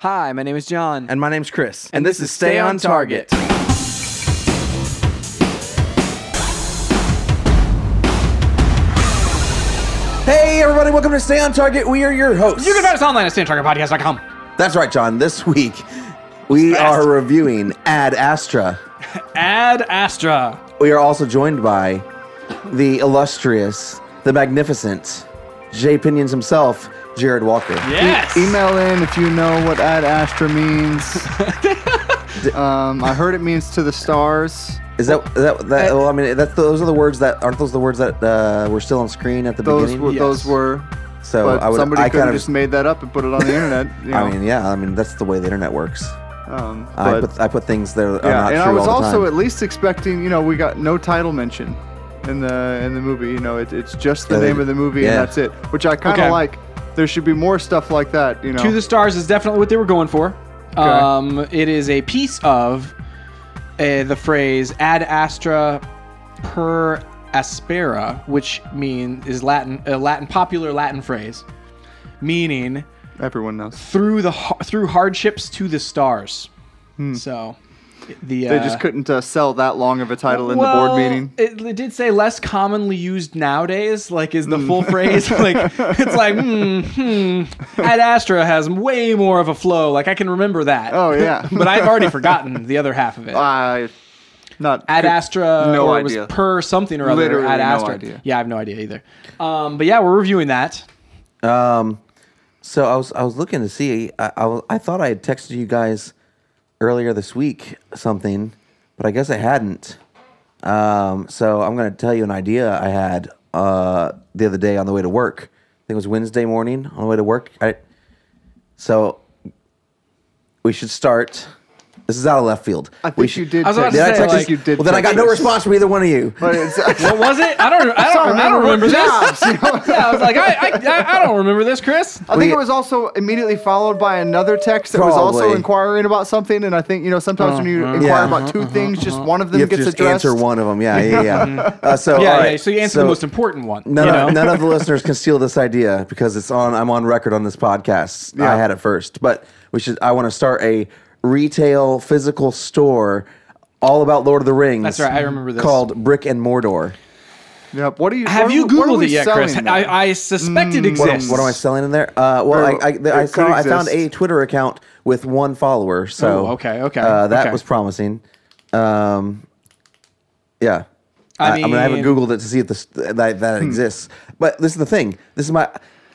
Hi, my name is John. And my name's Chris. And this is Stay on Target. Hey, everybody, welcome to Stay on Target. We are your hosts. You can find us online at StayOnTargetPodcast.com. That's right, John. This week, we Fast. are reviewing Ad Astra. Ad Astra. We are also joined by the illustrious, the magnificent Jay Pinions himself, Jared Walker. Yes. Email in if you know what Ad Astra means. um, I heard it means to the stars. Is that, is that, that well, I mean, that's, those are the words that, aren't those the words that uh, were still on screen at the Those beginning? were, Yes. those were. so But I would, somebody I could kind have of, just made that up and put it on the internet. You know? I mean, yeah, I mean, that's the way the internet works. um, I put, I put things there that are yeah, not and true I was also time. at least expecting. You know, we got no title mention in the in the movie. You know, it, it's just the Yeah, they- name of the movie yeah. and that's it. Which I kind of Okay. like. There should be more stuff like that. You know. To the Stars is definitely what they were going for. Um, it is a piece of uh, the phrase ad astra per aspera, which mean is Latin, a Latin popular Latin phrase, meaning Everyone knows. through the har- through hardships to the stars. So, the. They uh, just couldn't uh, sell that long of a title in the board meeting. It, it did say less commonly used nowadays, like is the full phrase. Like it's like, hmm, hmm. Ad Astra has way more of a flow. Like I can remember that. Oh yeah. but I've already forgotten the other half of it. I not Ad Astra, no or idea. it was per something or other. Literally Ad no Astra. idea. Yeah, I have no idea either. Um, but yeah, we're reviewing that. Um, so I was I was looking to see. I, I I thought I had texted you guys earlier this week something, but I guess I hadn't. Um, so I'm going to tell you an idea I had uh, the other day on the way to work. I think it was Wednesday morning on the way to work. I, so we should start. This is out of left field. I we think you did. I was about text- to Did I say, text like- you? you did Well, then I got text no us. response from either one of you. But it's, What was it? I don't. I don't. I don't remember this. jobs, you know? Yeah, I was like, I, I, I don't remember this, Chris. I think We- it was also immediately followed by another text that was also Probably. inquiring about something. And I think you know sometimes when you inquire Yeah. about two things, just one of them You have to gets just addressed. answer one of them. Yeah, yeah, yeah. Uh, so Yeah, all yeah. right. So you answer the most important one. None, you know? of, none of the listeners can steal this idea because it's on. I'm on record on this podcast. I had it first, but we should. I want to start a retail physical store all about Lord of the Rings. That's right, I remember this. Called Brick and Mordor. Yep. What do you? Have what you are- what are Googled it yet, Chris? there? I, I suspect it exists. what am I selling in there? Uh, well, Or I, I, I saw. I found a. Twitter account with one follower. So Oh, okay, okay, uh, that okay. was promising. Um, yeah. I I, I mean, I haven't Hmm. Googled it to see if this that, that exists. But this is the thing. This is my.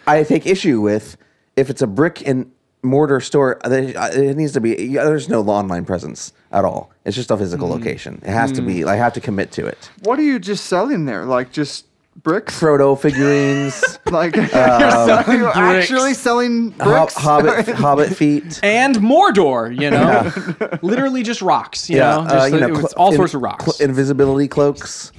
I take issue with if it's a brick and mortar store. It needs to be. There's no online presence at all. It's just a physical Hmm. location. It has to be. I have to commit to it. What are you just selling there? Like just bricks? Frodo figurines, Like selling are you bricks. actually selling hob- bricks? hobbit, hobbit feet. and Mordor, you know, literally just rocks. You know, uh, just, you know, it was clo- all in- sorts of rocks. clo- invisibility cloaks.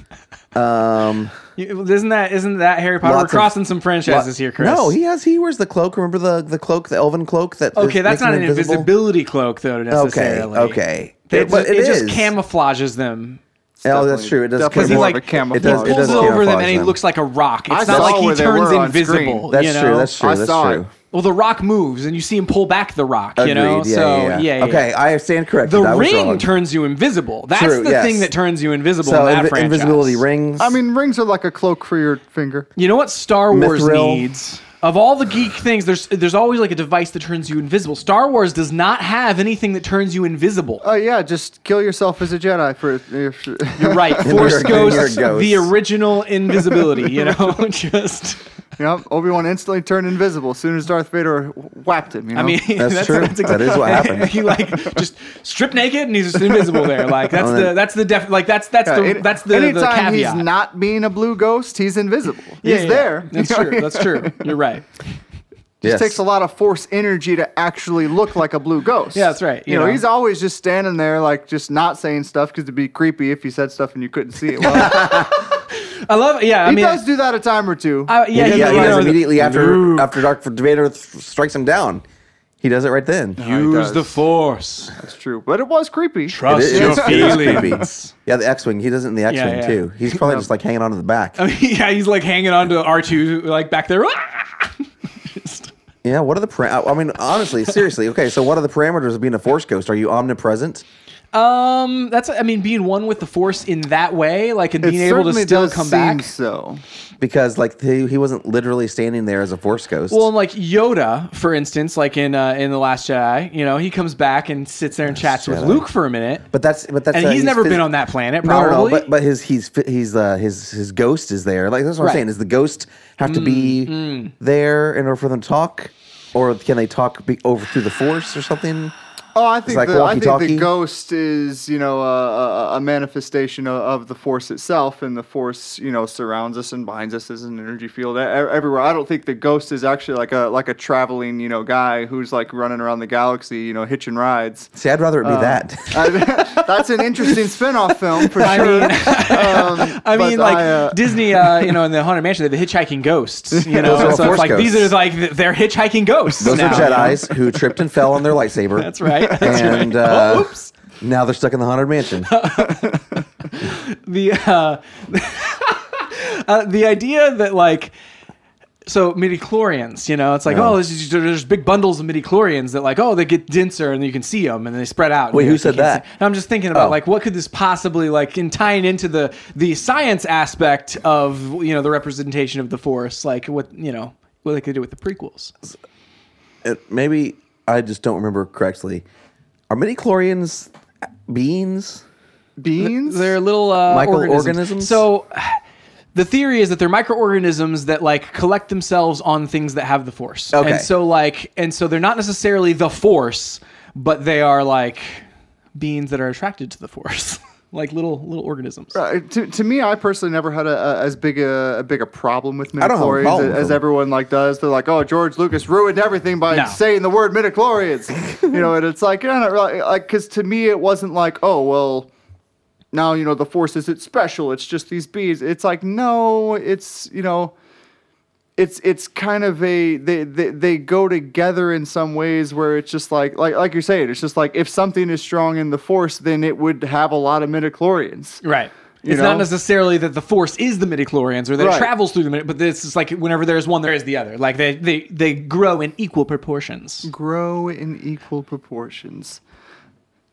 Um, You- isn't that isn't that Harry Potter? Lots We're of- crossing some franchises here, Chris. No, he has. He wears the cloak. Remember the the cloak, the elven cloak that. Okay, is- that's makes not him an invisible? invisibility cloak, though. Okay, Necessarily. okay, It, but it, it just camouflages them. Oh, that's true. It does. Definitely Because he like of a camouflage. It does- he it pulls does over them and he them. looks like a rock. It's I not like he turns invisible. That's you know? true. That's true. That's true. it. Well, the rock moves and you see him pull back the rock. You know, Yeah, so yeah, yeah. yeah. Okay, I stand corrected. The I was ring wrong. turns you invisible. That's True, the yes. thing that turns you invisible So in that invi- franchise. invisibility rings. I mean, rings are like a cloak for your finger. You know what Star Wars Mithril. needs? Of all the geek things, there's there's always like a device that turns you invisible. Star Wars does not have anything that turns you invisible. Oh yeah, just kill yourself as a Jedi for. If, You're right. Force and ghosts, ghost. the original invisibility. You know, just. Yep, Obi Wan instantly turned invisible as soon as Darth Vader whacked him. You know? I mean, That's true. That is what happened. he like just strip naked and he's just invisible there. Like that's Oh, the that's the def like that's that's Yeah, the any- that's the, the anytime caveat. he's not being a blue ghost, he's invisible. Yeah, he's yeah, there. That's You know? true. That's true. You're right. yes. takes a lot of force energy to actually look like a blue ghost. Yeah, that's right, You, you know, know. he's always just standing there, like just not saying stuff because it'd be creepy if he said stuff and you couldn't see it. Well, I love. Yeah, I he mean, does do that a time or two. I, yeah, yeah, he, yeah, he does know, immediately after Luke, after Darth Vader th- strikes him down. He does it right then. he use the force. That's true, but it was creepy. Trust It is- your it is feelings. Yeah, the X-wing. He does it in the X-wing yeah. too. He's probably just like hanging on to the back. I mean, yeah, he's like hanging on to R two, like back there. Yeah, what are the para- I mean, honestly, seriously. Okay, so what are the parameters of being a force ghost? Are you omnipresent? Um, that's I mean, being one with the force in that way, like and being able to certainly still does come seem back. So Because like he, he wasn't literally standing there as a force ghost. Well, like Yoda, for instance, like in uh, in the Last Jedi, you know, he comes back and sits there and chats with Jedi. Luke for a minute, but that's but that's and uh, he's, never phys- been on that planet. No, no, Probably, no, but but his he's fi- he's uh, his his ghost is there. Like that's what Right. I'm saying. Is the ghost have to Mm, be there in order for them to talk, or can they talk be over through the force or something? Oh, I think like the, I think the ghost is you know a, a, a manifestation of, of the force itself, and the force you know surrounds us and binds us as an energy field everywhere. I don't think the ghost is actually like a like a traveling you know guy who's like running around the galaxy you know hitching rides. See, I'd rather it be Uh, that. I- that's an interesting spin-off film for I sure. mean, Um, I mean, like I, uh, Disney, uh, you know, in the Haunted Mansion, they have the hitchhiking ghosts. You know, so it's like these are like they're hitchhiking ghosts. Those now, are you know? Jedi's who tripped and fell on their lightsaber. That's right. And uh, oops. now they're stuck in the haunted mansion. the uh, uh, the idea that like so midichlorians, you know, it's like Yeah. oh, there's, there's big bundles of midichlorians that like oh they get denser and you can see them and they spread out. Wait, You who said can't that? see- And I'm just thinking about Oh. like what could this possibly like in tying into the the science aspect of you know the representation of the force, like what you know what they could do with the prequels. It- maybe I just don't remember correctly. Are midichlorians beings? beans. They're little uh, Microorganisms? So the theory is that they're microorganisms that like collect themselves on things that have the force. Okay. And so like and so they're not necessarily the force, but they are like beings that are attracted to the force. like little little organisms. Uh, to, to me, I personally never had a, a as big a, a big a problem with I don't have a midichlorians as, as everyone like does. They're like, oh, George Lucas ruined everything by No. saying the word midichlorians. you know, and it's like, you're not really like because to me it wasn't like, oh well, now you know the force isn't special. It's just these bees. It's like no, it's you know. It's it's kind of a they, they they go together in some ways where it's just like like like you're saying it's just like if something is strong in the force then it would have a lot of midichlorians Right. You it's know? not necessarily that the force is the midichlorians or that it travels through the midi, but this is like whenever there's one, there is the other. Like they, they, they grow in equal proportions. grow in equal proportions.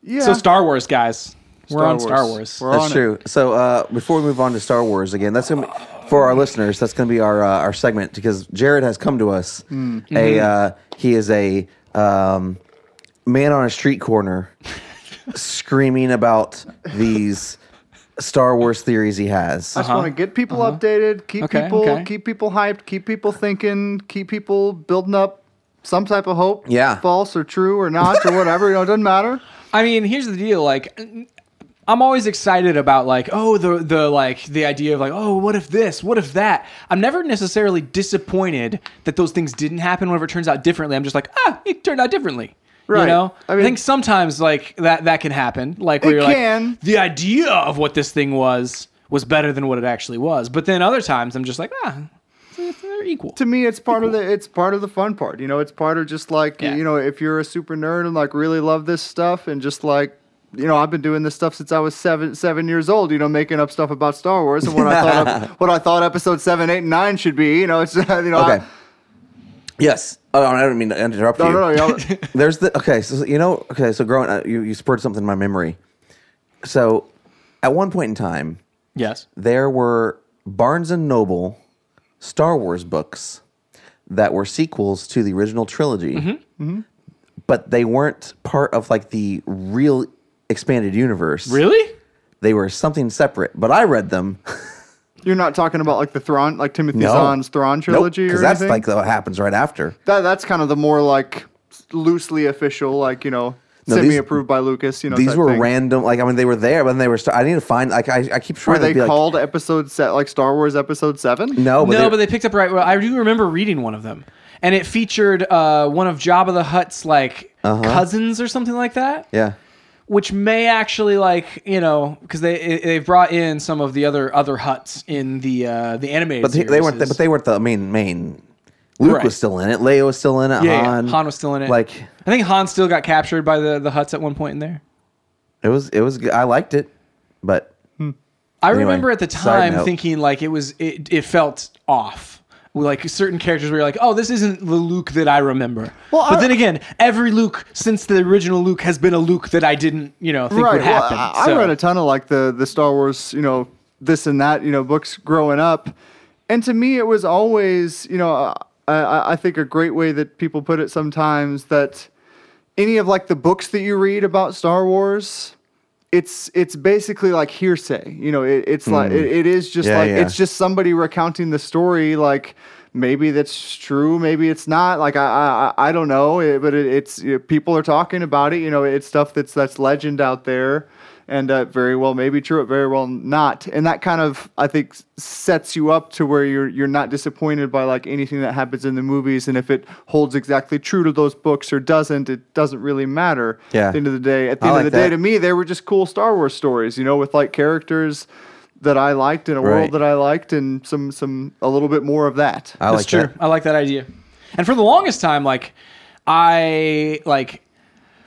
Yeah. So Star Wars guys, we're Star on Star Wars. Wars. We're That's on it. true. So uh, before we move on to Star Wars again, that's gonna be, for our listeners. That's going to be our uh, our segment because Jared has come to us. A uh, he is a um, man on a street corner, screaming about these Star Wars theories he has. I just want to get people updated, keep Uh-huh. Okay, people okay. keep people hyped, keep people thinking, keep people building up some type of hope. Yeah. False or true or not or whatever, you know, it doesn't matter. I mean, here's the deal. Like, I'm always excited about like, oh, the the like the idea of like, oh, what if this? What if that? I'm never necessarily disappointed that those things didn't happen. Whenever it turns out differently, I'm just like, ah, it turned out differently. Right. You know, I I, think sometimes like that that can happen. Like where It you're can. like, the idea of what this thing was was better than what it actually was. But then other times, I'm just like, ah, they're equal. To me it's part of the it's part of the fun part. You know, it's part of just like Yeah. you know, if you're a super nerd and like really love this stuff and just like you know, I've been doing this stuff since I was seven seven years old. You know, making up stuff about Star Wars and what I thought of, what I thought episode seven, eight, and nine should be. You know, it's you know, I- Okay. Yes. Oh, I don't mean to interrupt no, you. no, no, y'all- There's the okay. So you know, okay. So growing, uh, you you spurred something in my memory. So, at one point in time, Yes. there were Barnes and Noble Star Wars books that were sequels to the original trilogy, Mm-hmm. but they weren't part of like the real expanded universe. Really? They were something separate. But I read them. You're not talking about like the Thrawn, like Timothy No. Zahn's Thrawn trilogy, because or that's anything? like what happens right after. that. That's kind of the more like loosely official, like you know, No, these- semi-approved by Lucas. You know, These type were thing. rans like I mean they were there, but then they were. St- I need to find like I, I keep trying Were to they be like, called episode set like Star Wars Episode Seven? no, but no, they- but they picked up right. Well, I do remember reading one of them, and it featured uh, one of Jabba the Hutt's like Uh-huh. cousins or something like that, yeah. Which may actually like you know because they they've brought in some of the other other Hutts in the uh, the animated. But they, they weren't. The, series. but they weren't the main main. Luke Right. was still in it. Leia was still in it. yeah, Han, yeah, Han was still in it. Like I think Han still got captured by the the Hutts at one point in there. it was. It was. I liked it, but I Anyway, remember at the time thinking like it was it, it felt off. Like certain characters where you're like, oh, this isn't the Luke that I remember. Well, but I- then again, every Luke since the original Luke has been a Luke that I didn't, you know, think would happen. I, I So- read a ton of like the the Star Wars, you know, this and that, you know, books growing up, and to me, it was always, you know, uh, I, I think a great way that people put it sometimes that any of like the books that you read about Star Wars. It's it's basically like hearsay, you know. It, it's like it, it is just Hmm. Yeah, like yeah. it's just somebody recounting the story. Like maybe that's true, maybe it's not. Like I I, I don't know, it, but it, it's people are talking about it. You know, it's stuff that's that's legend out there, and uh, very well maybe true, but very well not. And that kind of I think sets you up to where you're you're not disappointed by like anything that happens in the movies. And if it holds exactly true to those books or doesn't, it doesn't really matter. Yeah. At the end of the day, at the I end like of the day, to me, they were just cool Star Wars stories. You know, with like characters. That I liked in a Right. world that I liked, and some some a little bit more of that. I That's like true. that. I like that idea. And for the longest time, like I like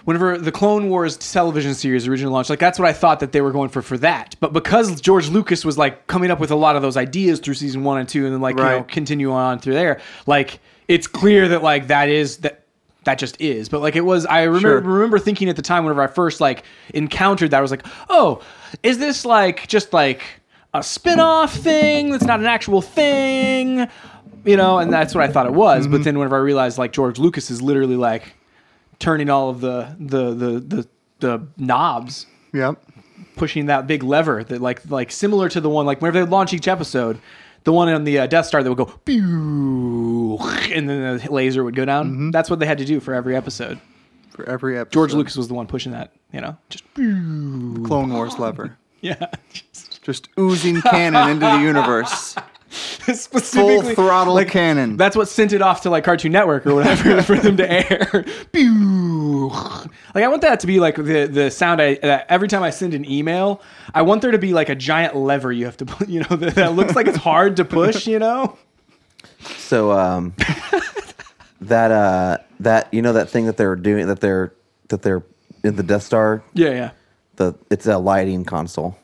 whenever the Clone Wars television series originally launched, like that's what I thought that they were going for for that. But because George Lucas was like coming up with a lot of those ideas through season one and two, and then like you know continue on through there, like it's clear that like that is that that just is. But like it was, I remember Sure. remember thinking at the time whenever I first like encountered that, I was like, oh, is this like just like a spin-off thing that's not an actual thing? You know, and that's what I thought it was. But mm-hmm. then whenever I realized like George Lucas is literally like turning all of the the the the, the knobs Yep. pushing that big lever that like like similar to the one like whenever they launch each episode the one on the uh, Death Star that would go pew and then the laser would go down that's what they had to do for every episode For every episode. George Lucas was the one pushing that you know just pew. Clone Wars lever. yeah Just oozing canon into the universe. specifically throttle like, canon. that's what sent it off to like Cartoon Network or whatever for them to air like I want that to be like the the sound I that every time I send an email I want there to be like a giant lever you have to put you know that, that looks like it's hard to push you know So um, that uh, that you know that thing that they're doing that they're that they're in the Death Star. Yeah, yeah. The it's a lighting console.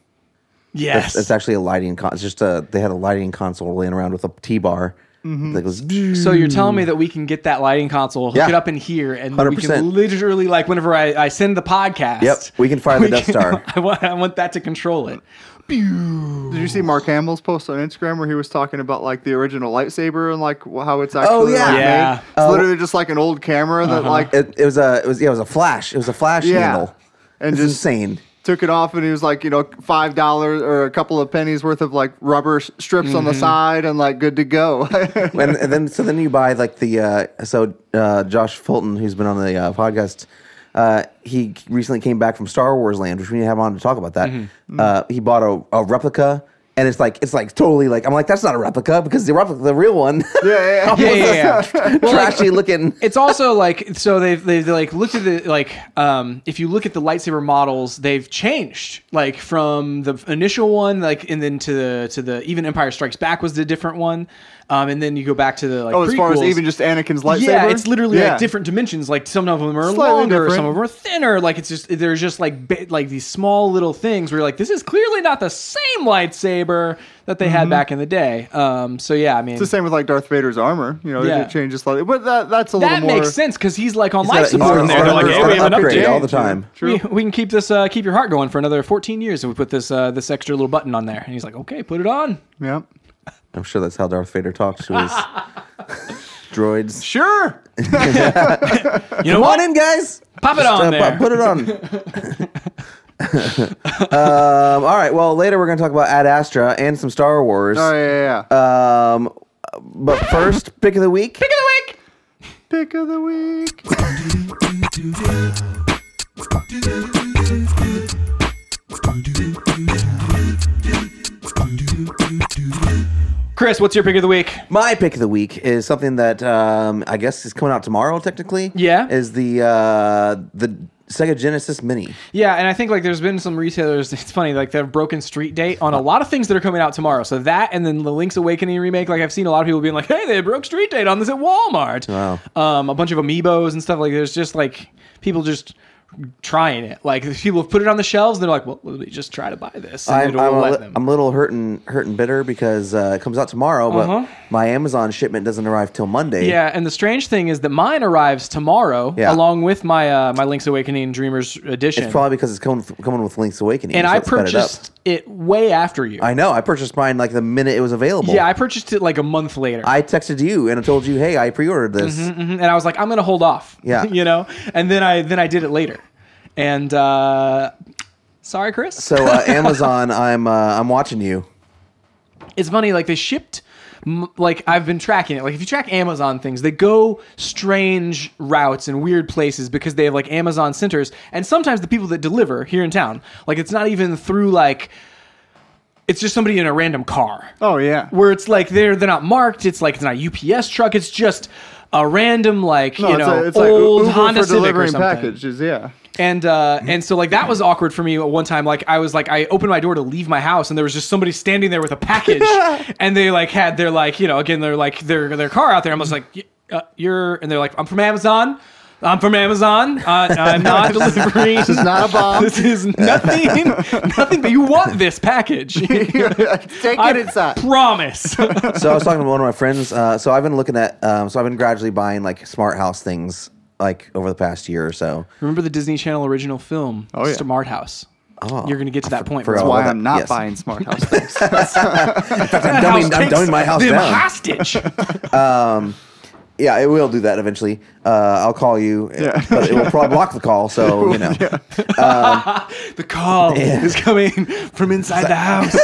Yes. It's, it's actually a lighting con. It's just a they had a lighting console laying around with a T bar mm-hmm. that goes. so you're telling me that we can get that lighting console, hook Yeah. it up in here, and we 100%. can literally, like, whenever I, I send the podcast, Yep, we can fire the we Death Star. I want, I want that to control it. Did you see Mark Hamill's post on Instagram where he was talking about like the original lightsaber and like how it's oh, actually Oh, yeah. like, Yeah. made? It's Oh. literally just like an old camera that uh-huh. like It, it was a it was yeah it was a flash. It was a flash Yeah. handle. and It's just insane. Took it off and he was like you know five dollars or a couple of pennies worth of like rubber s- strips on the Mm-hmm. side and like good to go. and, and then so then you buy like the uh, so uh, Josh Fulton, who's been on the uh, podcast, uh, he recently came back from Star Wars Land, which we need to have on to talk about that. Mm-hmm. Uh, he bought a, a replica, and it's like it's like totally like I'm like that's not a replica because the replica, the real one, yeah, yeah, Yeah, yeah, yeah. trashy looking. it's also like so they've they've like looked at the like um if you look at the lightsaber models they've changed like from the initial one like and then to the to the even Empire Strikes Back was the different one um and then you go back to the like Oh, as far as even just Anakin's lightsaber. Yeah, it's literally Yeah. like different dimensions. Like some of them are Slightly longer, different. some of them are thinner. Like it's just there's just like bi- like these small little things where you're like, this is clearly not the same lightsaber that they had back in the day. Um, so yeah, I mean It's the same with like Darth Vader's armor. You know, Yeah. it changes slightly, but that that's a that little more. makes sense because he's like on He's life got support got in a- there. They're like, hey, we have an upgrade all the time. We, we can keep this uh, keep your heart going for another 14 years, and we put this uh, this extra little button on there. And he's like, okay, put it on. Yeah. I'm sure that's how Darth Vader talks to his droids. Sure. You know Come what? on in, guys. Pop it Just, on uh, there. Put it on. um, all right. Well, later we're going to talk about Ad Astra and some Star Wars. Oh yeah, yeah. yeah. Um, but first, pick of the week. Pick of the week. Pick of the week. Chris, what's your pick of the week? My pick of the week is something that um, I guess is coming out tomorrow. Technically, Yeah. is the uh, the Sega Genesis Mini. Yeah, and I think like there's been some retailers. It's funny, like they've broken street date on a lot of things that are coming out tomorrow. So that, and then the Link's Awakening remake. Like I've seen a lot of people being like, "Hey, they broke street date on this at Walmart." Wow. Um, a bunch of amiibos and stuff. Like there's just like people just trying it. Like people have put it on the shelves, and they're like, "Well, let me just try to buy this." And I'm, I'm, a let li- them. I'm a little hurting, hurting bitter because uh, it comes out tomorrow, but Uh-huh. my Amazon shipment doesn't arrive till Monday. Yeah, and the strange thing is that mine arrives tomorrow, Yeah. along with my uh, my Link's Awakening Dreamers edition. It's probably because it's coming, coming with Link's Awakening. and so I sped it purchased it, way after you. I know. I purchased mine like the minute it was available. yeah, I purchased it like a month later. I texted you and I told you, "Hey, I pre-ordered this." Mhm, and I was like, I'm gonna hold off. Yeah. you know. And then I then I did it later, and uh, sorry, Chris. So uh, Amazon, I'm uh, I'm watching you. it's funny like they shipped m- like i've been tracking it like if you track amazon things they go strange routes and weird places because they have like amazon centers and sometimes the people that deliver here in town like it's not even through like it's just somebody in a random car Oh yeah. where it's like they're they're not marked it's like it's not a ups truck it's just a random like No, you it's, know a, it's like old Uber honda for civic or delivering something packages. Yeah. And uh, and so like that was awkward for me at one time. Like I was like I opened my door to leave my house, and there was just somebody standing there with a package, and they like had their like you know again they're like their their car out there. I'm just like uh, you're, and they're like I'm from Amazon. I'm from Amazon. Uh, I'm not delivering. This is not a bomb. This is nothing. nothing. But you want this package. Take it I inside. promise. So I was talking to one of my friends. Uh, so I've been looking at. Um, so I've been gradually buying like smart house things like over the past year or so. Remember the Disney Channel original film, Oh, yeah. Smart House. Oh, You're gonna get to that point. forgot bro. Why that- I'm not yes. buying smart house things. I'm That dumbing, house I'm dumbing my house them down. hostage. Yeah, it will do that eventually. Uh, I'll call you, Yeah. but it will probably block the call. So you know, the call is coming from inside the house.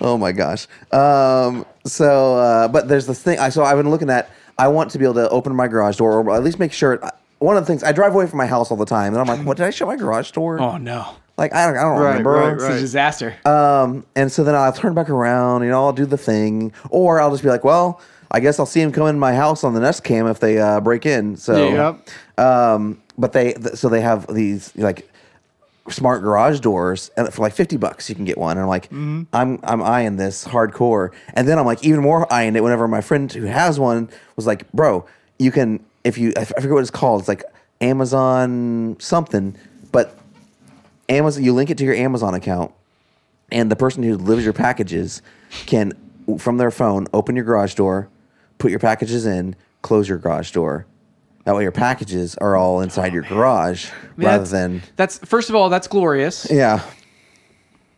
oh my gosh. Um, so, uh, but there's this thing. I so I've been looking at. I want to be able to open my garage door, or at least make sure. One of the things I drive away from my house all the time, and I'm like, "What did I shut my garage door?" Oh no, Like I don't, I don't Right, remember. right, it's a disaster. Um, and so then I'll turn back around, you know, I'll do the thing, or I'll just be like, well, I guess I'll see him come in my house on the Nest Cam if they uh, break in. So, Yep. um, but they, th- so they have these like smart garage doors, and for like fifty bucks you can get one. And I'm like, Mm-hmm. I'm I'm eyeing this hardcore, and then I'm like even more eyeing it whenever my friend who has one was like, bro, you can if you I forget what it's called, it's like Amazon something, but Amazon you link it to your Amazon account and the person who delivers your packages can from their phone open your garage door put your packages in close your garage door that way your packages are all inside your garage I mean, rather that's, than that's first of all that's glorious. yeah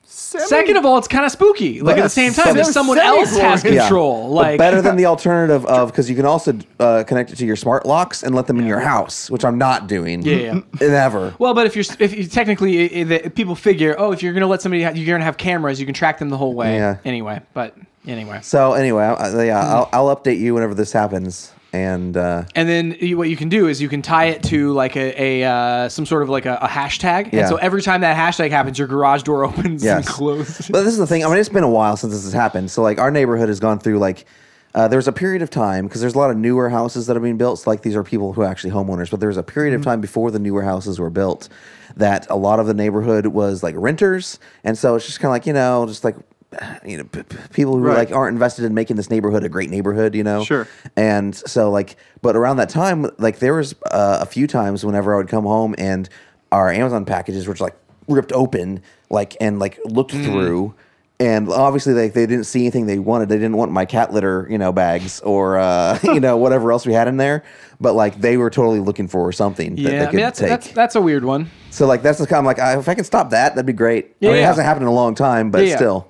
Second of all, it's kind of spooky. Like at the same time, if Semi- someone else has Yeah. control, But like better than the alternative of because you can also uh, connect it to your smart locks and let them in your house which i'm not doing Yeah, never Well, but if you're if you technically i- i- the- people figure, oh, if you're gonna let somebody, ha- you're gonna have cameras, you can track them the whole way. Yeah. Anyway, but anyway, so anyway I, I- yeah I'll, I'll update you whenever this happens and uh, and then you, what you can do is you can tie it to like a, a uh, some sort of like a, a hashtag, Yeah. and so every time that hashtag happens, your garage door opens and Yes. closes. But this is the thing. I mean, it's been a while since this has happened. So, like, our neighborhood has gone through like. Uh, there was a period of time because there's a lot of newer houses that are being built. So, like these are people who are actually homeowners, but there was a period of time before the newer houses were built that a lot of the neighborhood was like renters, and so it's just kind of like you know, just like you know, p- p- people who Right. like aren't invested in making this neighborhood a great neighborhood, you know. Sure. And so, like, but around that time, like, there was uh, a few times whenever I would come home and our Amazon packages were just like ripped open, like, and like looked through. And obviously, like they didn't see anything they wanted. They didn't want my cat litter, you know, bags or uh, you know whatever else we had in there. But like they were totally looking for something that yeah, they I could mean that's take. that's that's a weird one. so like that's the kind of like I, if I can stop that, that'd be great. I Yeah, it hasn't happened in a long time, but Yeah, yeah. still,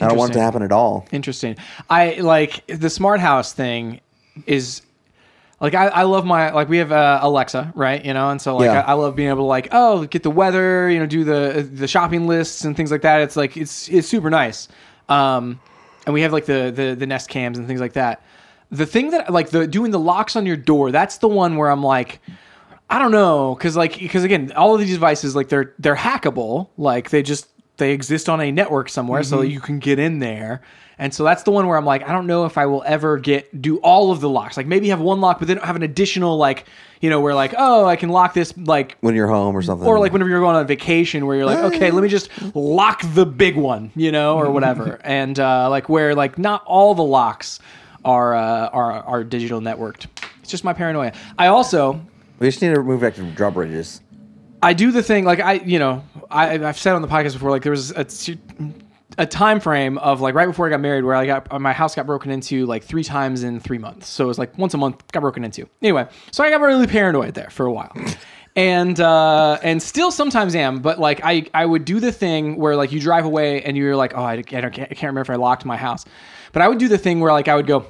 I don't want it to happen at all. Interesting. I like the smart house thing is like I, I love my like we have uh, Alexa right? You know and so like Yeah. I, I love being able to like oh get the weather you know do the the shopping lists and things like that. It's like it's it's super nice. Um and we have like the the the Nest cams and things like that. The thing that like the doing the locks on your door that's the one where I'm like I don't know. Because like because again all of these devices like they're they're hackable. Like they just they exist on a network somewhere so Mm-hmm. you can get in there. And so that's the one where I'm like I don't know if I will ever get do all of the locks. Like maybe have one lock but then have an additional like you know where like oh I can lock this like When you're home or something, or like whenever you're going on vacation where you're like okay let me just lock the big one you know or whatever. And uh, like where like not all the locks are uh, are are digital networked. It's just my paranoia. I also We just need to move back to drawbridges. I do the thing like I, you know, I, I've said on the podcast before. Like there was a, a time frame of like right before I got married where I got my house got broken into like three times in three months. So it was like once a month got broken into. Anyway, so I got really paranoid there for a while. And uh, and still sometimes am, but like I I would do the thing where like you drive away and you're like oh I, I, don't, I can't remember if I locked my house, but I would do the thing where like I would go,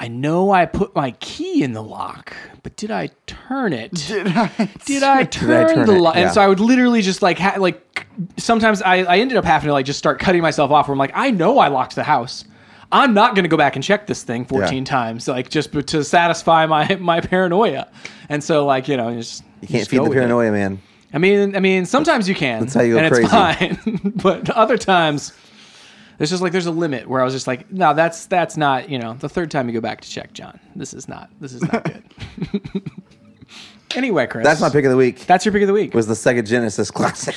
I know I put my key in the lock, but did I turn it? Did I? did I turn, turn the lock? Yeah. And so I would literally just like ha- like sometimes I, I ended up having to like just start cutting myself off. Where I'm like, I know I locked the house. I'm not going to go back and check this thing 14 Yeah. times, like just to satisfy my my paranoia. And so like you know, you just You can't feed the paranoia, man. I mean, I mean, sometimes you can. That's how you go and crazy. it's fine. but other times, it's just like there's a limit where I was just like, no, that's that's not. You know, the third time you go back to check, John, this is not this is not good. anyway, Chris, That's my pick of the week. That's your pick of the week. was the Sega Genesis classic.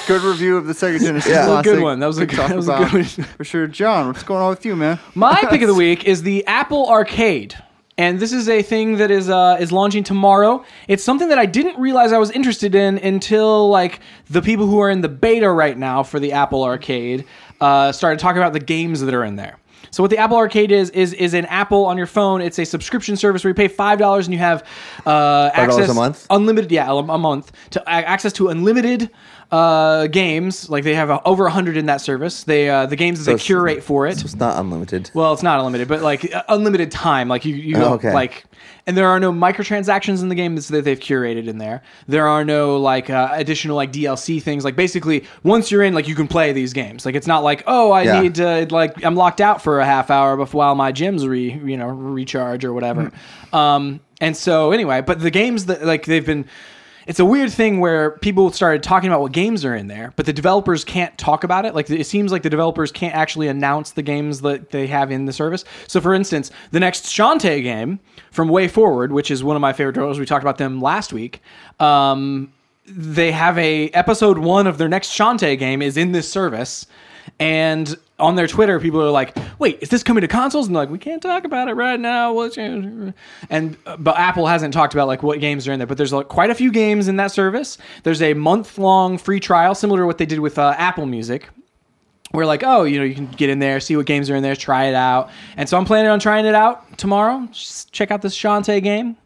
Good review of the Sega Genesis. Yeah. That was a good one. That was a good- that was a good one. For sure, John. What's going on with you, man? My pick of the week is the Apple Arcade. And this is a thing that is uh, is launching tomorrow. It's something that I didn't realize I was interested in until like the people who are in the beta right now for the Apple Arcade uh, started talking about the games that are in there. So what the Apple Arcade is is is an Apple on your phone. It's a subscription service where you pay five dollars and you have uh, access a month? unlimited yeah a, a month to access to unlimited uh, games. Like they have uh, over hundred in that service. They uh, the games that they it's- curate for it. it's not unlimited. Well, it's not unlimited, but like uh, unlimited time. Like you, you Oh, okay. like, and there are no microtransactions in the game that they've curated in there. There are no like uh, additional like DLC things. Like basically, once you're in, like you can play these games. Like it's not like oh, I Yeah. need to like I'm locked out for a half hour before while my gyms re you know recharge or whatever. Um, and so anyway, but the games that like they've been. It's a weird thing where people started talking about what games are in there, but the developers can't talk about it. Like it seems like the developers can't actually announce the games that they have in the service. So, for instance, the next Shantae game from WayForward, which is one of my favorite developers, we talked about them last week. Um, they have a episode one of their next Shantae game is in this service, and on their Twitter, people are like, "Wait, is this coming to consoles?" And they're like, "We can't talk about it right now." What's and uh, but Apple hasn't talked about like what games are in there. But there's like quite a few games in that service. There's a month long free trial, similar to what they did with uh, Apple Music. We're like, oh, you know, you can get in there, see what games are in there, try it out. And so I'm planning on trying it out tomorrow. Just check out this Shantae game,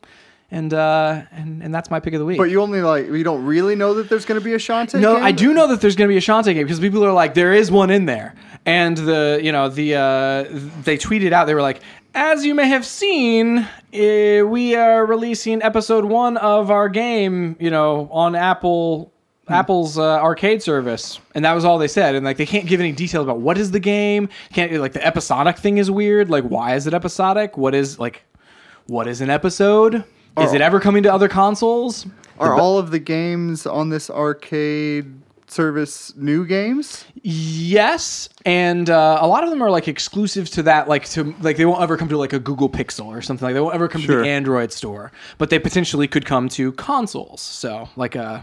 and uh, and and that's my pick of the week. But you only like you don't really know that there's going to be a Shantae. No, game? I do know that there's going to be a Shantae game because people are like, there is one in there, and the you know the uh, they tweeted out they were like, as you may have seen, eh, we are releasing episode one of our game, you know, on Apple. Apple's uh, arcade service, and that was all they said. And like, they can't give any details about what is the game. Can't like the episodic thing is weird. Like, why is it episodic? What is like, what is an episode? Is it ever coming to other consoles? Are all of the games on this arcade service new games? Yes, and uh, a lot of them are like exclusive to that. Like to like they won't ever come to like a Google Pixel or something like. They won't ever come to Sure. the Android store, but they potentially could come to consoles. So like uh,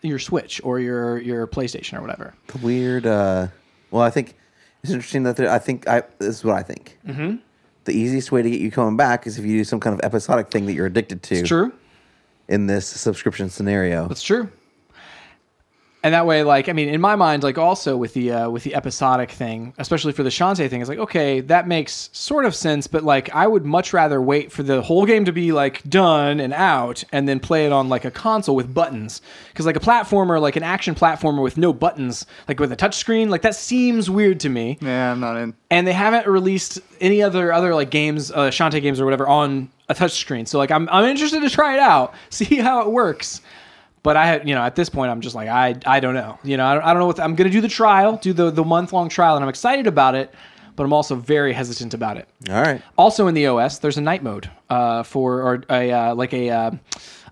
your Switch or your your PlayStation or whatever. The weird. Uh, well, I think it's interesting that there, I think I this is what I think. Mm-hmm. The easiest way to get you coming back is if you do some kind of episodic thing that you're addicted to It's true. in this subscription scenario. That's true. And that way, like, I mean, in my mind, like, also with the uh, with the episodic thing, especially for the Shantae thing, it's like, okay, that makes sort of sense, but like, I would much rather wait for the whole game to be like done and out, and then play it on like a console with buttons, because like a platformer, like an action platformer with no buttons, like with a touch screen, like that seems weird to me Yeah, I'm not in. and they haven't released any other other like games, uh, Shantae games or whatever on a touch screen. So like I'm I'm interested to try it out, see how it works. But I you know at this point I'm just like I I don't know you know I don't, I don't know what I'm gonna do the trial, do the the month long trial, and I'm excited about it, but I'm also very hesitant about it. All right. Also in the OS, there's a night mode uh, for or a uh, like a uh,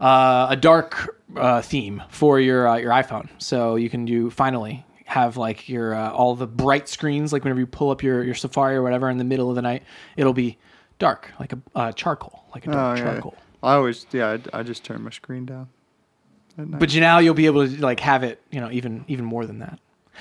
uh, a dark uh, theme for your uh, your iPhone, so you can do finally have like your uh, all the bright screens like whenever you pull up your your Safari or whatever in the middle of the night, it'll be dark like a uh, charcoal, like a Oh, yeah. charcoal. I always, yeah, I, I just turn my screen down. But you now you'll be able to like have it, you know, even even more than that.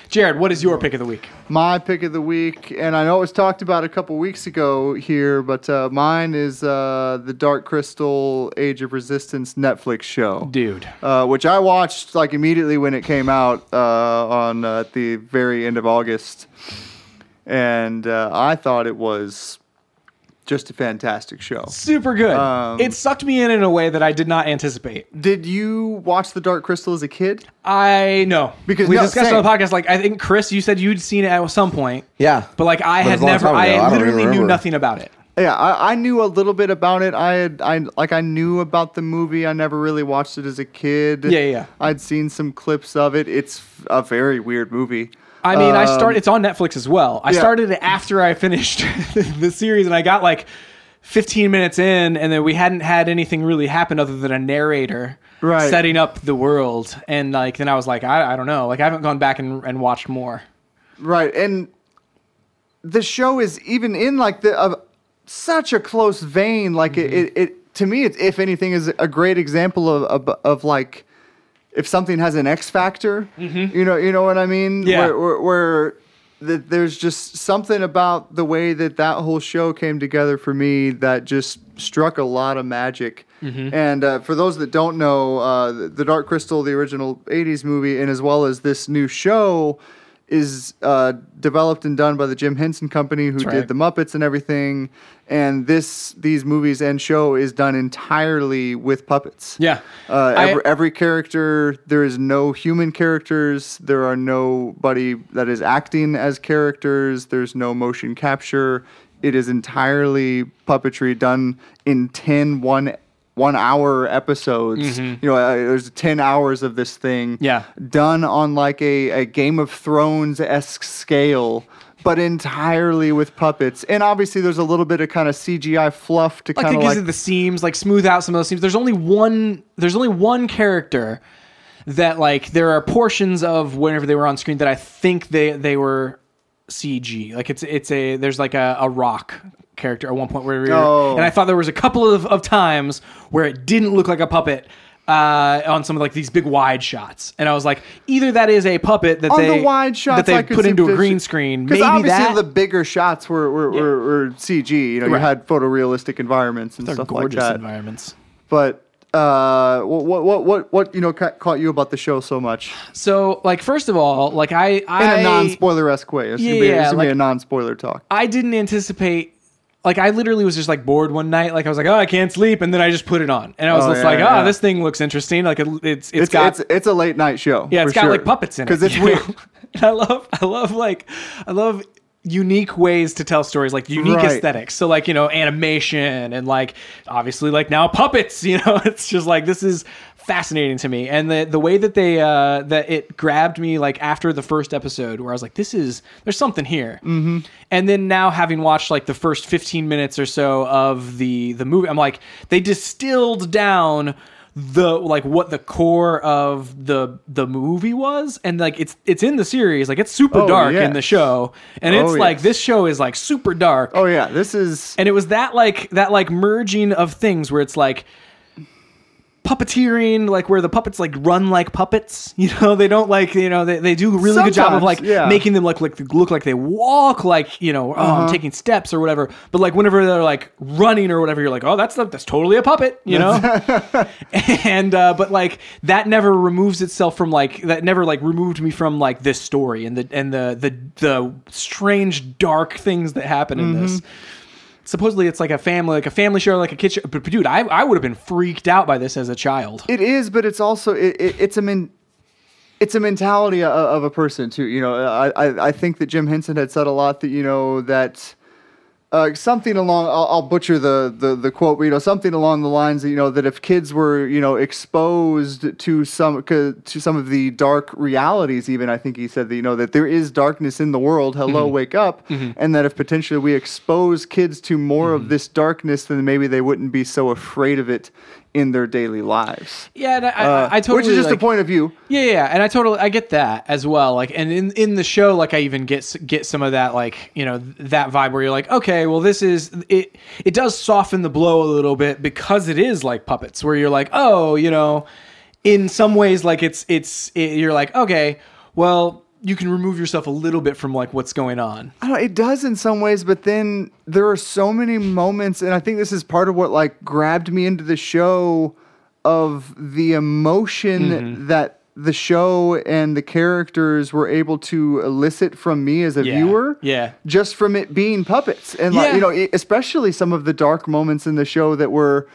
Jared, what is your pick of the week? My pick of the week, and I know it was talked about a couple weeks ago here, but uh, mine is uh, the Dark Crystal Age of Resistance Netflix show. Dude. uh, which I watched like immediately when it came out uh, on uh, at the very end of August, and uh, I thought it was just a fantastic show. Super good. Um, it sucked me in in a way that I did not anticipate. Did you watch The Dark Crystal as a kid? I know Because- we no, discussed same. on the podcast. Like I think Chris, you said you'd seen it at some point, Yeah. but like I But had it's a long never. I I literally even knew nothing about it. Yeah, I, I knew a little bit about it. I had, I like, I knew about the movie. I never really watched it as a kid. Yeah, yeah. I'd seen some clips of it. It's a very weird movie. I mean, I Um, started. It's on Netflix as well. I yeah. started it after I finished the series, and I got like 15 minutes in, and then we hadn't had anything really happen other than a narrator Right. setting up the world, and like then I was like, I, I don't know, like I haven't gone back and, and watched more. Right, and the show is even in like the uh, such a close vein. Like Mm-hmm. it, it, it, to me, it's if anything, is a great example of of, of like if something has an X factor. You know, you know what I mean? Mm-hmm. Yeah. Where, where, where that there's just something about the way that that whole show came together for me that just struck a lot of magic. Mm-hmm. And uh, for those that don't know, uh, the, the Dark Crystal, the original '80s movie, and as well as this new show, is uh, developed and done by the Jim Henson Company, who right. did the Muppets and everything. And this, these movies and show is done entirely with puppets. Yeah. Uh, I- every, every character, there is no human characters. There are nobody that is acting as characters. There's no motion capture. It is entirely puppetry done in 10 one, one hour episodes. You know, uh, there's 10 hours of this thing. Mm-hmm. Yeah. Done on like a, a Game of Thrones esque scale. But entirely with puppets, and obviously there's a little bit of kind of CGI fluff to like kind of like the seams, like smooth out some of those seams. There's only one. There's only one character that like there are portions of whenever they were on screen that I think they they were CG. Like it's it's a there's like a, a rock character at one point where we were, Oh. and I thought there was a couple of, of times where it didn't look like a puppet. Uh, on some of like these big wide shots, and I was like, either that is a puppet that on they the wide shots that they put into a green screen. Because Maybe obviously that the bigger shots were were, were, were CG. You know, you Right. had photorealistic environments and they're stuff like gorgeous that. environments. But uh, what what what what what you know ca- caught you about the show so much So, like, first of all, like I, I in a non-spoiler esque way? It's gonna be, Yeah, it's gonna like- be a non-spoiler talk. I didn't anticipate. Like I literally was just like bored one night. Like I was like, oh, I can't sleep, and then I just put it on, and I was Oh, just yeah, like, oh, yeah. oh, this thing looks interesting. Like it, it's, it's It's got it's it's a late night show. yeah, it's got sure. like puppets in it because it's weird. And I love I love like I love unique ways to tell stories, like unique Right. aesthetics. So like you know animation and like obviously like now puppets. You know, it's just like this is fascinating to me, and the the way that they uh that it grabbed me like after the first episode where I was like, this is there's something here. Mm-hmm. And then now having watched like the first 15 minutes or so of the the movie, I'm like they distilled down the like what the core of the the movie was. And like it's it's in the series. Like it's super Oh, dark yeah. in the show. And Oh, it's like this show is like super dark. Oh yeah, this is and it was that like that like merging of things where it's like puppeteering like where the puppets like run like puppets you know they don't like you know they, they do a really good job of like yeah. making them look like look like they walk like you know oh Uh-huh. i'm taking steps or whatever but like whenever they're like running or whatever you're like oh that's that's totally a puppet you know and uh but like that never removes itself from like that never like removed me from like this story and the and the the the strange dark things that happen in Mm-hmm. this supposedly it's like a family like a family show like a kid but, dude i, I would have been freaked out by this as a child It is, but it's also it, it, it's a it's a mentality of, of a person too. You know, I, I I think that Jim Henson had said a lot that you know that uh, something along I'll, I'll butcher the, the the quote, but you know something along the lines that you know that if kids were you know exposed to some to some of the dark realities, even I think he said that you know that there is darkness in the world. Hello, mm-hmm. wake up, mm-hmm. and that if potentially we expose kids to more of mm-hmm. this darkness, then maybe they wouldn't be so afraid of it in their daily lives. yeah and I, Uh, I, I totally which is just like, a point of view. Yeah, yeah, and I totally I get that as well. Like, and in in the show, like I even get get some of that, like you know, that vibe where you're like, okay, well, this is it. It does soften the blow a little bit because it is like puppets, where you're like, oh, you know, in some ways, like it's it's it, you're like, okay, well, you can remove yourself a little bit from like what's going on. I don't, it does in some ways, but then there are so many moments, and I think this is part of what like grabbed me into the show of the emotion Mm-hmm. that the show and the characters were able to elicit from me as a Yeah. viewer. Yeah. Just from it being puppets. And like, you know, especially some of the dark moments in the show that were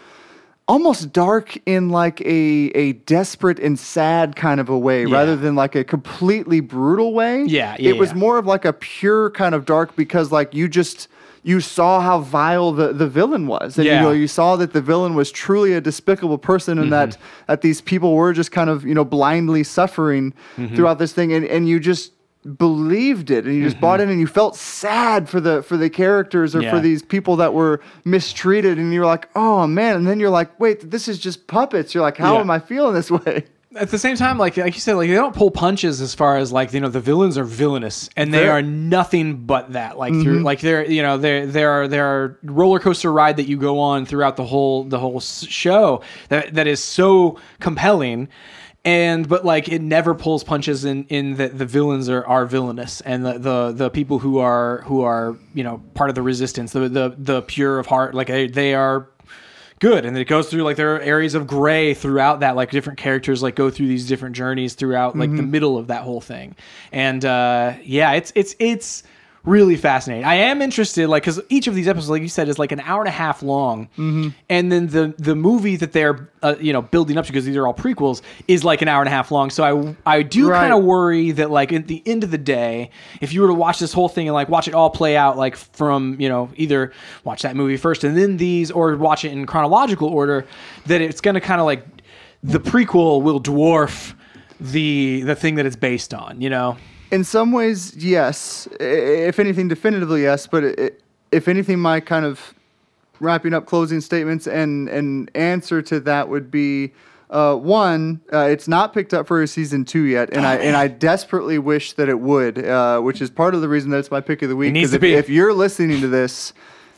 almost dark in like a a desperate and sad kind of a way Yeah. rather than like a completely brutal way. Yeah, yeah, It was more of like a pure kind of dark because like you just you saw how vile the, the villain was. And Yeah. you know, you saw that the villain was truly a despicable person and Mm-hmm. that that these people were just kind of, you know, blindly suffering Mm-hmm. throughout this thing and, and you just believed it and you just bought in and you felt sad for the for the characters or Mm-hmm. Yeah. for these people that were mistreated and you're like oh man and then you're like wait this is just puppets you're like how Yeah. am i feeling this way At the same time, like like you said, like they don't pull punches as far as like you know the villains are villainous and they are nothing but that. Like Mm-hmm. through like they're you know there there are there are roller coaster ride that you go on throughout the whole the whole show that that is so compelling. And but like it never pulls punches in in that the villains are, are villainous. And the, the the people who are who are you know part of the resistance the the the pure of heart like they, they are good. And it goes through like there are areas of gray throughout that like different characters like go through these different journeys throughout like the middle of that whole thing. And uh yeah it's it's it's really fascinating. I am interested like because each of these episodes like you said is like an hour and a half long. And then the the movie that they're uh, you know building up to because these are all prequels is like an hour and a half long. So i i do Right. kind of worry that like at the end of the day if you were to watch this whole thing and like watch it all play out like from you know either watch that movie first and then these or watch it in chronological order that it's going to kind of like the prequel will dwarf the the thing that it's based on you know in some ways yes if anything definitively yes but it, if anything my kind of wrapping up closing statements and an answer to that would be uh, one, uh, it's not picked up for a season two yet, and I and I desperately wish that it would, uh, which is part of the reason that it's my pick of the week. needs 'cause to if, be. if you're listening to this,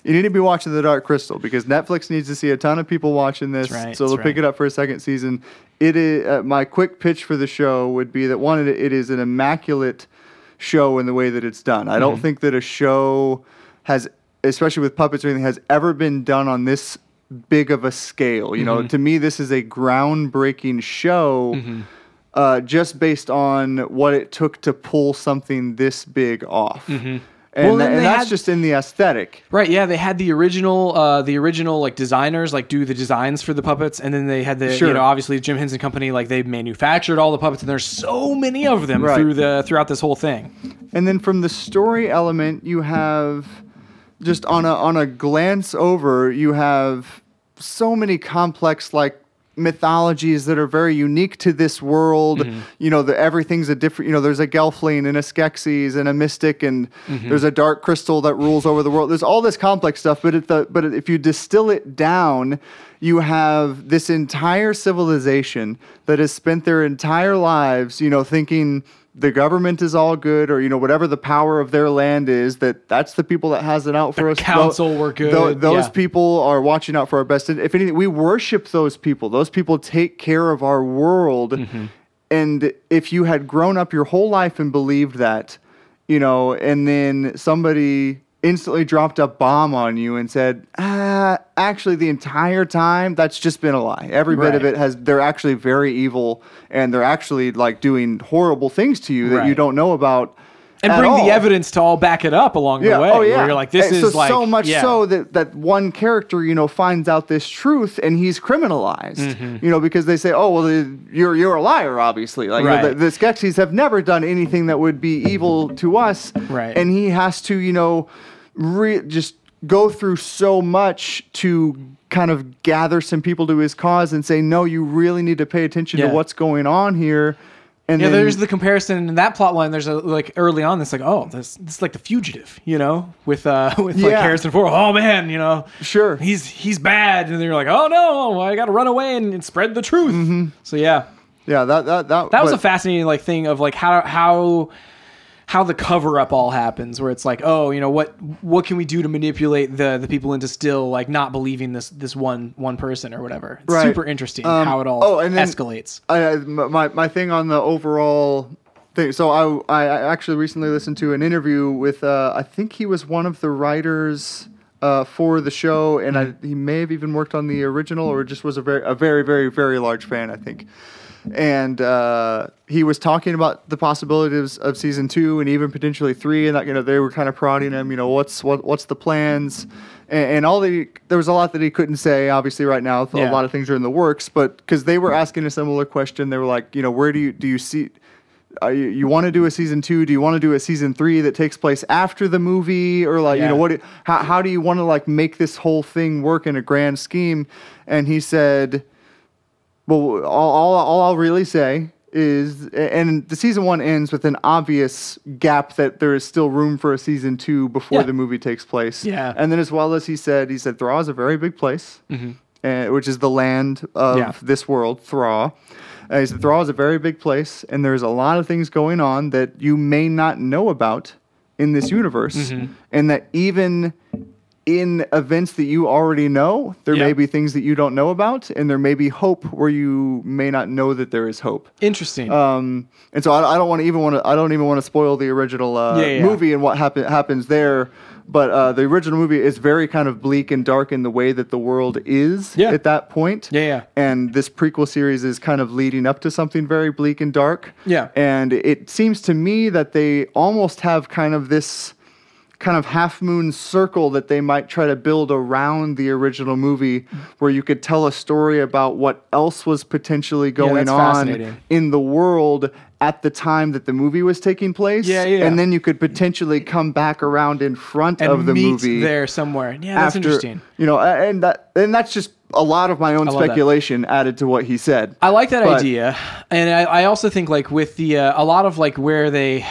you need to be watching The Dark Crystal because Netflix needs to see a ton of people watching this, right, so they'll that's pick right. it up for a second season. It is uh, my quick pitch for the show would be that one, it, is an immaculate show in the way that it's done. I Mm-hmm. don't think that a show has, especially with puppets or anything, has ever been done on this big of a scale. You know, Mm-hmm. to me, this is a groundbreaking show. Mm-hmm. Uh, just based on what it took to pull something this big off, and. Well, then and that's had- just in the aesthetic. Right, yeah, they had the original, uh, the original like designers like do the designs for the puppets, and then they had the, Sure. you know, obviously Jim Henson Company like they manufactured all the puppets, and there's so many of them Right. through the throughout this whole thing. And then from the story element, you have just on a on a glance over, you have so many complex like mythologies that are very unique to this world. Mm-hmm. You know, the, everything's a different. You know, there's a Gelfling and a Skeksis and a Mystic, and mm-hmm. there's a Dark Crystal that rules over the world. There's all this complex stuff, but the, but if you distill it down, you have this entire civilization that has spent their entire lives, you know, thinking the government is all good or you know whatever the power of their land is that that's the people that has it out for us council were good, tho- those yeah. people are watching out for our best if anything we worship those people those people take care of our world Mm-hmm. and if you had grown up your whole life and believed that you know and then somebody instantly dropped a bomb on you and said ah, actually the entire time that's just been a lie. Every bit of it has they're actually very evil and they're actually like doing horrible things to you that you don't know about And bring all. the evidence to all back it up along yeah. the way. Oh yeah. Where you're like, this And is so, like so much yeah. so that that one character, you know, finds out this truth and he's criminalized. Mm-hmm. You know, because they say, "Oh, well, the, you're you're a liar, obviously." Like you know, the, the Skeksis have never done anything that would be evil to us, Right. And he has to, you know, re- just go through so much to kind of gather some people to his cause and say, "No, you really need to pay attention Yeah. to what's going on here." And Yeah, then, there's the comparison in that plot line. There's a like early on. It's like, oh, this this is like the fugitive, you know, with uh with like Yeah. Harrison Ford. Oh man, you know, Sure. he's he's bad, and then you're like, oh no, I got to run away and, and spread the truth. Mm-hmm. So yeah, yeah, that that that that was but- a fascinating like thing of like how how how the cover up all happens where it's like oh you know what what can we do to manipulate the the people into still like not believing this this one one person or whatever it's Right. super interesting Um, how it all oh, and escalates I, my my thing on the overall thing. So I I I actually recently listened to an interview with uh, I think he was one of the writers uh, for the show, and I, he may have even worked on the original, or just was a very a very very very large fan. I think. And uh, he was talking about the possibilities of season two and even potentially three, and that you know they were kind of prodding him. You know what's what what's the plans, and, and all the there was a lot that he couldn't say. Obviously, right now a lot of things are in the works, but because they were asking a similar question, they were like, you know, where do you do you see? Are you, you want to do a season two? Do you want to do a season three that takes place after the movie, or like you know what? How how do you want to like make this whole thing work in a grand scheme? And he said, well, all, all, all I'll really say is, and the season one ends with an obvious gap that there is still room for a season two before Yeah. the movie takes place. Yeah. And then, as well as he said, he said Thra is a very big place, uh, which is the land of Mm-hmm. Yeah. this world, Thra. Uh, he said Thra is a very big place, and there's a lot of things going on that you may not know about in this universe, Mm-hmm. and that even in events that you already know, there Yeah. may be things that you don't know about, and there may be hope where you may not know that there is hope. Interesting. Um, and so I, I don't want to even want to. I don't even want to spoil the original uh, Yeah, yeah. movie and what happen, happens there. But uh, the original movie is very kind of bleak and dark in the way that the world is Yeah. at that point. Yeah, yeah. And this prequel series is kind of leading up to something very bleak and dark. Yeah. And it seems to me that they almost have kind of this kind of half moon circle that they might try to build around the original movie where you could tell a story about what else was potentially going that's on in the world at the time that the movie was taking place. Yeah, yeah. And then you could potentially come back around in front and of the movie there somewhere. Yeah, that's after interesting. you know, and that and that's just a lot of my own love that. speculation added to what he said. I like that But- idea, and I, I also think like with the uh, a lot of like where they,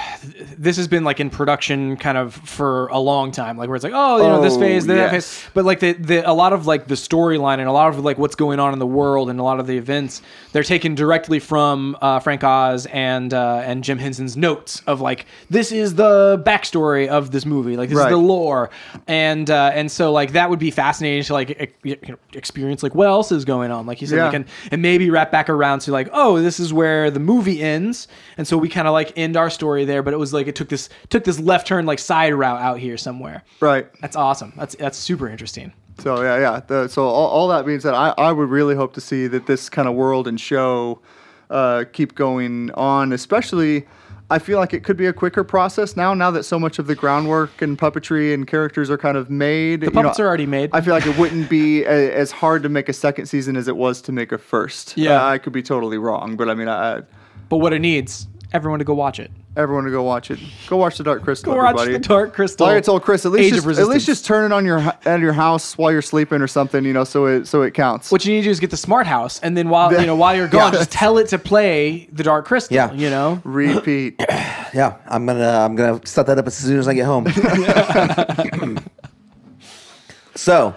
this has been like in production kind of for a long time, like where it's like oh you know this Oh, phase, then that phase, but like the, the a lot of like the storyline and a lot of like what's going on in the world and a lot of the events they're taken directly from uh, Frank Oz and uh, and Jim Henson's notes of like this is the backstory of this movie, like this Right. is the lore, and uh, and so like that would be fascinating to like you know, experience like what else is going on, like you said, Yeah. like and and maybe wrap back around to like, oh, this is where the movie ends, and so we kind of like end our story there. But it was like it took this took this left turn like side route out here somewhere. Right. That's awesome. That's that's super interesting. So yeah, yeah. The, so all, all that being said, I, I would really hope to see that this kind of world and show uh, keep going on. Especially, I feel like it could be a quicker process now. Now that so much of the groundwork and puppetry and characters are kind of made, The puppets are already made. I feel like it wouldn't be a, as hard to make a second season as it was to make a first. Yeah. Uh, I could be totally wrong, but I mean, I, I, But what it needs, everyone to go watch it. Everyone to go watch it. Go watch the Dark Crystal. Go watch everybody. the Dark Crystal. Like I told Chris, at least just, at least just turn it on your hu- at your house while you're sleeping or something, you know, so it so it counts. What you need to do is get the smart house, and then while you know while you're gone, Yeah. just tell it to play the Dark Crystal. Yeah. you know. Repeat. Yeah, I'm gonna I'm gonna set that up as soon as I get home. so,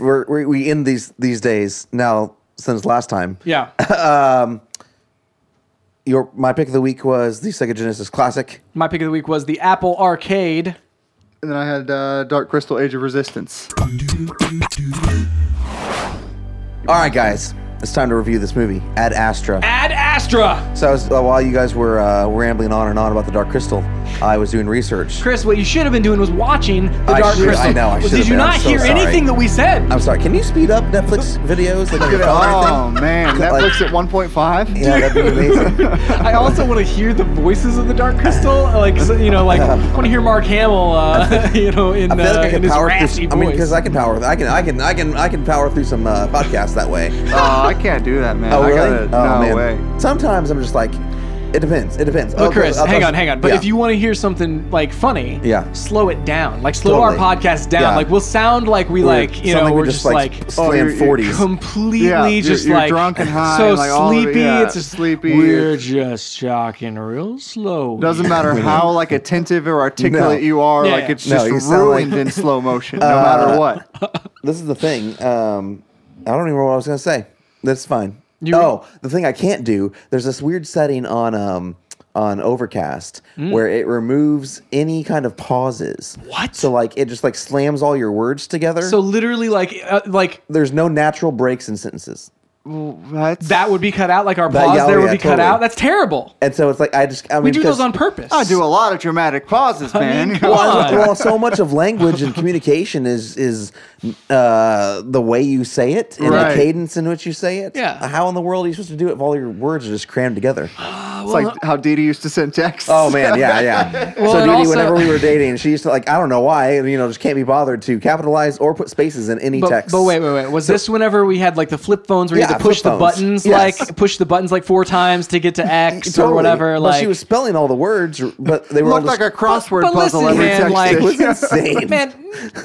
we're, we we end these these days now since last time. Yeah. Um, Your my pick of the week was the Sega Genesis Classic. My pick of the week was the Apple Arcade. And then I had uh, Dark Crystal Age of Resistance. All right, guys, it's time to review this movie, Ad Astra. Ad Astra. So I was, uh, while you guys were uh, rambling on and on about the Dark Crystal, I was doing research. Chris, what you should have been doing was watching the I Dark should- Crystal. I know, I should Did have you been. I'm not so hear sorry. anything that we said? I'm sorry. Can you speed up Netflix videos like on your phone or Oh anything? man, Like- Netflix at 1.5. Yeah, that'd be amazing. I also want to hear the voices of the Dark Crystal, like so, you know, like I want to hear Mark Hamill, uh, you know, in, I feel like uh, I in can his power raspy through. I mean, voice. because I can power. I can. I can. I can. I can power through some uh, podcasts that way. Oh, I can't do that, man. Oh I really? gotta, oh no man. way. Sometimes I'm just like, it depends. It depends. But Okay, Chris, I'll- hang I'll- on, hang on. But yeah. if you want to hear something like funny, Yeah. slow it down. Like slow Totally. our podcast down. Yeah. Like we'll sound like we We're- like you sound know like we're we just, like, Oh, slam you're- you're 40s. completely Yeah, you're- just you're like drunk and high, so like all of it, sleepy. yeah, it's just sleepy. We're just talking real slow. Doesn't matter how like attentive or articulate No. you are, Yeah, like yeah. it's No, just you sound like- ruined in slow motion, no Uh, matter what. this is the thing. Um, I don't even know what I was gonna say. That's fine. You- oh, the thing I can't do. There's this weird setting on um on Overcast Mm. where it removes any kind of pauses. What? So like it just like slams all your words together. So literally, like, uh, like there's no natural breaks in sentences. Well, that's That would be cut out. Like our That- pause yeah, oh, there would yeah, be cut totally. out. That's terrible. And so it's like I just I mean We do because- those on purpose. I do a lot of dramatic pauses, man. mean, you come on. well, so much of language and communication is is uh, the way you say it and Right. the cadence in which you say it. Yeah. How in the world are you supposed to do it if all your words are just crammed together? It's like how Dee Dee used to send texts. Oh man, yeah, yeah. Well, so and Judy, also- whenever we were dating, she used to like I don't know why, you know, just can't be bothered to capitalize or put spaces in any But, text. but wait, wait, wait. Was this whenever we had like the flip phones where you Yeah, had to push the buttons, Yes. like push the buttons like four times to get to X Totally. or whatever? But Like she was spelling all the words, but they were all looked just, like a crossword But puzzle listen, every man, like- it was insane. Man,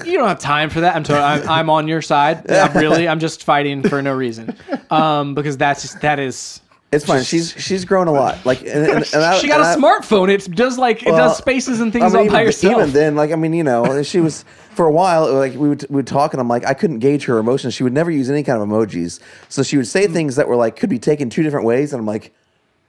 you don't have time for that. I'm, to- I'm I'm on your side. Yeah, really, I'm just fighting for no reason. Um, because that's just that is. It's fine. She's she's grown a lot. Like and, and, and She got a I- smartphone. It does like it does spaces and things I mean, all even, by herself. Even then, like I mean, you know, she was for a while. Like we would we would talk, and I'm like, I couldn't gauge her emotions. She would never use any kind of emojis, so she would say Hmm. things that were like could be taken two different ways, and I'm like,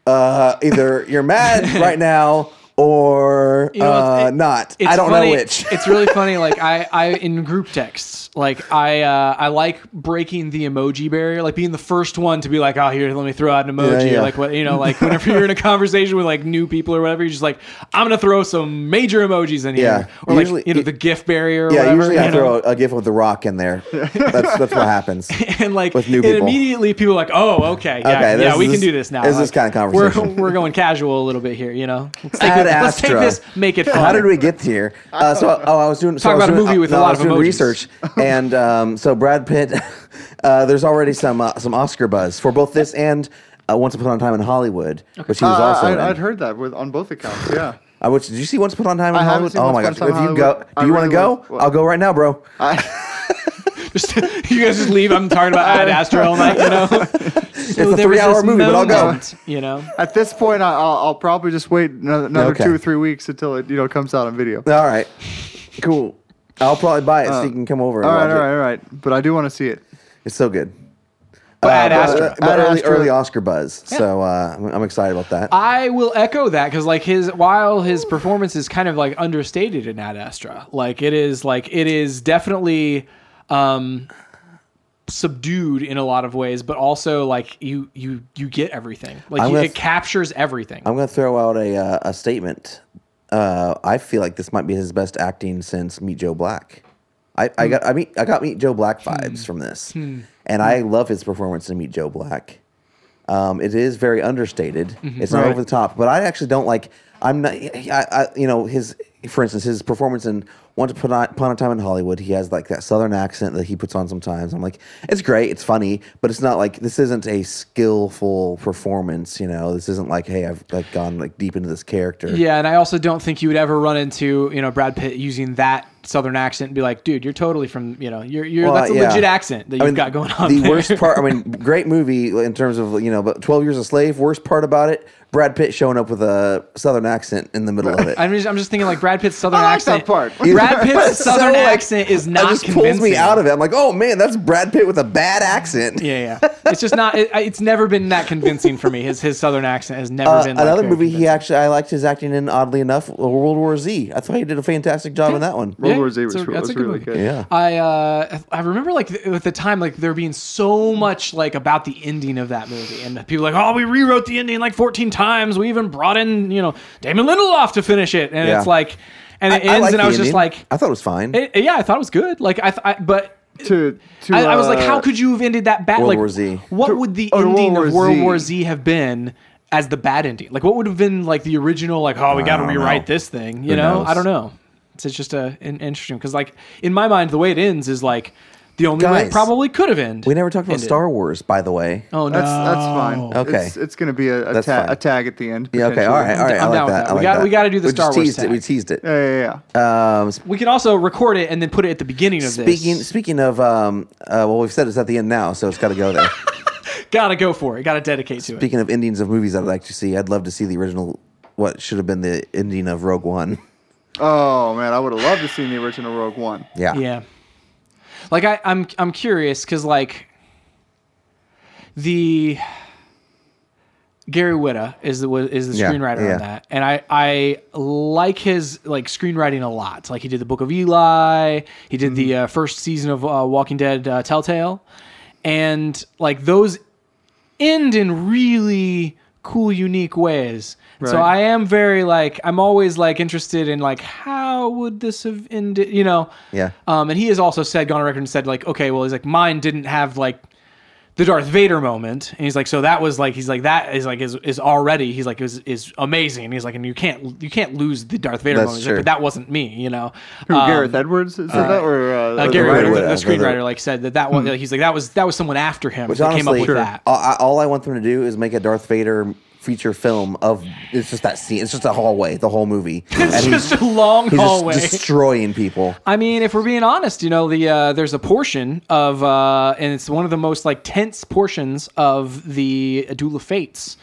uh, either you're mad right now or You know, uh, it- not. I don't funny- know which. it's really funny. Like I, I in group texts, like I, uh, I like breaking the emoji barrier, like being the first one to be like, oh, here, let me throw out an emoji, Yeah, yeah. like what, you know, like whenever you're in a conversation with like new people or whatever, you're just like, I'm gonna throw some major emojis in here, Yeah. or like Usually- you know the GIF barrier. Or yeah, whatever, usually I you throw a, gif with the rock in there. That's that's what happens. and like with new and people. immediately people are like, oh, okay, yeah, Okay, yeah, we is- can do this now. this is Like, this kind of conversation. We're we're going casual a little bit here, you know. Let's take, Ad let's take this, make it fun. How did we get here? Uh, so, oh, I was doing. So Talk I was about a doing, movie with a no, lot I was of doing emojis. research, and um, so Brad Pitt. Uh, there's already some uh, some Oscar buzz for both this and uh, Once Upon a Time in Hollywood, which he was Uh, also. in. I, I'd heard that with on both accounts. Yeah. Uh, which did you see Once Upon a Time in I haven't Hollywood? seen Oh Once my Upon gosh! a Time If in you go, Hollywood. do I you want to really go? would- I'll go right now, bro. I, Just, you guys just leave. I'm talking about Ad Astra all night, you know. So a three-hour this movie, but I'll go. You know, at this point, I, I'll, I'll probably just wait another, another Okay. two or three weeks until it you know comes out on video. All right, cool. I'll probably buy it so you can come over. And Uh, All right, watch all it. right, all right. But I do want to see it. It's so good. But Ad Uh, Astra. but, but Ad early, Astra. early Oscar buzz. So uh, I'm, I'm excited about that. I will echo that because like his while his performance is kind of like understated in Ad Astra, like it is like it is definitely um subdued in a lot of ways, but also like you you you get everything. Like you, gonna- it captures everything. I'm going to throw out a uh, a statement. Uh, I feel like this might be his best acting since Meet Joe Black. I, I got I meet I got Meet Joe Black vibes from this, and I love his performance in Meet Joe Black. Um, it is very understated. It's not Right. over the top, but I actually don't like. I'm not. I, I you know his for instance his performance in Once Upon a- Time in Hollywood. He has like that southern accent that he puts on sometimes. I'm like, it's great, it's funny, but it's not like this isn't a skillful performance. You know, this isn't like hey I've like gone like deep into this character. Yeah, and I also don't think you would ever run into you know Brad Pitt using that southern accent and be like, dude, you're totally from you know you're you're Well, that's a yeah. legit accent that you've I mean, got going on. The there. worst part, I mean, great movie in terms of you know, but Twelve Years a Slave. Worst part about it, Brad Pitt showing up with a southern accent in the middle of it. I'm just, I'm just thinking like Brad Pitt's southern I like that accent. part. Brad Pitt's it's southern so, like, accent is It not just convincing. pulls me out of it. I'm like, oh man, that's Brad Pitt with a bad accent. Yeah, yeah. It's just not. It, it's never been that convincing for me. His his southern accent has never Uh, been. like, another very movie he convincing. actually I liked his acting in. Oddly enough, World War Z. I thought he did a fantastic job in that one. World Yeah, War Z it's was, a- re- that's was a good really movie. good. Yeah. I uh, I remember like th- at the time like there being so much like about the ending of that movie and people like oh we rewrote the ending like 14 times we even brought in you know Damon Lindelof to finish it and Yeah. it's like and it I- I ends liked and I the was just like I thought it was fine. it, yeah I thought it was good like I, th- I but To, to I, I was like, uh, how could you have ended that bad? World like, War Z. What To- would the oh, World ending of World Z. War Z have been as the bad ending? Like, what would have been like the original? Like, oh, we got to rewrite know. this thing. You Who know, knows? I don't know. It's, it's just a an interesting because, like, in my mind, the way it ends is like the only way it probably could have ended. we never talked about ended. Star Wars, by the way. Oh no, That's that's fine. Okay. It's, it's going to be a, a, That's ta- fine. a tag at the end. Yeah. Okay. All right. All right. I'm I down like with that. that. I We like got- that. we gotta do the We Star just Wars teased it. tag. We teased it. Yeah, yeah, yeah. Um, We can also record it and then put it at the beginning of speaking this. speaking of, um, uh, well, we've said it's at the end now, so it's got to go there. Gotta go for it. Gotta dedicate to it. Speaking of endings of movies, I'd like to see. I'd love to see the original. What should have been the ending of Rogue One? Oh man, I would have loved to see the original Rogue One. Yeah. Yeah. Like I, I'm I'm curious because like the Gary Whitta is the is the Yeah, screenwriter yeah. on that, and I I like his like screenwriting a lot. Like he did the Book of Eli, he did the uh, first season of uh, Walking Dead uh, Telltale, and like those end in really cool, unique ways. So I am very like I'm always like interested in like how would this have ended, you know? Yeah. Um, and he has also said, gone on record and said like, okay, well, he's like mine didn't have like the Darth Vader moment, and he's like, so that was like, he's like that is like is is already he's like is is amazing. And he's like, and you can't you can't lose the Darth Vader That's moment. He's like, but that wasn't me, you know. Who, Um, Gareth Edwards said that, or uh, uh, the Gary writer? Whitta, Whitta, the, the- screenwriter, like said that that was he's like that was that was someone after him Which that came up honestly, with that. all, all I want them to do is make a Darth Vader feature film of it's just that scene. It's just a hallway, the whole movie. It's And just a long hallway. destroying people. I mean, if we're being honest, you know, the uh, there's a portion of, uh, and it's one of the most like tense portions of the Duel of Fates.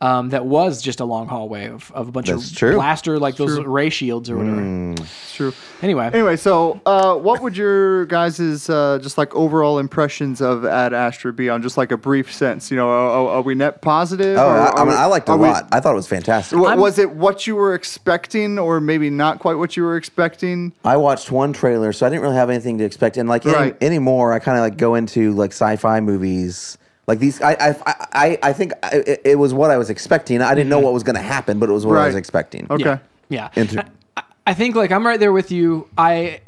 Um, that was just a long hallway of, of a bunch That's of true. blaster, like those ray shields or whatever. It's true. Anyway, Anyway, so uh, what would your guys' uh, just like overall impressions of Ad Astra be on just like a brief sense? You know, are, are we net positive? Oh, or I, I are mean, we- I liked it a are we- lot. I thought it was fantastic. wa- I'm- was it what you were expecting, or maybe not quite what you were expecting? I watched one trailer, so I didn't really have anything to expect. And like any, Right. anymore, I kind of like go into like sci-fi movies. Like these, I I I, I think I, it, it was what I was expecting. I didn't know mm-hmm. what was going to happen, but it was what I was Right. expecting. Okay. yeah, yeah. Inter- I, I think like I'm right there with you. I,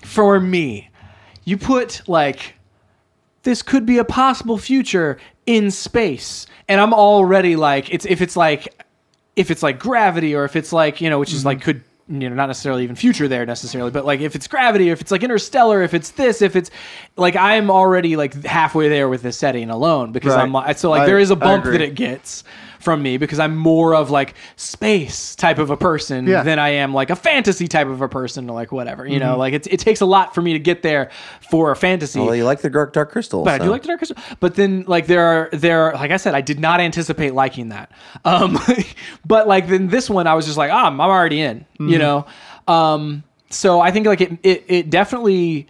for me, you put like this could be a possible future in space, and I'm already like it's if it's like if it's like gravity or if it's like you know which is mm-hmm. like could you know not necessarily even future there necessarily but like if it's gravity if it's like interstellar if it's this if it's like i'm already like halfway there with this setting alone because Right. i'm so like I- there is a I bump agree. that it gets from me because i'm more of like space type of a person Yeah. than i am like a fantasy type of a person or like whatever you Mm-hmm. know like it's, it takes a lot for me to get there for a fantasy Well, you like the dark, dark crystal, but I do like the Dark Crystal. But then, like there are there, are, like I said, I did not anticipate liking that. Um, but like then this one, I was just like, ah, I'm already in. Mm-hmm. You know. Um, so I think like it, it it definitely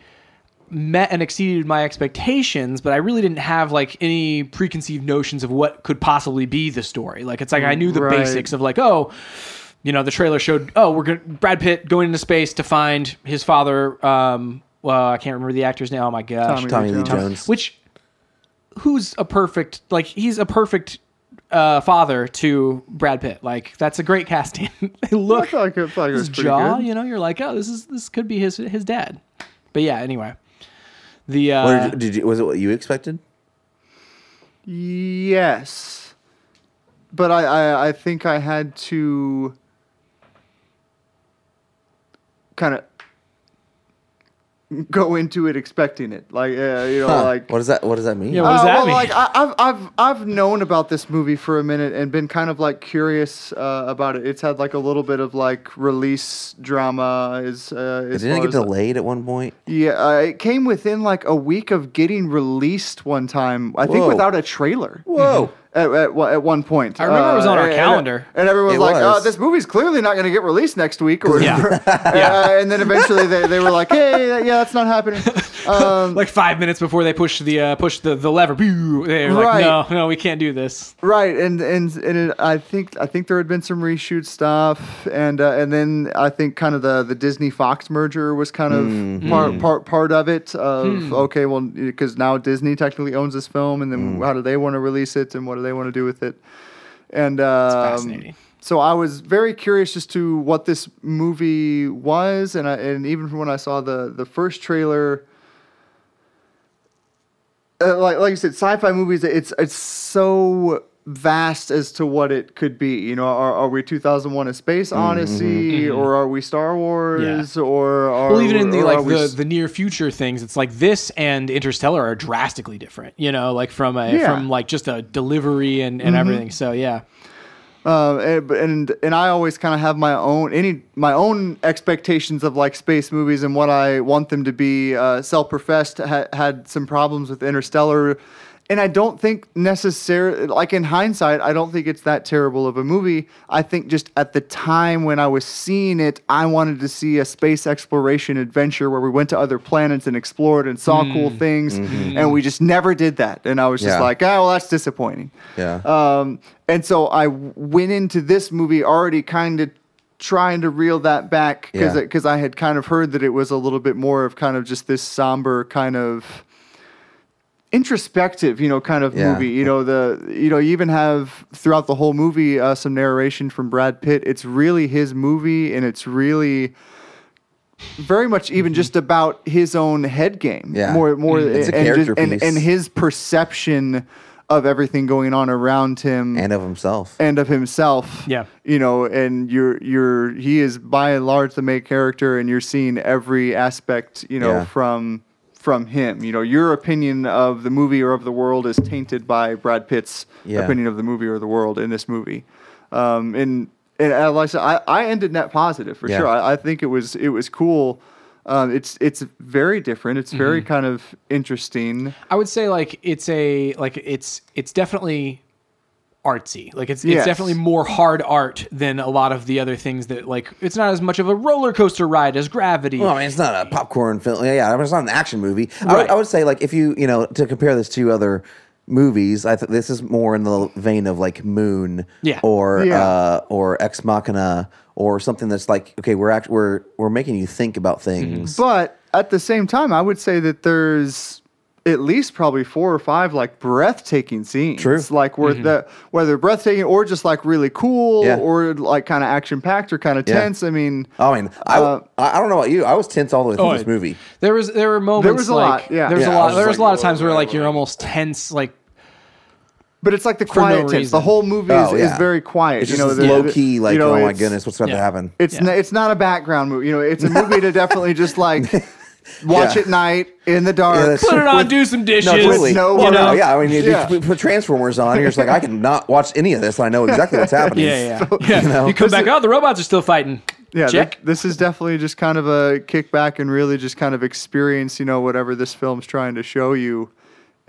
met and exceeded my expectations, but I really didn't have like any preconceived notions of what could possibly be the story. Like it's like I knew the Right. basics of like, oh, you know, the trailer showed, oh, we're going Brad Pitt going into space to find his father. Um, well, I can't remember the actor's name. Oh my gosh, Tommy Tommy Lee Lee Jones. Jones. which who's a perfect like he's a perfect uh, father to Brad Pitt. Like that's a great casting. they I look feel like, I feel like it his jaw, good. you know, you're like, oh, this is this could be his his dad. But yeah, anyway, the uh, What did, you, did you? Was it what you expected? Yes, but I, I I think I had to kind of go into it expecting it, like uh, you know, Huh. like what does that? What does that mean? Yeah, what does Uh, that well, mean? like I, I've I've I've known about this movie for a minute and been kind of like curious uh, about it. It's had like a little bit of like release drama. Is uh, as Didn't it get as, delayed at one point? Yeah, uh, it came within like a week of getting released one time. I think without a trailer. Whoa! At, at, one- at one point, I remember it was on our and- calendar. and everyone was It like, was. "Oh, this movie's clearly not going to get released next week." Or Yeah. whatever. Yeah. Uh, and then eventually they, they were like, "Hey, yeah, that's not happening." Um, like five minutes before they push the uh, push the, the lever, pew, they're like, no, no, we can't do this. Right, and and and it, I think I think there had been some reshoot stuff, and uh, and then I think kind of the the Disney Fox merger was kind of Mm-hmm. part part part of it. Of Hmm. okay, well, because now Disney technically owns this film, and then Mm. how do they want to release it, and what do they want to do with it? And um. So I was very curious as to what this movie was, and I, and even from when I saw the the first trailer uh, like like I said, sci-fi movies. It's it's so vast as to what it could be. You know, are, are we 2001: A Space Odyssey, or are we Star Wars, or are Mm-hmm. Well, even in the like the, s- the near future things, it's like this and Interstellar are drastically different. You know, like from a Yeah. Mm-hmm. from like just a delivery and, and everything. So yeah, Um, and, and I always kind of have my own any my own expectations of like space movies and what I want them to be. Uh, self-professed ha- had some problems with Interstellar, and I don't think necessarily like in hindsight, I don't think it's that terrible of a movie. I think just at the time when I was seeing it, I wanted to see a space exploration adventure where we went to other planets and explored and saw cool mm. things, mm-hmm. and we just never did that. And I was just Yeah. like, oh, well, that's disappointing. Yeah. Um, and so I went into this movie already kind of trying to reel that back because Yeah. because I had kind of heard that it was a little bit more of kind of just this somber kind of introspective, you know, kind of Yeah. movie. You know, the you know, you even have throughout the whole movie uh, some narration from Brad Pitt. It's really his movie, and it's really very much even just about his own head game. Mm-hmm. Yeah. more more It's a and, character and, piece. and his perception of everything going on around him and of himself. and of himself. Yeah. You know, and you're you're he is by and large the main character and you're seeing every aspect, you know, Yeah. from from him. You know, your opinion of the movie or of the world is tainted by Brad Pitt's Yeah. opinion of the movie or the world in this movie. Um and and uh, like I said, I, I ended net positive for Yeah. sure. I, I think it was it was cool. Um, it's it's very different. It's very Mm-hmm. kind of interesting. I would say like it's a like it's it's definitely artsy. Like it's it's definitely more hard art than a lot of the other things that like it's not as much of a roller coaster ride as Gravity. Well, I mean, it's not a popcorn film. Yeah, yeah, I mean, it's not an action movie. I, would, Right. I would say, like, if you, you know, to compare this to other movies, I think this is more in the vein of like Moon, Yeah. or Yeah. uh, or Ex Machina, or something that's like, okay, we're act- we're we're making you think about things. But at the same time, I would say that there's at least probably four or five like breathtaking scenes. True. Like where the whether breathtaking or just like really cool Yeah. or like kind of action packed or kind of Yeah. tense. I mean, I mean, I, Uh, I I don't know about you. I was tense all the way through Oh, this movie. There was there were moments There was a like lot, yeah. there was Yeah, a I lot was there just was a lot of times where like you're almost tense like but it's like the no tense. The whole movie Oh, is, yeah. is very quiet. It's you know, the- low key. like, you know, oh my goodness, what's about to happen? It's Yeah. n- it's not a background movie. You know, it's a movie to definitely just like watch Yeah. at night in the dark. Yeah, put it on, with- do some dishes. No, totally. no- well, you no, know? yeah. I mean, you, Yeah. you put Transformers on, you're just like, I can not watch any of this. I know exactly what's happening. yeah, yeah. yeah. You, know? come back, oh, the robots are still fighting. Yeah, Check. th- this is definitely just kind of a kickback and really just kind of experience, you know, whatever this film's trying to show you.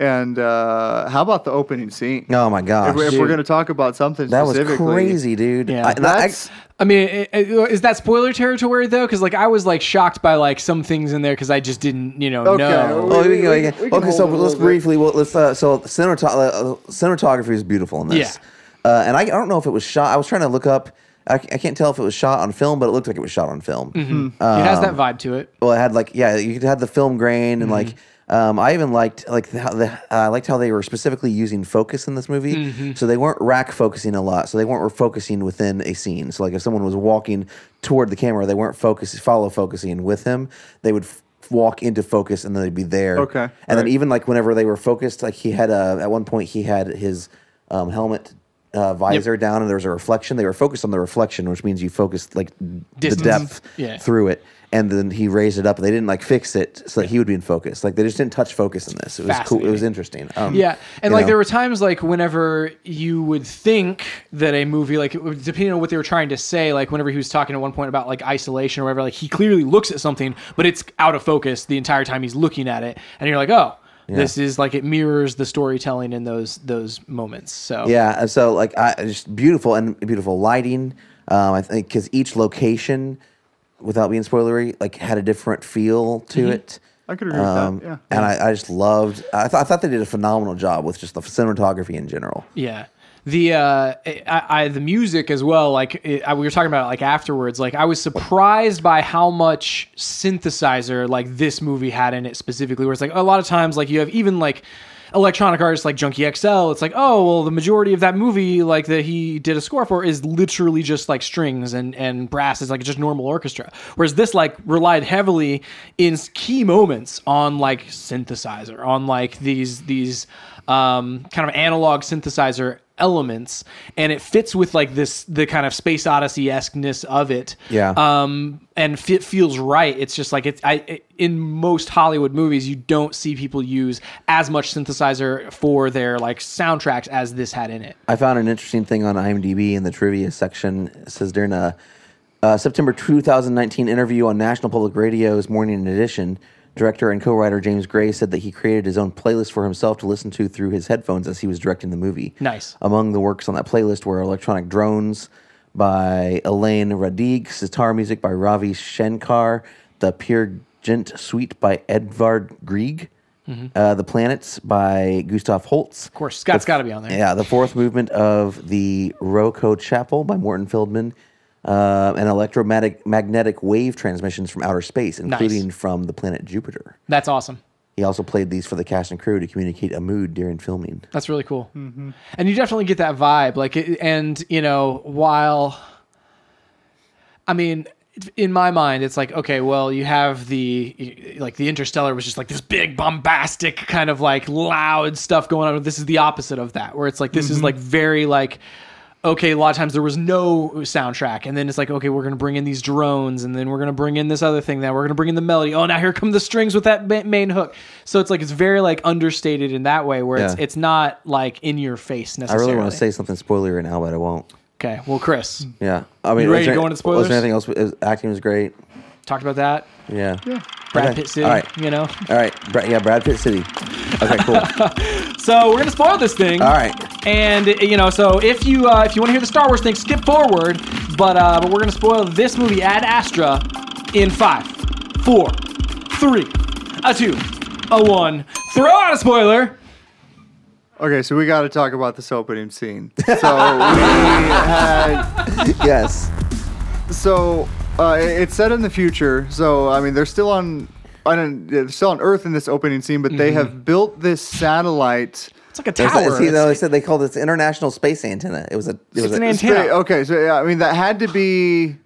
And uh, how about the opening scene? Oh my gosh, if, we, if dude. we're going to talk about something that was crazy, dude. Yeah. I, and I- That's I mean, i- i- is that spoiler territory though? Because like I was like shocked by like some things in there because I just didn't, you know, Okay, know. well, Oh, we we- can go we- again. Okay, so hold it a let's briefly. Well, let's. Uh, so cinemat- uh, cinematography is beautiful in this. Uh, and I, I don't know if it was shot. I was trying to look up. I, I can't tell if it was shot on film, but it looked like it was shot on film. it has that vibe to it. Well, it had like yeah, you had the film grain and like. Um, I even liked like how the uh, I liked how they were specifically using focus in this movie. So they weren't rack focusing a lot. So they weren't focusing within a scene. So like if someone was walking toward the camera, they weren't focus follow focusing with him. They would f- walk into focus and then they'd be there. Okay, And then even like whenever they were focused, like he had a at one point he had his um, helmet. Uh, visor down and there was a reflection. They were focused on the reflection, which means you focused like Distance. the depth Yeah. through it, and then he raised it up. and They didn't like fix it so that he would be in focus. Like they just didn't touch focus in this. It was cool. It was interesting. Um, Yeah, and like know. there were times like whenever you would think that a movie, like it would- depending on what they were trying to say, like whenever he was talking at one point about like isolation or whatever, like he clearly looks at something, but it's out of focus the entire time he's looking at it, and you're like, oh, this is like it mirrors the storytelling in those those moments. So Yeah, and so like I just beautiful and beautiful lighting. Um, I think because each location, without being spoilery, like had a different feel to it. I could agree with that, Um, yeah. and I, I just loved. I, th- I thought they did a phenomenal job with just the cinematography in general. Yeah. The uh, I, I the music as well. Like it, I, we were talking about it, like afterwards. Like I was surprised by how much synthesizer like this movie had in it specifically. Where it's like a lot of times like you have even like electronic artists like Junkie XL. It's like oh well the majority of that movie like that he did a score for is literally just like strings and and brass. It's like just normal orchestra. Whereas this like relied heavily in key moments on like synthesizer on like these these um, kind of analog synthesizer elements and it fits with like this the kind of space odyssey esqueness of it Yeah. um and it feels right it's just like it's i it, in most hollywood movies you don't see people use as much synthesizer for their like soundtracks as this had in it I found an interesting thing on IMDb in the trivia section. It says during a uh, September 2019 interview on National Public Radio's Morning Edition, director and co-writer James Gray said that he created his own playlist for himself to listen to through his headphones as he was directing the movie. Nice. Among the works on that playlist were Electronic Drones by Eliane Radigue, Sitar Music by Ravi Shankar, The Peer Gynt Suite by Edvard Grieg, uh, The Planets by Gustav Holst. of course scott's got to be on there Yeah, the fourth movement of the Rothko Chapel by Morton Feldman, uh, and electromagnetic magnetic wave transmissions from outer space, including from the planet Jupiter. that's awesome he also played these for the cast and crew to communicate a mood during filming. That's really cool. And you definitely get that vibe. Like, and you know, while I mean, in my mind, it's like, okay, well, you have the like the Interstellar was just like this big bombastic kind of like loud stuff going on. This is the opposite of that, where it's like this is like very like. Okay, a lot of times there was no soundtrack, and then it's like, okay, we're gonna bring in these drones, and then we're gonna bring in this other thing. Then we're gonna bring in the melody. Oh, now here come the strings with that main hook. So it's like it's very like understated in that way, where it's Yeah. it's not like in your face necessarily. I necessarily. really want to say something spoilery now, but I won't. Okay, well, Chris Yeah, I mean, ready was to there- go into Was spoilers? there anything else? Was- Acting was great. Talked about that. Yeah. Brad Okay. Pitt City, All right. you know. All right. Bra- yeah, Brad Pitt City. Okay, cool. So we're gonna spoil this thing. All right. And you know, so if you uh, if you want to hear the Star Wars thing, skip forward. But uh, but we're gonna spoil this movie Ad Astra in five, four, three, a two, a one. Throw out a spoiler. Okay, so we got to talk about this opening scene. So we had yes. so uh, it- it's set in the future. So I mean, they're still on. I don't. They're still on Earth in this opening scene, but they have built this satellite. It's like a There's- tower. see, though, they said they called it the International Space Antenna. It was a. It was It's a, an antenna. Spa- Okay, so yeah, I mean that had to be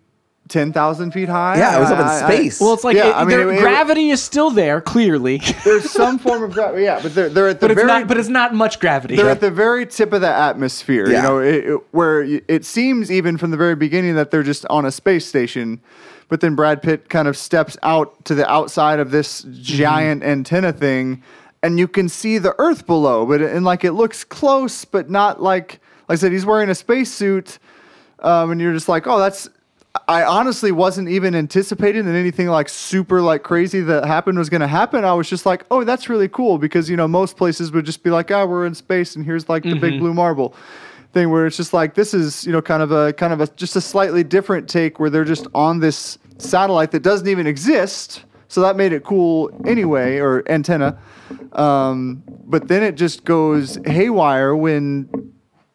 ten thousand feet high. Yeah, it was up in I- I- space. well, it's like Yeah, it- I mean, it- it- gravity is still there, clearly, there's some form of gravity. Yeah, but they're they're at the but it's very not. But it's not much gravity. they're at the very tip of the atmosphere. Yeah. You know, it, it- where it seems even from the very beginning that they're just on a space station. But then Brad Pitt kind of steps out to the outside of this giant antenna thing, and you can see the Earth below. But and like it looks close, but not like like I said, he's wearing a spacesuit, um, and you're just like, oh, that's. I honestly wasn't even anticipating that anything like super like crazy that happened was going to happen. I was just like, oh, that's really cool because you know most places would just be like, ah, we're in space and here's like the big blue marble thing where it's just like this is you know kind of a kind of a just a slightly different take where they're just on this satellite that doesn't even exist. So that made it cool anyway, or antenna. Um, but then it just goes haywire when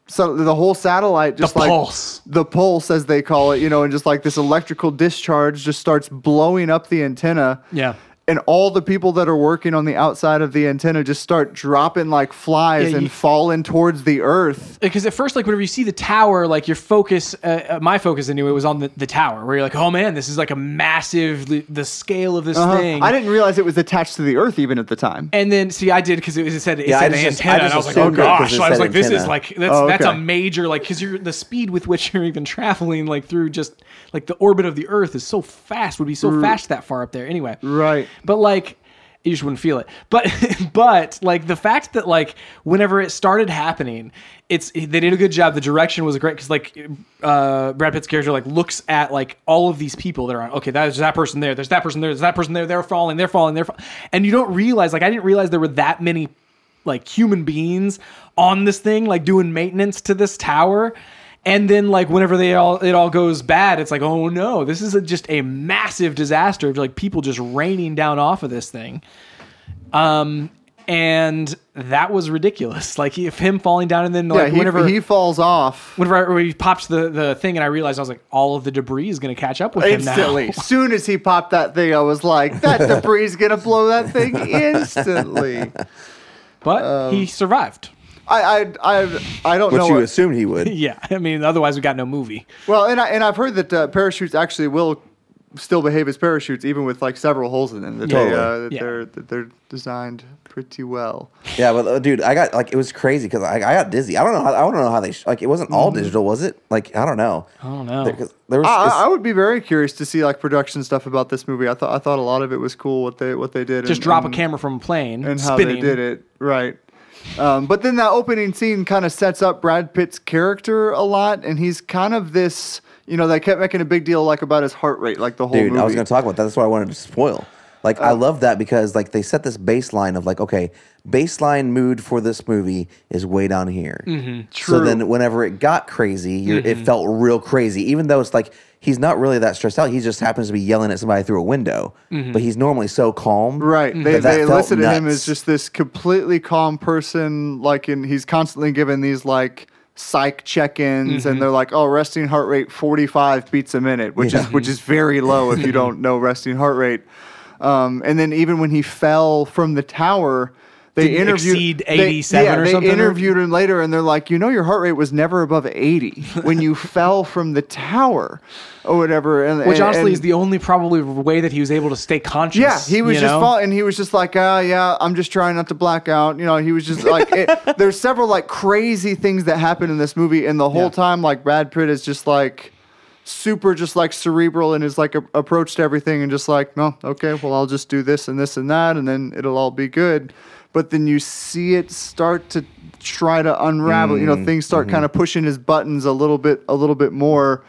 so the whole satellite just The like pulse. the pulse as they call it, you know, and just like this electrical discharge just starts blowing up the antenna. Yeah. And all the people that are working on the outside of the antenna just start dropping like flies Yeah, and you- falling towards the earth. because at first, like whenever you see the tower, like your focus, uh, uh, my focus anyway, was on the, the tower, where you're like, oh man, this is like a massive, the, the scale of this Uh-huh. thing. I didn't realize it was attached to the earth even at the time. and then see, I did because it, was- it said it Yeah, I said just- antenna, I and I was like, oh assumed it 'cause gosh, it I was said like, this is like that's Oh, that's a major like because you're the speed with which you're even traveling like through just like the orbit of the Earth is so fast, would be so fast that far up there anyway. Right. But like you just wouldn't feel it. But but like the fact that like whenever it started happening, it's they did a good job. The direction was great because like uh, Brad Pitt's character like looks at like all of these people that are on. Okay, there's that person there. There's that person there. There's that person there. They're falling. They're falling. They're fall-. and you don't realize like I didn't realize there were that many like human beings on this thing like doing maintenance to this tower. And then, like, whenever they all it all goes bad, it's like, oh no, this is a, just a massive disaster of like people just raining down off of this thing. Um, and that was ridiculous. Like, if him falling down, and then Yeah, like he, whenever he falls off whenever he pops the the thing, and I realized I was like, all of the debris is going to catch up with him instantly. now. As soon as he popped that thing, I was like, that debris is gonna blow that thing instantly. But Um, he survived. I I I, I don't Which know. you what- assumed he would. Yeah, I mean, otherwise we got no movie. Well, and I and I've heard that uh, parachutes actually will still behave as parachutes, even with like several holes in them. That, they, Totally. uh, that Yeah. they're that they're designed pretty well. Yeah, but uh, dude, I got like it was crazy because I, I got dizzy. I don't know how I don't know how they sh- like it wasn't all digital, was it? Like I don't know. I don't know. There, 'cause there was. I, I I would be very curious to see like production stuff about this movie. I thought I thought a lot of it was cool what they what they did. Just and, drop and, a camera from a plane and how spinning. they did it right. Um, but then that opening scene kind of sets up Brad Pitt's character a lot, and he's kind of this. You know, they kept making a big deal like about his heart rate, like the whole dude, movie. I was going to talk about that. That's what I wanted to spoil. Like Uh, I love that because like they set this baseline of like okay, baseline mood for this movie is way down here. So Mm-hmm. True. Mm-hmm. then whenever it got crazy, you're, it felt real crazy. Even though it's like he's not really that stressed out. He just happens to be yelling at somebody through a window, but he's normally so calm. Mm-hmm. Right. They, that that they felt listed him as just this completely calm person. Like, and he's constantly given these like psych check-ins, and they're like, "Oh, resting heart rate 45 beats a minute," which Yeah. is which is very low if you don't know resting heart rate. Um, and then even when he fell from the tower, they Didn't interviewed they- 87 yeah, or they something? interviewed him later, and they're like, you know, your heart rate was never above 80 when you fell from the tower, or whatever. And, Which and- honestly and- is the only probably way that he was able to stay conscious. yeah, he was just know? fall, and he was just like, ah, yeah, I'm just trying not to black out. You know, he was just like, it, there's several like crazy things that happen in this movie, and the whole Yeah. time, like Brad Pitt is just like super, just like cerebral in his like a- approach to everything, and just like, no, okay, well, I'll just do this and this and that, and then it'll all be good. But then you see it start to try to unravel. You know, things start kind of pushing his buttons a little bit, a little bit more,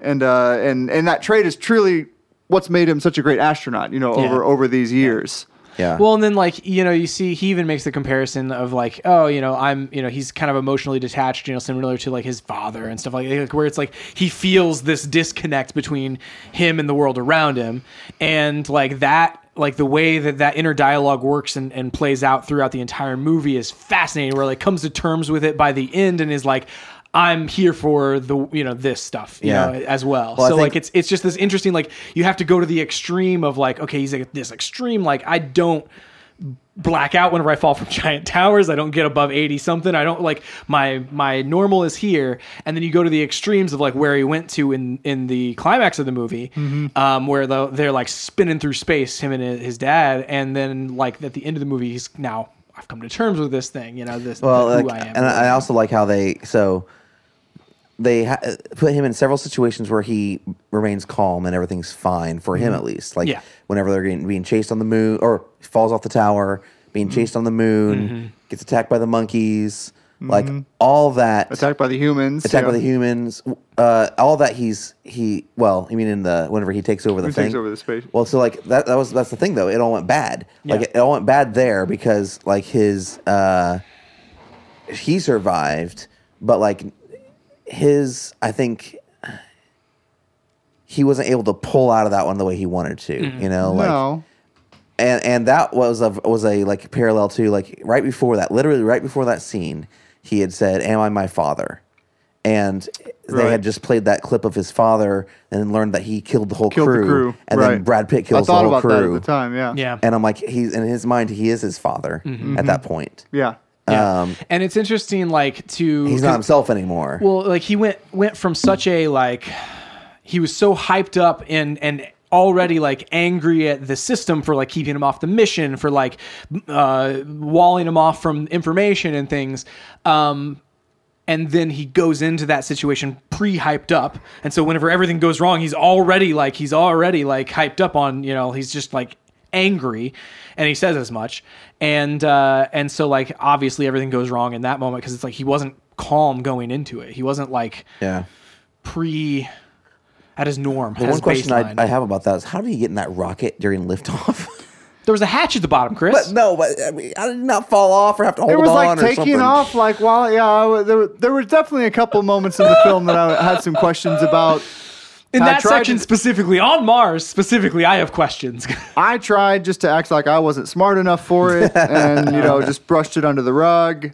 and uh, and and that trait is truly what's made him such a great astronaut. You know, Yeah. over over these years. Yeah. Well, and then like you know, you see he even makes the comparison of like, oh, you know, I'm, you know, he's kind of emotionally detached, you know, similar to like his father and stuff like, like where it's like he feels this disconnect between him and the world around him, and like that. Like the way that that inner dialogue works and, and plays out throughout the entire movie is fascinating. Where like comes to terms with it by the end and is like, I'm here for the you know this stuff you Yeah. know as well. Well, so think- like it's it's just this interesting like you have to go to the extreme of like okay he's like this extreme like I don't black out whenever I fall from giant towers. I don't get above 80 something. I don't like my my normal is here. And then you go to the extremes of like where he went to in in the climax of the movie, um, where the, they're like spinning through space, him and his dad, and then like at the end of the movie, he's now I've come to terms with this thing, you know, this Well, who like, I am. and I also like how they so they ha- put him in several situations where he remains calm and everything's fine for him at least. Like Yeah. whenever they're getting, being chased on the moon or falls off the tower, being chased on the moon, gets attacked by the monkeys, like all that Attacked by the humans. attacked yeah. by the humans, uh, all that he's he well, I mean in the whenever he takes over the He thing, takes over the space. Well, so like that that was that's the thing though. It all went bad. Like Yeah. it, all went bad there because like his uh he survived, but like his I think he wasn't able to pull out of that one the way he wanted to. Mm-hmm. You know, like No. and and that was a was a like parallel to like right before that, literally right before that scene, he had said, "Am I my father?" And they Right. had just played that clip of his father and learned that he killed the whole Killed the crew, crew, and right. then Brad Pitt kills I thought the whole about that crew. at the time. Yeah. yeah. And I'm like, he's in his mind, he is his father Mm-hmm. at that point. Yeah. Yeah. Um, and it's interesting like to he's not himself anymore. Well, like he went went from such a like he was so hyped up and and already like angry at the system for like keeping him off the mission for like uh walling him off from information and things um and then he goes into that situation pre-hyped up and so whenever everything goes wrong he's already like he's already like hyped up on you know he's just like angry and he says as much and uh and so like obviously everything goes wrong in that moment because it's like he wasn't calm going into it he wasn't like yeah. pre at his norm The his one question I. I have about that is how did he get in that rocket during liftoff? there was a hatch at the bottom chris but no, but I mean, I did not fall off or have to hold It was on like taking off, like while yeah, I w- there, there were definitely a couple moments in the film that I had some questions about. In I that tried section to- specifically on mars specifically i have questions I tried just to act like I wasn't smart enough for it, and you know, just brushed it under the rug.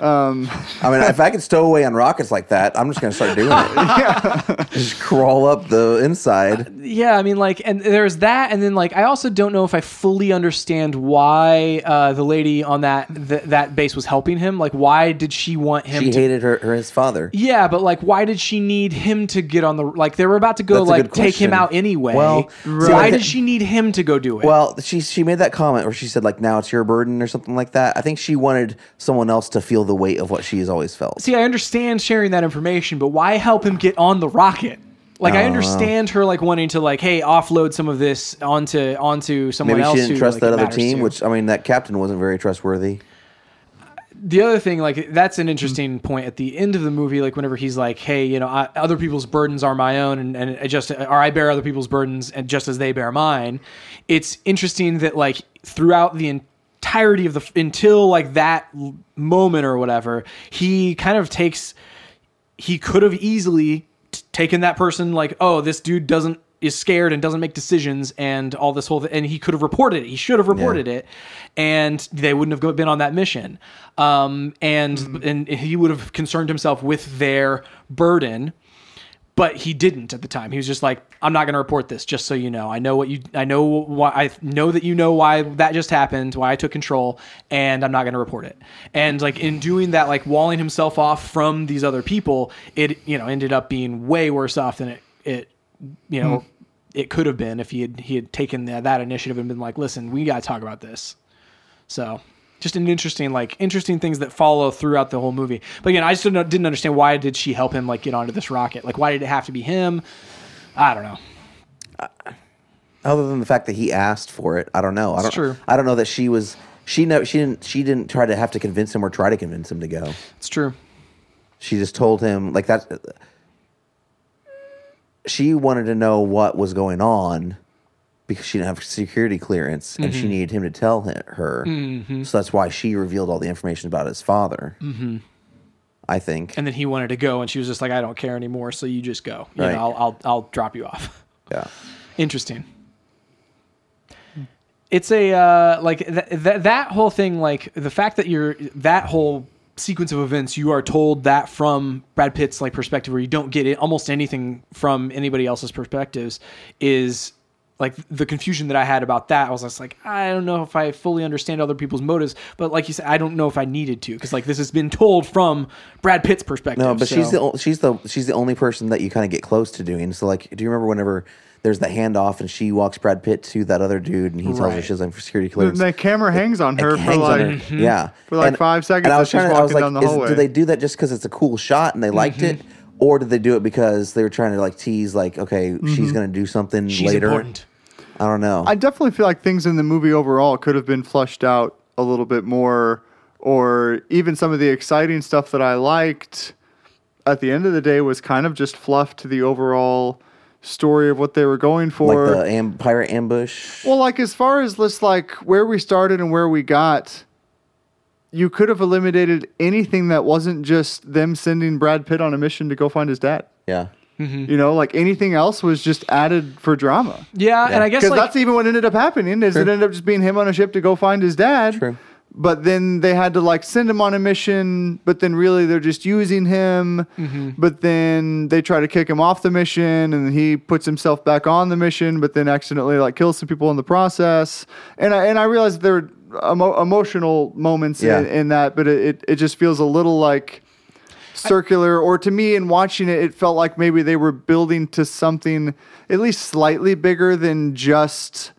Um, I mean, if I could stow away on rockets like that, I'm just going to start doing it. Just crawl up the inside. yeah i mean like and there's that and then like i also don't know if i fully understand why uh the lady on that th- that base was helping him like why did she want him She to hated her, her his father. yeah but like why did she need him to get on the like they were about to go That's like take him out anyway Well, why did she need him to go do it Well, she she made that comment where she said like now it's your burden or something like that. I think she wanted someone else to feel the weight of what she has always felt. see i understand sharing that information but why help him get on the rocket like I oh, don't know. understand her like wanting to like hey offload some of this onto onto someone Maybe else she didn't who, trust like, that other team, to. which I mean that captain wasn't very trustworthy. the other thing like that's an interesting point at the end of the movie like whenever he's like hey you know I, other people's burdens are my own and, and just or i bear other people's burdens and just as they bear mine it's interesting that like throughout the entirety of the until like that moment or whatever he kind of takes he could have easily t- taken that person like oh this dude doesn't is scared and doesn't make decisions and all this whole thing and he could have reported it. He should have reported it and they wouldn't have go- been on that mission. Um, and and he would have concerned himself with their burden but he didn't at the time. He was just like, "I'm not going to report this, just so you know. I know what you, I know why, I know that you know why that just happened, why I took control, and I'm not going to report it." And like in doing that, like walling himself off from these other people, it you know ended up being way worse off than it it you know hmm. it could have been if he had he had taken that, that initiative and been like, "Listen, we got to talk about this." So just an interesting like interesting things that follow throughout the whole movie. But again, I just didn't, didn't understand why did she help him like get onto this rocket? Like why did it have to be him? I don't know. Uh, other than the fact that he asked for it, I don't know. I don't. true. I don't know that she was. She know she didn't. She didn't try to have to convince him or try to convince him to go. It's true. She just told him like that. She wanted to know what was going on because she didn't have security clearance, and Mm-hmm. she needed him to tell her. So that's why she revealed all the information about his father. Mm-hmm. I think. And then he wanted to go, and she was just like, "I don't care anymore, so you just go. You Right. know, I'll, I'll I'll drop you off." yeah. Interesting. It's a uh, like th- th- that whole thing, like the fact that you're that whole sequence of events, you are told that from Brad Pitt's like perspective, where you don't get it almost anything from anybody else's perspectives, is like the confusion that I had about that. I was just like, I don't know if I fully understand other people's motives, but like you said, I don't know if I needed to because like this has been told from Brad Pitt's perspective. No, but she's the she's the she's the only person that you kind of get close to doing. So like, do you remember whenever there's the handoff and she walks Brad Pitt to that other dude and he tells her she's like for security The, clearance. the camera hangs on her It for hangs on like her. yeah, for like five seconds And I was she's trying to, I was walking like, down the is- hallway. do they do that just because it's a cool shot and they liked Mm-hmm. it, or did they do it because they were trying to like tease like, okay, she's gonna do something she's later? important. I don't know. I definitely feel like things in the movie overall could have been flushed out a little bit more, or even some of the exciting stuff that I liked at the end of the day was kind of just fluff to the overall story of what they were going for. like the am- pirate ambush. Well, like as far as this, like where we started and where we got, you could have eliminated anything that wasn't just them sending Brad Pitt on a mission to go find his dad. yeah, You know, like anything else was just added for drama. Yeah, and I guess Because like, that's even what ended up happening. Is it ended up just being him on a ship to go find his dad? True. But then they had to like send him on a mission, but then really they're just using him. Mm-hmm. But then they try to kick him off the mission, and he puts himself back on the mission, but then accidentally like kills some people in the process. And I and I realized there were emo- emotional moments Yeah. in, in that, but it, it it just feels a little like circular or to me in watching it it felt like maybe they were building to something at least slightly bigger than just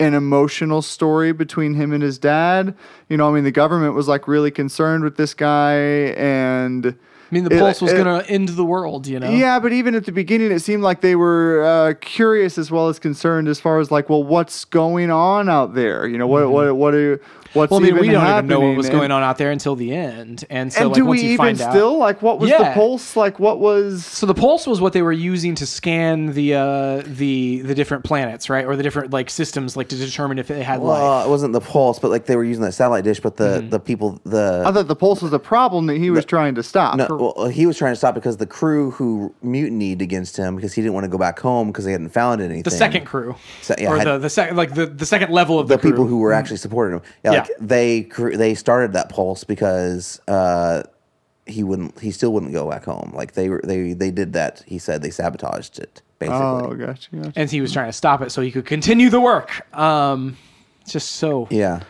an emotional story between him and his dad you know i mean the government was like really concerned with this guy and I mean, the it- pulse was going to end the world, you know? yeah, but even at the beginning, it seemed like they were uh, curious as well as concerned as far as like, well, what's going on out there? You know, what what what are what's Mm-hmm. Well, I mean, even we don't happening? even know what was going on out there until the end, and so and like do once we you even find out, still like what was the pulse? Like what was? so the pulse was what they were using to scan the uh, the the different planets, right, or the different like systems, like to determine if they had life. well, it wasn't the pulse, but like they were using that satellite dish. But the Mm-hmm. the people the I thought the pulse was the problem that he was trying to stop. No, well, he was trying to stop because the crew who mutinied against him because he didn't want to go back home because they hadn't found anything. The second crew, Se- yeah, or had- the the second like the, the second level of the the, crew. people who were actually supporting him. Yeah, like Yeah. they they started that pulse because uh, he wouldn't he still wouldn't go back home. Like they were they they did that. He said they sabotaged it basically. oh, gotcha. gotcha. and he was trying to stop it so he could continue the work. Um, it's just so yeah.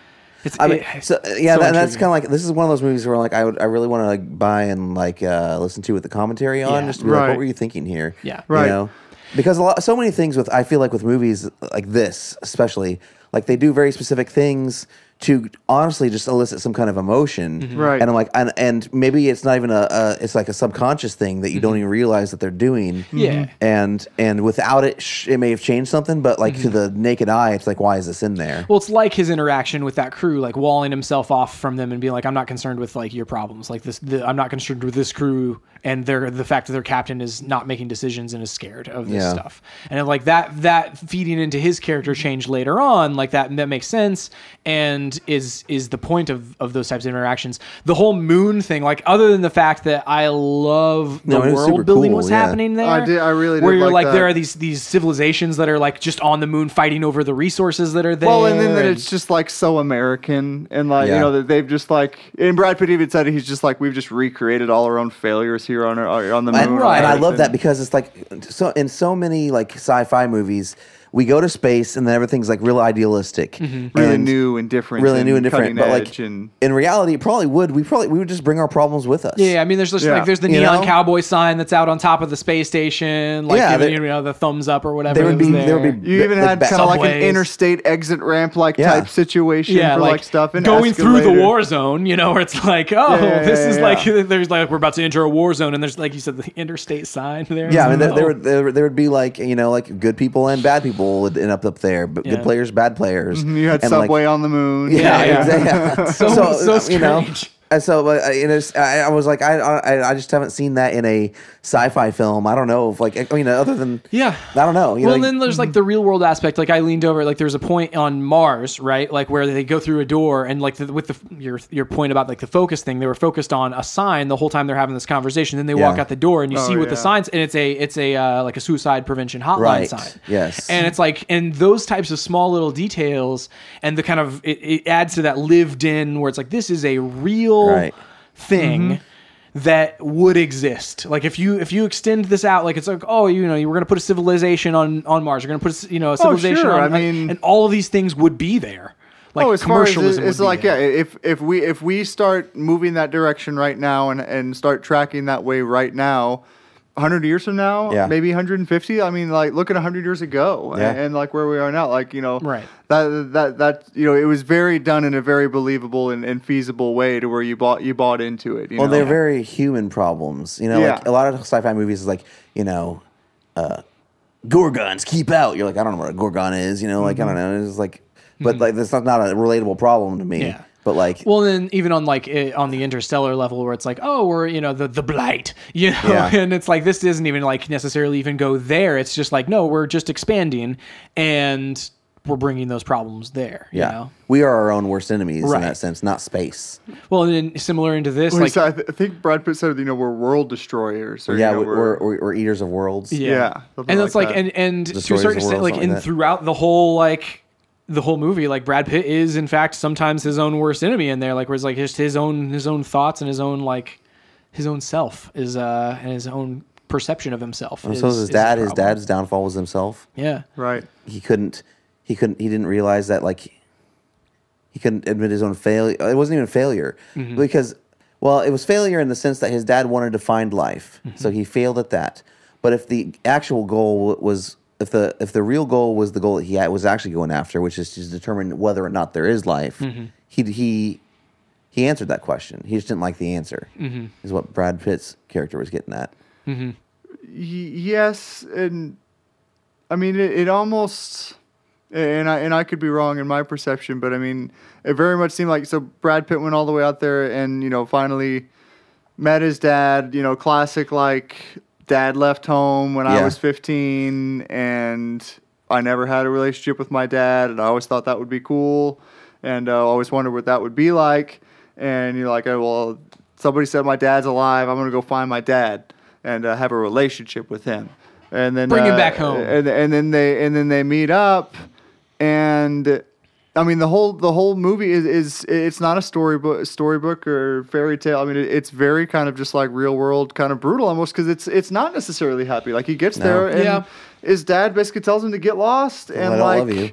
It's, I mean, it- so yeah, so that, that's kind of like this is one of those movies where like I would I really want to like buy and like uh, listen to with the commentary on Yeah. just to be like, what were you thinking here? Yeah. you Right. know? because a lot so many things with I feel like with movies like this especially like they do very specific things to honestly just elicit some kind of emotion, Mm-hmm. Right. And I'm like, and, and maybe it's not even a, a it's like a subconscious thing that you Mm-hmm. don't even realize that they're doing. Yeah. and and without it, sh- it may have changed something, but like Mm-hmm. to the naked eye, it's like, why is this in there? Well, it's like his interaction with that crew, like walling himself off from them and being like, "I'm not concerned with like your problems. Like this, the, I'm not concerned with this crew and their the fact that their captain is not making decisions and is scared of this Yeah. stuff." And like that, that feeding into his character change later on, like that, that makes sense and is is the point of of those types of interactions. The whole moon thing, like other than the fact that I love the No, it was super world building cool, was yeah. happening there. I did- I really did where you're like like, there are these these civilizations that are like just on the moon fighting over the resources that are there. Well, and then that it's just like so American, and like Yeah. you know that they've just like, and Brad Pitt even said it, he's just like we've just recreated all our own failures here on our, on the And, moon. Right. and I love that because it's like so in so many like sci-fi movies, we go to space and then everything's like real idealistic, Mm-hmm. really new and different, really new and different. But like and in reality, it probably would. We probably we would just bring our problems with us. Yeah, I mean, there's just Yeah. like there's the You neon know? cowboy sign that's out on top of the space station, like Yeah, giving there- you know the thumbs up or whatever. there would be- there would be- you even like had kind of like an interstate exit ramp like Yeah. type situation yeah, for like, like, stuff and going through the war zone, you know, where it's like, oh, yeah, this yeah, is yeah. like there's like we're about to enter a war zone, and there's like you said the interstate sign there. Yeah, I mean, there, Oh. there, would, there, would- there would be like you know like good people and bad people would end up up there, but Yeah. good players, bad players. You had And, like, Subway on the moon. Yeah, Yeah, exactly. So- so you know, strange. And so uh, you know, I, I was like, I, I, I just haven't seen that in a sci-fi film. I don't know if like, I mean, other than Yeah. I don't know. You well, know, then there's like the real world aspect. Like I leaned over, like there's a point on Mars, right? Like where they go through a door, and like the, with the your your point about like the focus thing, they were focused on a sign the whole time they're having this conversation. Then they walk out the door, and you Oh, see what the yeah. signs, and it's a it's a uh, like a suicide prevention hotline Right. sign. Yes. and it's like and those types of small little details, and the kind of it, it adds to that lived in where it's like this is a real Right. thing mm-hmm. that would exist. Like if you if you extend this out, like it's like oh you know you were going to put a civilization on on Mars, you're going to put a, you know a oh, civilization sure, on, I like, mean- and all of these things would be there. Like oh, as far as it- it's like there. yeah, if if we if we start moving that direction right now and and start tracking that way right now, 100 years from now, Yeah. maybe 150. I mean, like look at 100 years ago Yeah. and, and like where we are now. Like you know, Right. That that that you know, it was very done in a very believable and, and feasible way to where you bought you bought into it. You well, know? they're very human problems. You know, like a lot of sci-fi movies is like you know, uh, Gorgons keep out. You're like, I don't know what a Gorgon is. You know, like I don't know. It's like, but like that's not not a relatable problem to me. Mm-hmm. Yeah. But like, Well, then even on like eh, on the interstellar level, where it's like, oh, we're you know the the blight, you know, Yeah. and it's like this doesn't even like necessarily even go there. It's just like no, we're just expanding, and we're bringing those problems there. You yeah, know? we are our own worst enemies Right. in that sense, not space. Well, and then similar into this, Well, like said- I, th- I think Brad Pitt said, you know, we're world destroyers. Or, Yeah, you know, we're, we're, we're eaters of worlds. Yeah. Yeah, something and like it's like, that. and and to a certain extent, like in like throughout the whole like the whole movie, like Brad Pitt is in fact sometimes his own worst enemy in there, like where it's like just his own his own thoughts and his own like his own self is uh and his own perception of himself. And is- so his a dad, his problem. dad's downfall was himself. yeah. right. He couldn't, he couldn't, he didn't realize that like he couldn't admit his own failure. It wasn't even failure Mm-hmm. because, well, it was failure in the sense that his dad wanted to find life, Mm-hmm. so he failed at that. But if the actual goal was, if the if the real goal was the goal that he had, was actually going after, which is to determine whether or not there is life, Mm-hmm. he he he answered that question. He just didn't like the answer. Mm-hmm. Is what Brad Pitt's character was getting at. Y- yes, and I mean it, it almost, and I and I could be wrong in my perception, but I mean it very much seemed like so. Brad Pitt went all the way out there, and you know finally met his dad. You know, classic like dad left home when I was fifteen, and I never had a relationship with my dad, and I always thought that would be cool, and uh, always wondered what that would be like. And you're like, oh, well, somebody said my dad's alive. I'm gonna go find my dad and uh, have a relationship with him. And then Bring him uh, back home. And, and then they and then they meet up, and I mean the whole the whole movie is, is it's not a storybook storybook or fairy tale. I mean it, it's very kind of just like real world kind of brutal almost because it's it's not necessarily happy. Like he gets No. there and Yeah. his dad basically tells him to get lost I and don't like love you.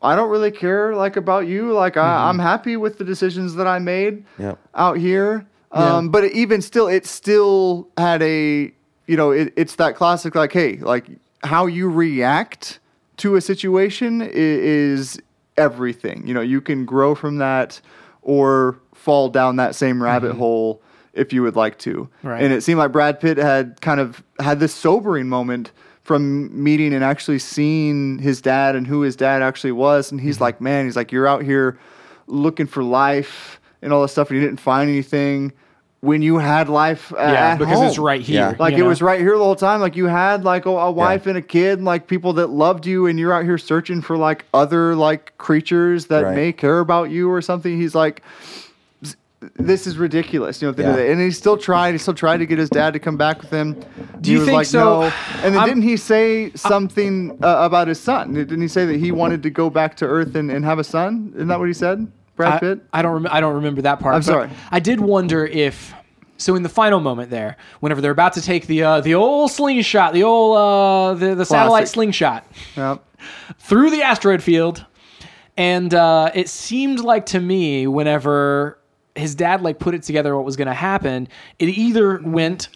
I don't really care like about you. Like I, I'm happy with the decisions that I made Yep. out here. Yeah. Um, But even still, it still had a you know it, it's that classic like hey like how you react to a situation i- is everything. You know you can grow from that or fall down that same rabbit mm-hmm. hole if you would like to. Right. And it seemed like Brad Pitt had kind of had this sobering moment from meeting and actually seeing his dad and who his dad actually was. And he's mm-hmm. like, man, he's like, you're out here looking for life and all this stuff, and you didn't find anything when you had life uh, Yeah, at because it's right here. Yeah. Like it know? was right here the whole time. Like you had like a, a wife and a kid, and like people that loved you, and you're out here searching for like other like creatures that Right. may care about you or something. He's like, this is ridiculous. You know, at the end of Yeah. and he still tried. He still tried to get his dad to come back with him. Do he you was think like, so? No. And then I'm- didn't he say something uh, about his son? Didn't he say that he wanted to go back to Earth and, and have a son? Isn't that what he said, Brad I, Pitt? I don't. Rem- I don't remember that part. I'm sorry. I did wonder if So in the final moment there, whenever they're about to take the uh, the old slingshot, the old uh, the the satellite slingshot Yep. through the asteroid field, and uh, it seemed like to me whenever his dad like put it together what was going to happen, it either went,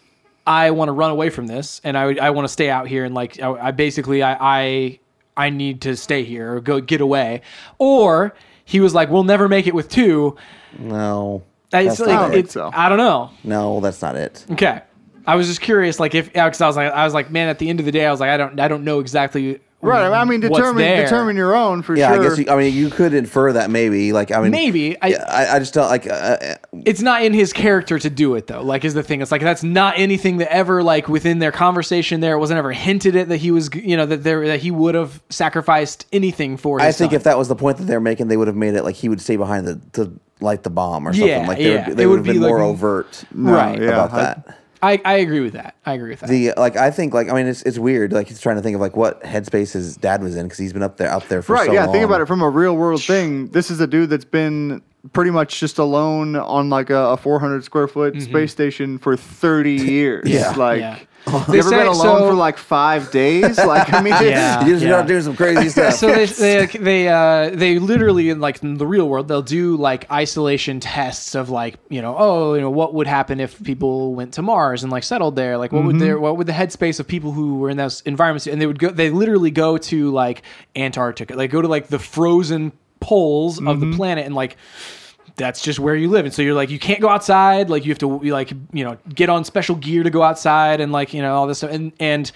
I want to run away from this, and I I want to stay out here, and like I, I basically I, I I need to stay here or go get away, or he was like, we'll never make it with two. No, It's that's like, not it. it's, so. I don't know. No, that's not it. Okay. I was just curious, like if because I was like I was like, man, at the end of the day, I was like, I don't I don't know exactly. Right. I mean, what's determine there. determine your own for sure. Yeah, sure. I guess. You, I mean, you could infer that maybe. Like, I mean, Maybe I, Yeah, I, I just don't like. Uh, uh, it's not in his character to do it though. Like is the thing. It's like that's not anything that ever like within their conversation there it wasn't ever hinted at that he was you know that there that he would have sacrificed anything for. His I think son. if that was the point that they're making, they would have made it like he would stay behind the to light the bomb or something. Yeah, like they yeah. would, they would would have been be, more overt right yeah. about I- that. I I agree with that. I agree with that. The like I think like I mean it's it's weird like he's trying to think of like what headspace his dad was in because he's been up there up there for so long. right. so yeah. long. Think about it from a real world thing. This is a dude that's been pretty much just alone on like a, a 400 square foot space station for 30 years. Yeah. Like. Yeah. You They ever say- been alone so- for like five days? Like I mean, Yeah. You just yeah. gotta do some crazy stuff. so they they they uh they literally in like in the real world they'll do like isolation tests of like you know oh you know what would happen if people went to Mars and like settled there like what would their what would the headspace of people who were in those environments and they would go they literally go to like Antarctica like go to like the frozen poles of the planet and like that's just where you live. And so you're like you can't go outside. Like you have to you like you know get on special gear to go outside and like you know all this stuff. And and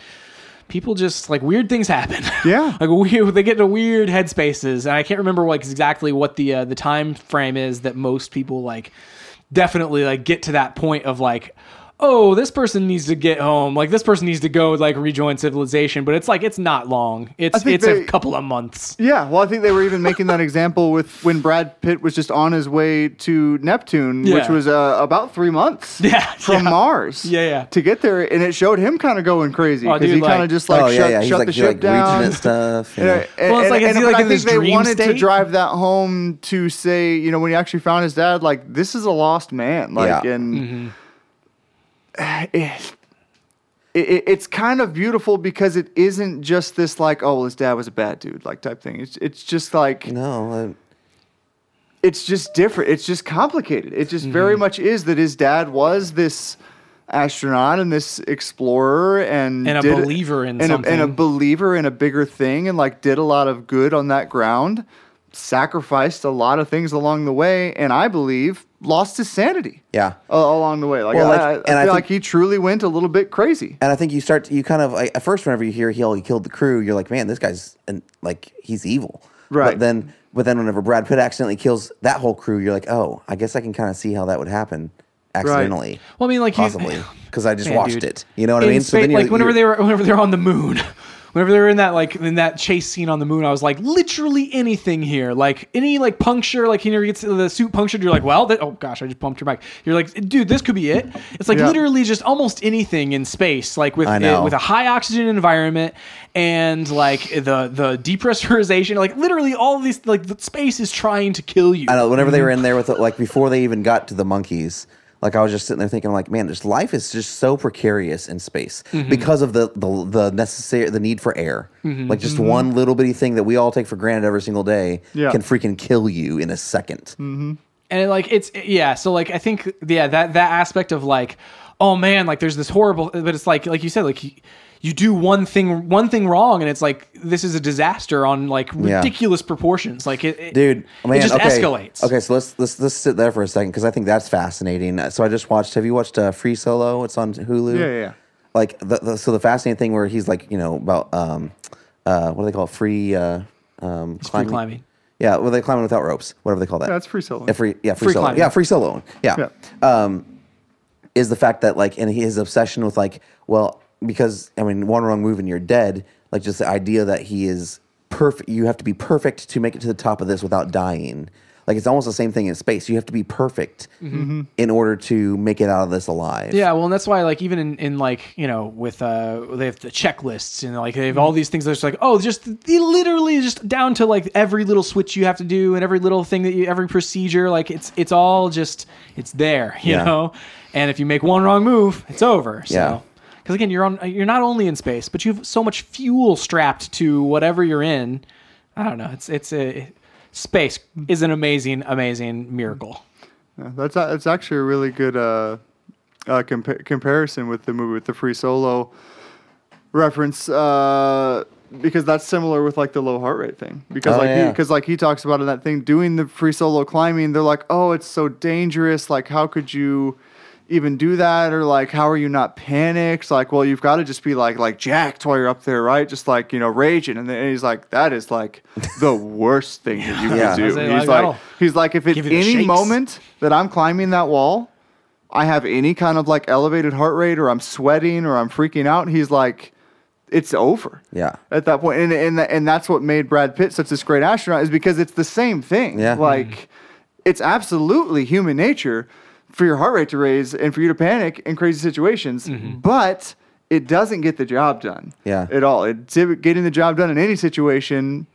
people just like weird things happen. Yeah. like weird they get into weird headspaces. And i can't remember like exactly what the uh, the time frame is that most people like definitely like get to that point of like oh this person needs to get home like this person needs to go like rejoin civilization but it's like it's not long it's it's they- a couple of months Yeah, well, I think they were even making that example with when Brad Pitt was just on his way to Neptune, which was uh, about three months Yeah, from yeah. Mars. Yeah, yeah. To get there, and it showed him kind of going crazy Oh, because dude, he kind like- of just like oh yeah, shut, yeah. He's shut like, the he's, ship like down. reaching at stuff. you And, and- Well, it's like, and- is he, but like, I in think this they dream wanted to drive that home to say, you know, when he actually found his dad, like this is a lost man, like, Yeah. and Mm-hmm. it, it, it's kind of beautiful because it isn't just this like, oh, well, his dad was a bad dude, like type thing. It's it's just like no, uh, it's just different. It's just complicated. It just very Mm-hmm. much is that his dad was this astronaut and this explorer and And a did- believer in and a, and a believer in a bigger thing and like did a lot of good on that ground, sacrificed a lot of things along the way, and I believe lost his sanity yeah. a- along the way. Like, Well, like- I, I and feel I think- like he truly went a little bit crazy. And I think you start to, you kind of like, at first whenever you hear he he killed the crew, you're like, man, this guy's and like he's evil. Right. But then but then whenever Brad Pitt accidentally kills that whole crew, you're like, oh, I guess I can kind of see how that would happen accidentally. well i mean like Possibly because I just Man, watched dude. it. You know what I mean? space- then you're- like whenever you're- they were whenever they're on the moon whenever they were in that like in that chase scene on the moon i was like literally anything here. Like any like puncture like he never gets the suit punctured you're like well that, oh gosh i just bumped your mic. You're like dude this could be it. It's like Yeah. literally just almost anything in space like with I know. uh, with a high oxygen environment and like the the depressurization like literally all these like the space is trying to kill you. I know whenever they were in there with it, like before they even got to the monkeys, like I was just sitting there thinking, like, man, this life is just so precarious in space Mm-hmm. because of the the the necessary the need for air. Mm-hmm. Like just one little bitty thing that we all take for granted every single day Yeah. can freaking kill you in a 2nd and it, like it's yeah so like i think yeah that that aspect of like oh man like there's this horrible but it's like like you said like you, you do one thing one thing wrong and it's like this is a disaster on like Yeah. ridiculous proportions like it, it dude. Man, it just okay. escalates Okay, so let's let's let's sit there for a second because I think that's fascinating. So I just watched. Have you watched uh, Free Solo? It's on Hulu. Yeah, yeah, yeah. Like the, the so the fascinating thing where he's like you know about um uh what do they call it? free uh um free climbing Yeah, well they climbing without ropes. Whatever they call that. That's free solo. Yeah, free yeah free, Free solo. climbing. Yeah, free solo. Yeah. Um, is the fact that like and his obsession with like well because I mean one wrong move and you're dead. Like just the idea that he is perfect. You have to be perfect to make it to the top of this without dying. Like it's almost the same thing in space. You have to be perfect in order to make it out of this alive. Yeah, well, and that's why, like, even in, in like, you know, with uh, they have the checklists and like they have all these things. That's like, oh, just literally just down to like every little switch you have to do and every little thing that you, every procedure. Like, it's it's all just it's there, you Yeah. know. And if you make one wrong move, it's over. So. Yeah. Because again, you're on. You're not only in space, but you have so much fuel strapped to whatever you're in. I don't know. It's it's a space is an amazing, amazing miracle. Yeah, that's a- that's actually a really good uh, uh, compa- comparison with the movie with the free solo reference uh, because that's similar with like the low heart rate thing because Oh, like yeah. because like he talks about in that thing doing the free solo climbing they're like oh it's so dangerous like how could you even do that or like how are you not panicked like well you've got to just be like like jacked while you're up there right just like you know raging and then he's like that is like the worst thing that you Yeah. can do he's like, like he's like if at give you the any shakes. moment that I'm climbing that wall, I have any kind of like elevated heart rate or I'm sweating or I'm freaking out, he's like, it's over. Yeah. At that point, and and and that's what made Brad Pitt such this great astronaut is because it's the same thing. Yeah. Like, it's absolutely human nature for your heart rate to raise and for you to panic in crazy situations, mm-hmm. but it doesn't get the job done. Yeah. At all. It, getting the job done in any situation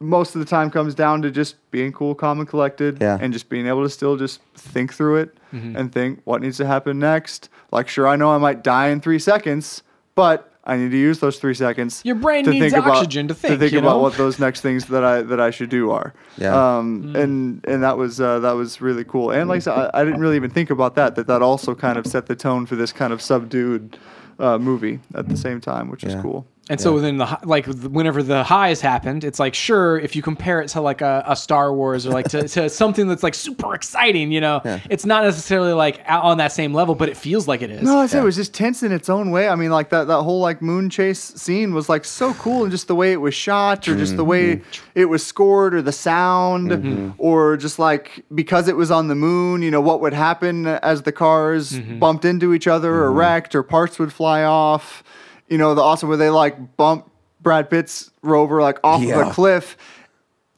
most of the time comes down to just being cool, calm, and collected, Yeah. and just being able to still just think through it mm-hmm. and think what needs to happen next. Like, sure, I know I might die in three seconds, but I need to use those three seconds. Your brain to needs think about, oxygen to think, think you about know? what those next things that I that I should do are. Yeah. Um, and and that was uh, that was really cool. And like I said, I, I didn't really even think about that. That that also kind of set the tone for this kind of subdued uh, movie at the same time, which is cool. And so then the like whenever the highs happened, it's like sure if you compare it to like a, a Star Wars or like to, to something that's like super exciting, you know, it's not necessarily like out on that same level, but it feels like it is. No, I said it was just tense in its own way. I mean, like that that whole like moon chase scene was like so cool, and just the way it was shot, or just the mm-hmm. way mm-hmm. it was scored, or the sound, mm-hmm. or just like because it was on the moon, you know, what would happen as the cars bumped into each other, or wrecked, or parts would fly off. You know, the awesome where they like bump Brad Pitt's rover like off of Yeah. a cliff.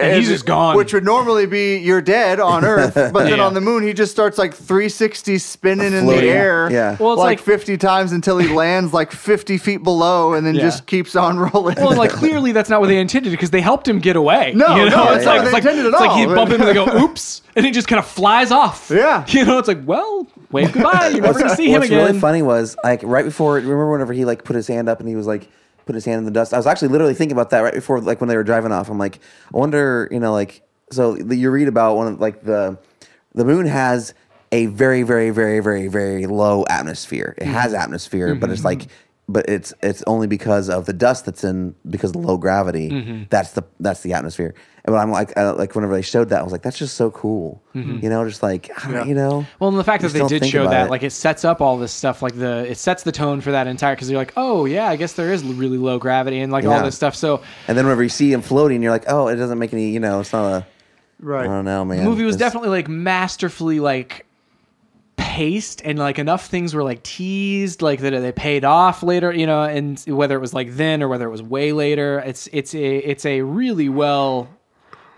And he's just gone. Which would normally be you're dead on Earth, but then Yeah. on the moon he just starts like 360 spinning in the Floating. air Yeah. Well, it's like, like- 50 times until he lands like 50 feet below and then Yeah. just keeps on rolling. Well, like clearly that's not what they intended because they helped him get away. No, you know? no, it's that's like not it's what like, they intended at it's like all, you but- bump him and they go oops, and he just kind of flies off. Yeah. you know, it's like well, wave goodbye. You're never gonna see him What's again. really funny was like right before. Remember whenever he like put his hand up and he was like put his hand in the dust. I was actually literally thinking about that right before like when they were driving off. I'm like, I wonder, you know, like so you read about one of like the the moon has a very very very very very low atmosphere. It mm-hmm. has atmosphere, but it's mm-hmm. like. But it's it's only because of the dust that's in because of the low gravity. Mm-hmm. That's the that's the atmosphere. And I'm like I, like whenever they showed that, I was like, that's just so cool. Mm-hmm. You know, just like I don't- you know. Well, and the fact that they did show that, it. like, it sets up all this stuff. Like the, it sets the tone for that entire. Because you're like, oh yeah, I guess there is really low gravity and like all this stuff. So And then whenever you see him floating, you're like, oh, it doesn't make any, you know, it's not a. right. I don't know, man. the movie was It's- definitely like masterfully like paced and like enough things were like teased like that they paid off later you know and whether it was like then or whether it was way later it's it's a it's a really well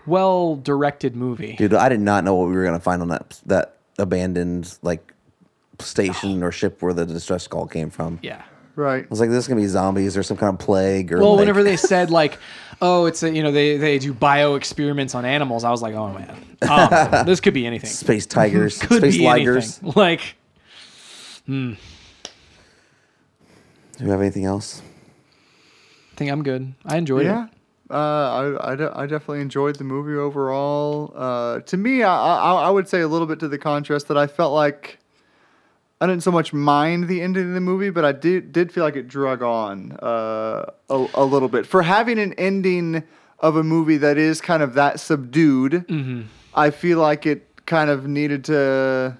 well directed movie dude. I did not know what we were gonna find on that that abandoned like station or ship where the distress call came from. yeah Right. I was like, this is gonna be zombies or some kind of plague or. well like- whenever they said like oh it's a you know they they do bio experiments on animals i was like oh man oh, um, man, this could be anything space tigers, could space be ligers. anything like hmm. Do you have anything else? i think i'm good i enjoyed Yeah. it Uh, I, I, I definitely enjoyed the movie overall. Uh, to me, I, I, I would say a little bit to the contrast that I felt like I didn't so much mind the ending of the movie, but I did did feel like it drug on uh, a, a little bit for having an ending of a movie that is kind of that subdued. I feel like it kind of needed to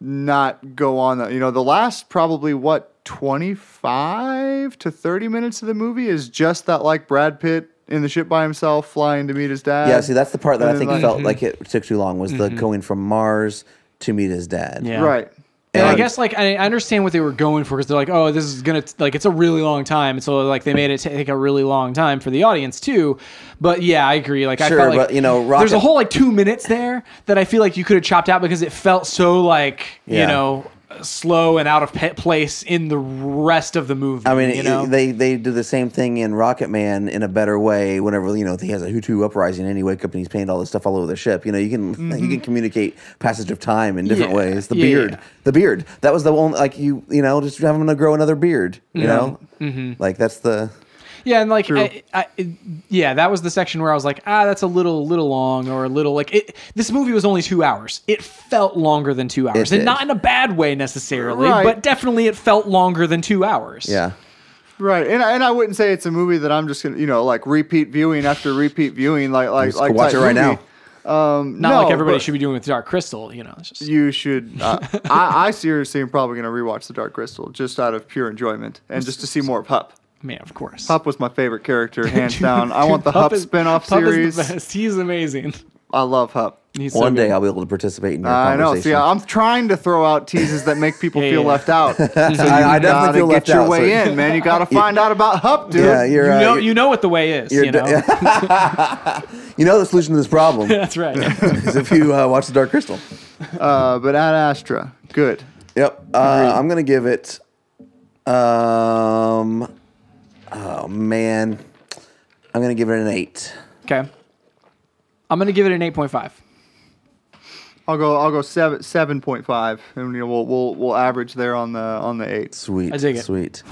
not go on. You know, the last probably what twenty five to thirty minutes of the movie is just that like Brad Pitt in the ship by himself flying to meet his dad. yeah, see, that's the part that and I think like- felt mm-hmm. like it took too long was the mm-hmm. going from Mars to meet his dad. Yeah. Right. And I guess like I I understand what they were going for because they're like, oh, this is gonna like it's a really long time, and so like they made it take a really long time for the audience too. But yeah, I agree. Like I Sure, felt like but, you know, there's a whole like two minutes there that I feel like you could have chopped out because it felt so like Yeah. you know slow and out of place in the rest of the movie. I mean, you know, they they do the same thing in Rocket Man in a better way. Whenever you know he has a Hutu uprising, and he wake up and he's painted all this stuff all over the ship. You know, you can you can communicate passage of time in different Mm-hmm. Yeah. ways. The Yeah, beard, yeah. the beard. That was the one. Like you, you know, just having to grow another beard. You know, Mm-hmm. like that's the Yeah, and like, I, I, yeah, that was the section where I was like, ah, that's a little, little long, or a little like it. This movie was only two hours. It felt longer than two hours, It and did. not in a bad way necessarily, Right. but definitely it felt longer than two hours. yeah. Right, and I- and I wouldn't say it's a movie that I'm just gonna you know like repeat viewing after repeat viewing like like like watch it right movie. now. not No, like everybody should be doing with Dark Crystal. You know, it's just You should. Uh, I, I seriously am probably going to rewatch The Dark Crystal just out of pure enjoyment and just to see more of Hup. Man, of course. Hup was my favorite character, hands down. I want the Hup, is- spin-off Pup is series. the best. He's amazing. I love Hup. He's so One day. I'll be able to participate in your I know. conversation. See, I'm trying to throw out teases that make people Yeah, feel yeah. left out. So you I, I gotta definitely feel get left your way so- in, man. You got to find out about Hup, dude. Yeah, you're. You uh, know, you're- you know what the way is. you're You know, you know the solution to this problem that's right. is if you uh, watch the Dark Crystal. Uh, but Ad Astra, good. Yep. Uh, I'm gonna give it. Um. Oh man, I'm gonna give it an eight. okay, I'm gonna give it an eight point five. I'll go. I'll go seven seven point five, and you know we'll we'll we'll average there on the on the eight. Sweet. I dig it. Sweet.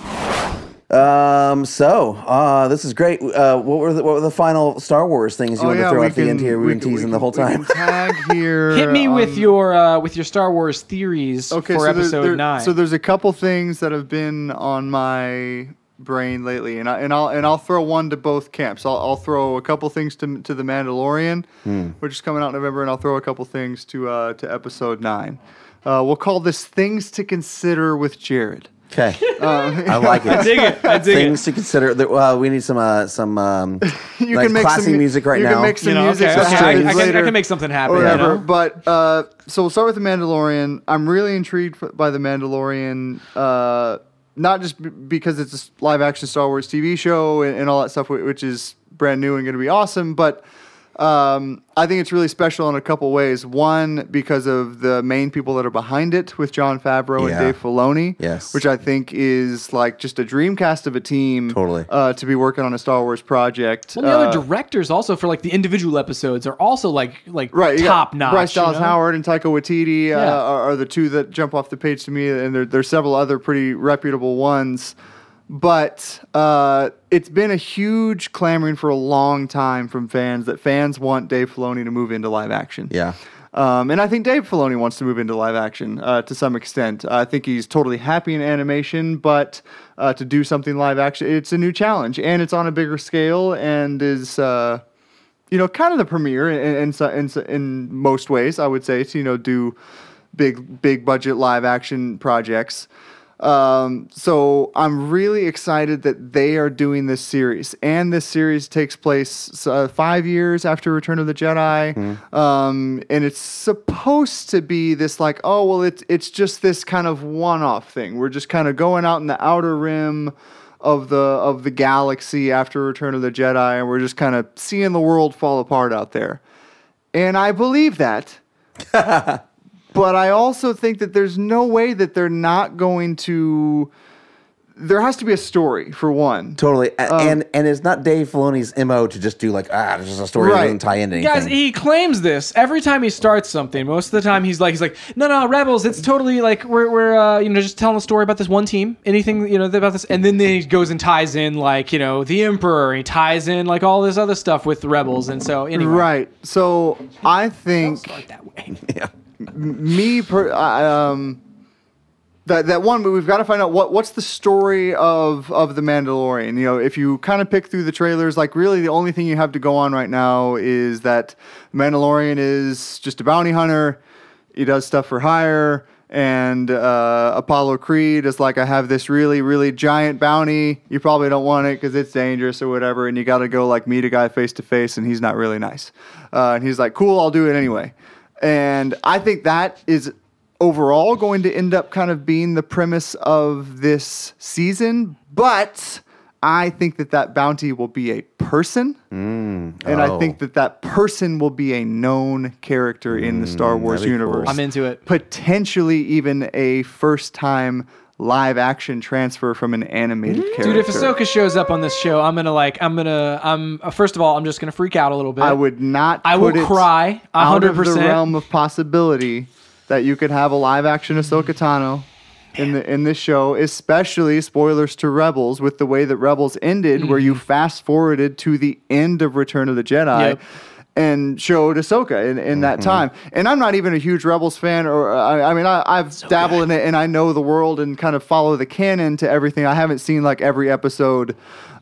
Um. So, uh, this is great. Uh, what were the, what were the final Star Wars things you want to throw at the end here? We've been teasing we the whole time. Tag here. Hit me with your uh, with your Star Wars theories okay, for so there's- episode there- nine. So there's a couple things that have been on my brain lately, and I and I'll and I'll throw one to both camps. I'll, I'll throw a couple things to to the Mandalorian, Hmm. which is coming out in November, and I'll throw a couple things to uh, to episode nine. Uh, we'll call this things to consider with Jared. Okay. Uh, I like it. I dig it. I dig Things to consider. There- Well, we need some uh, some um, you like can make classy some music right you now. can make some You know, music okay, that okay. I, I can, I can make something happen. or you whatever. know? But uh, so we'll start with the Mandalorian. I'm really intrigued by the Mandalorian, uh, not just b- because it's a live action Star Wars TV show and, and all that stuff, which is brand new and going to be awesome, but. Um, I think it's really special in a couple ways. One, because of the main people that are behind it, with Jon Favreau Yeah. and Dave Filoni, Yes. which I think is like just a dream cast of a team, Totally. uh, to be working on a Star Wars project. Well, the Uh, other directors also for like the individual episodes are also like like right you got top notch. Bryce Dallas you know? Howard and Taika Waititi uh, Yeah. are, are the two that jump off the page to me, and there, there's several other pretty reputable ones. But uh, it's been a huge clamoring for a long time from fans that fans want Dave Filoni to move into live action. Yeah. Um, and I think Dave Filoni wants to move into live action uh, to some extent. I think he's totally happy in animation, but uh, to do something live action, it's a new challenge, and it's on a bigger scale, and is uh, you know kind of the premiere in in, in, in most ways. I would say to you know do big big budget live action projects. Um, so I'm really excited that they are doing this series, and this series takes place uh, five years after Return of the Jedi, um, and it's supposed to be this like, oh well, it's it's just this kind of one-off thing. We're just kind of going out in the outer rim of the of the galaxy after Return of the Jedi, and we're just kind of seeing the world fall apart out there, and I believe that. but I also think that there's no way that they're not going to. There has to be a story for one. Totally. A- Um, and and it's not Dave Filoni's mo to just do like ah, there's just a story that Right. doesn't tie into anything. Guys, he claims this every time he starts something. Most of the time, he's like, he's like, no, no, rebels. It's totally like we're we're uh, you know just telling a story about this one team. Anything you know about this, and then, then he goes and ties in like you know the emperor. He ties in like all this other stuff with the rebels, and so anyway, Right. So I think Start that way. yeah. Me per um that that one but we've got to find out what what's the story of of the Mandalorian. You know, if you kind of pick through the trailers, like really the only thing you have to go on right now is that Mandalorian is just a bounty hunter. He does stuff for hire. And uh, Apollo Creed is like, I have this really, really giant bounty. You probably don't want it because it's dangerous or whatever. And you got to go like meet a guy face to face, and he's not really nice. Uh, and he's like, cool, I'll do it anyway. And I think that is overall going to end up kind of being the premise of this season, but I think that that bounty will be a person, mm. and I oh. think that that person will be a known character in the Star mm, Wars that'd cool. universe. I'm into it. Potentially even a first time live action transfer from an animated character. Dude, if Ahsoka shows up on this show, I'm gonna like, I'm gonna, I'm uh, first of all, I'm just gonna freak out a little bit. I would not. I will cry a out hundred of the realm of possibility that you could have a live action Ahsoka Tano in the in this show, especially spoilers to Rebels with the way that Rebels ended, where you fast forwarded to the end of Return of the Jedi. Mm-hmm. Yep. And showed Ahsoka in, in that time, and I'm not even a huge Rebels fan, or uh, I, I mean, I, I've dabbled in it, and I know the world and kind of follow the canon to everything. I haven't seen like every episode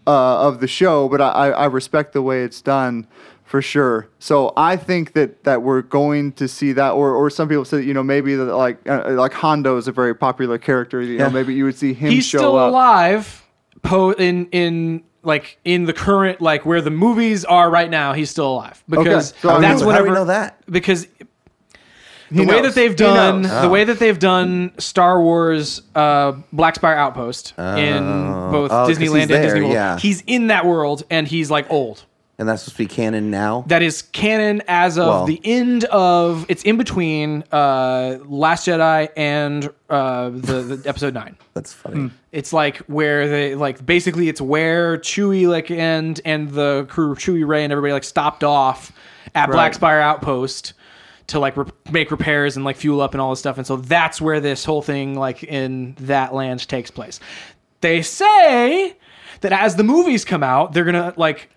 uh, of the show, but I, I I respect the way it's done for sure. So I think that that we're going to see that, or or some people say, you know, maybe that like uh, like Hondo is a very popular character. You know, Yeah. maybe you would see him He's show still up. alive. Po in in like in the current like where the movies are right now. He's still alive because So how do that's we- how do whenever we know that? because He the way knows. that they've done knows. the way that they've done Star Wars uh, Black Spire Outpost in both Oh, 'cause Disneyland and there, Disney World. yeah. He's in that world and he's like old. And that's supposed to be canon now. That is canon as of Well- the end of it's in between uh, Last Jedi and uh, the, the episode nine. That's funny. It's like where they like basically it's where Chewie like and and the crew Chewie Rey and everybody like stopped off at Black Spire Outpost to like re- make repairs and like fuel up and all this stuff and so that's where this whole thing like in that land takes place. They say that as the movies come out, they're gonna like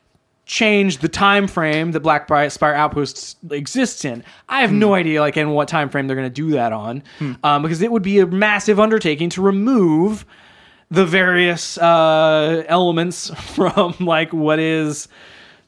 change the time frame that Black Spire Outpost exists in. I have no idea like in what time frame they're going to do that on, um, because it would be a massive undertaking to remove the various uh, elements from like what is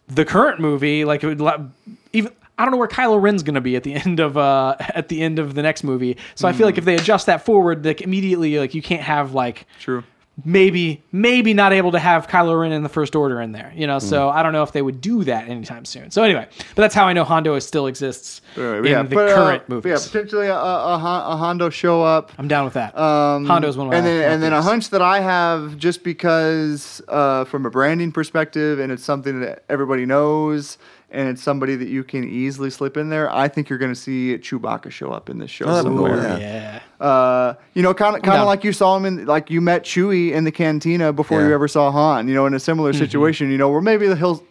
the current movie. Like it would even. I don't know where Kylo Ren's going to be at the end of uh, at the end of the next movie. So I feel like if they adjust that forward, like immediately, like you can't have like True. Maybe maybe not able to have Kylo Ren in the First Order in there, you know. So I don't know if they would do that anytime soon. So anyway, but that's how I know Hondo is still exists Right, in the but, uh, current but movies. Yeah, potentially a, a, a, Hondo show up. I'm down with that. Um, Hondo's one of my and then my and then a hunch that I have just because uh, from a branding perspective, and it's something that everybody knows, and it's somebody that you can easily slip in there. I think you're going to see Chewbacca show up in this show Oh, that'd be cool, somewhere. yeah. yeah. Uh, you know, kind of kind of like you saw him in like you met Chewie in the cantina before Yeah. you ever saw Han. You know, in a similar Mm-hmm. situation. You know, where maybe he'll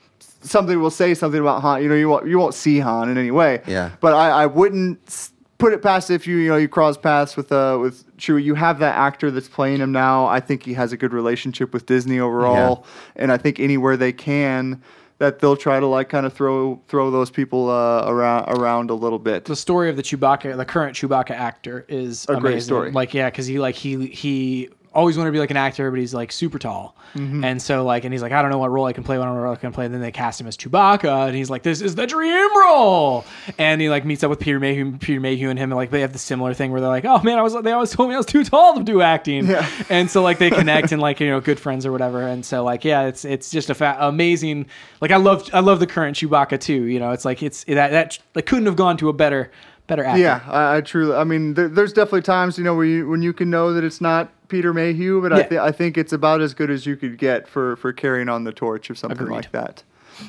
something will say something about Han. You know, you won't you won't see Han in any way. Yeah. But I, I wouldn't put it past if you you know you cross paths with uh with Chewie. You have that actor that's playing him now. I think he has a good relationship with Disney overall, and I think anywhere they can. That they'll try to like kind of throw throw those people uh, around around a little bit. the story of the Chewbacca, the current Chewbacca actor, is A great story. Like, yeah, because he like he he always wanted to be like an actor, but he's like super tall, Mm-hmm. and so like, and he's like, I don't know what role I can play, what role I can play. And then they cast him as Chewbacca, and he's like, this is the dream role. And he like meets up with Peter Mayhew, Peter Mayhew and him, and like they have the similar thing where they're like, oh man, I was they always told me I was too tall to do acting, Yeah. and so like they connect and like you know good friends or whatever, and so like yeah, it's it's just a fa- amazing. Like I love I love the current Chewbacca too. You know, it's like it's that that like couldn't have gone to a better better actor. Yeah, I, I truly. I mean, there, there's definitely times you know where you, when you can know that it's not Peter Mayhew, but I, th- I think it's about as good as you could get for for carrying on the torch of something Agreed. like that.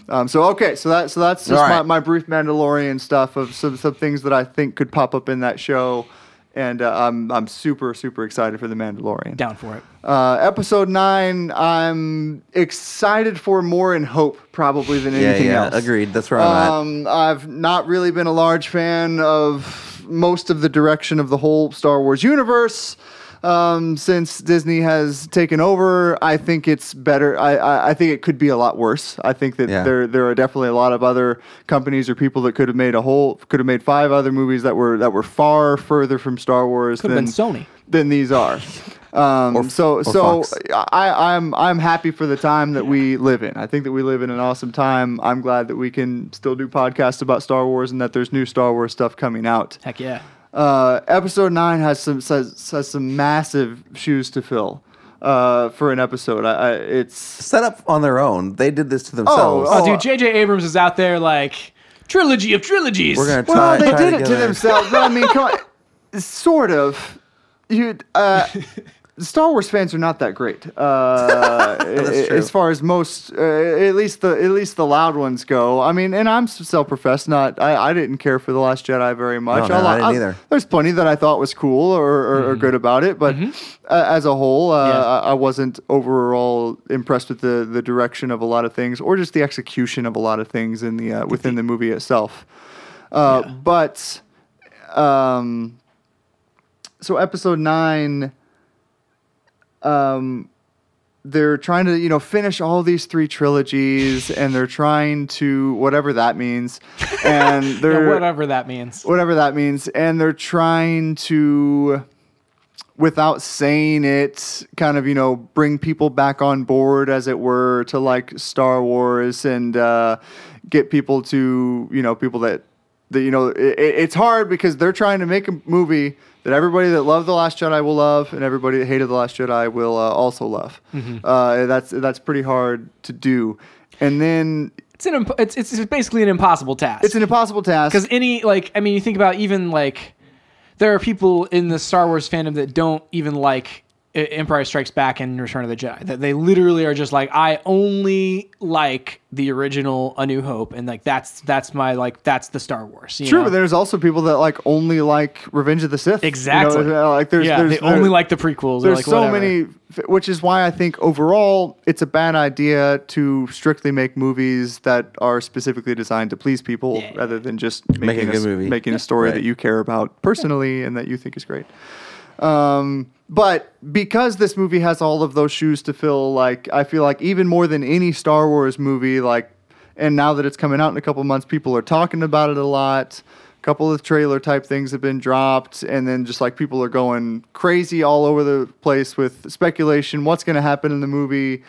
Um, so okay, so that so that's just All my, my brief Mandalorian stuff of some some things that I think could pop up in that show, and uh, I'm I'm super super excited for the Mandalorian. down for it. Uh, episode nine, I'm excited for more and hope probably than Yeah, anything yeah, else. agreed. That's where I'm Um, I've not really been a large fan of most of the direction of the whole Star Wars universe. Um, since Disney has taken over, I think it's better. I, I, I think it could be a lot worse. I think that Yeah. there there are definitely a lot of other companies or people that could have made a whole could have made five other movies that were that were far further from Star Wars Could have than been Sony. than these are. Um, Or- so or so Fox. I, I'm I'm happy for the time that we live in. I think that we live in an awesome time. I'm glad that we can still do podcasts about Star Wars and that there's new Star Wars stuff coming out. Heck yeah. Uh, episode nine has some has, has some massive shoes to fill uh, for an episode. I, I, it's set up on their own. They did this to themselves. Oh, Oh, dude, J.J. Abrams is out there like trilogy of trilogies. We're gonna try. well, they try did it to themselves. but I mean, come on. sort of. You uh, Star Wars fans are not that great. Uh, That's true. As far as most, uh, at least the at least the loud ones go. I mean, and I'm self-professed. Not I, I didn't care for the Last Jedi very much. No, no, I li- didn't either. There's plenty that I thought was cool or, or, or good about it, but uh, as a whole, uh, Yeah. I, I wasn't overall impressed with the the direction of a lot of things or just the execution of a lot of things in the uh, within the movie itself. Uh, But um, so episode nine, um, they're trying to you know finish all these three trilogies, and they're trying to whatever that means, and they're whatever that means. whatever that means, and they're trying to. Without saying it, kind of you know bring people back on board, as it were, to like Star Wars and uh, get people to you know people that that you know it, it's hard because they're trying to make a movie that everybody that loved the Last Jedi will love, and everybody that hated the Last Jedi will uh, also love. Uh, that's that's pretty hard to do, and then It's an imp- it's it's basically an impossible task. it's an impossible task because any like I mean you think about even like there are people in the Star Wars fandom that don't even like Empire Strikes Back and Return of the Jedi. That they literally are just like I only like the original A New Hope and like that's that's my like that's the Star Wars. you True, know? but there's also people that like only like Revenge of the Sith. You know, Exactly. uh, like there's, yeah, there's they there- only like the prequels. or there's like so whatever. many, which is why I think overall it's a bad idea to strictly make movies that are specifically designed to please people, Yeah. rather than just Making making a good s- movie. making a story Right. that you care about personally and that you think is great. Um, but because this movie has all of those shoes to fill, like I feel like even more than any Star Wars movie, like, and now that it's coming out in a couple months, people are talking about it a lot. A couple of trailer type things have been dropped, and then just like people are going crazy all over the place with speculation, what's going to happen in the movie,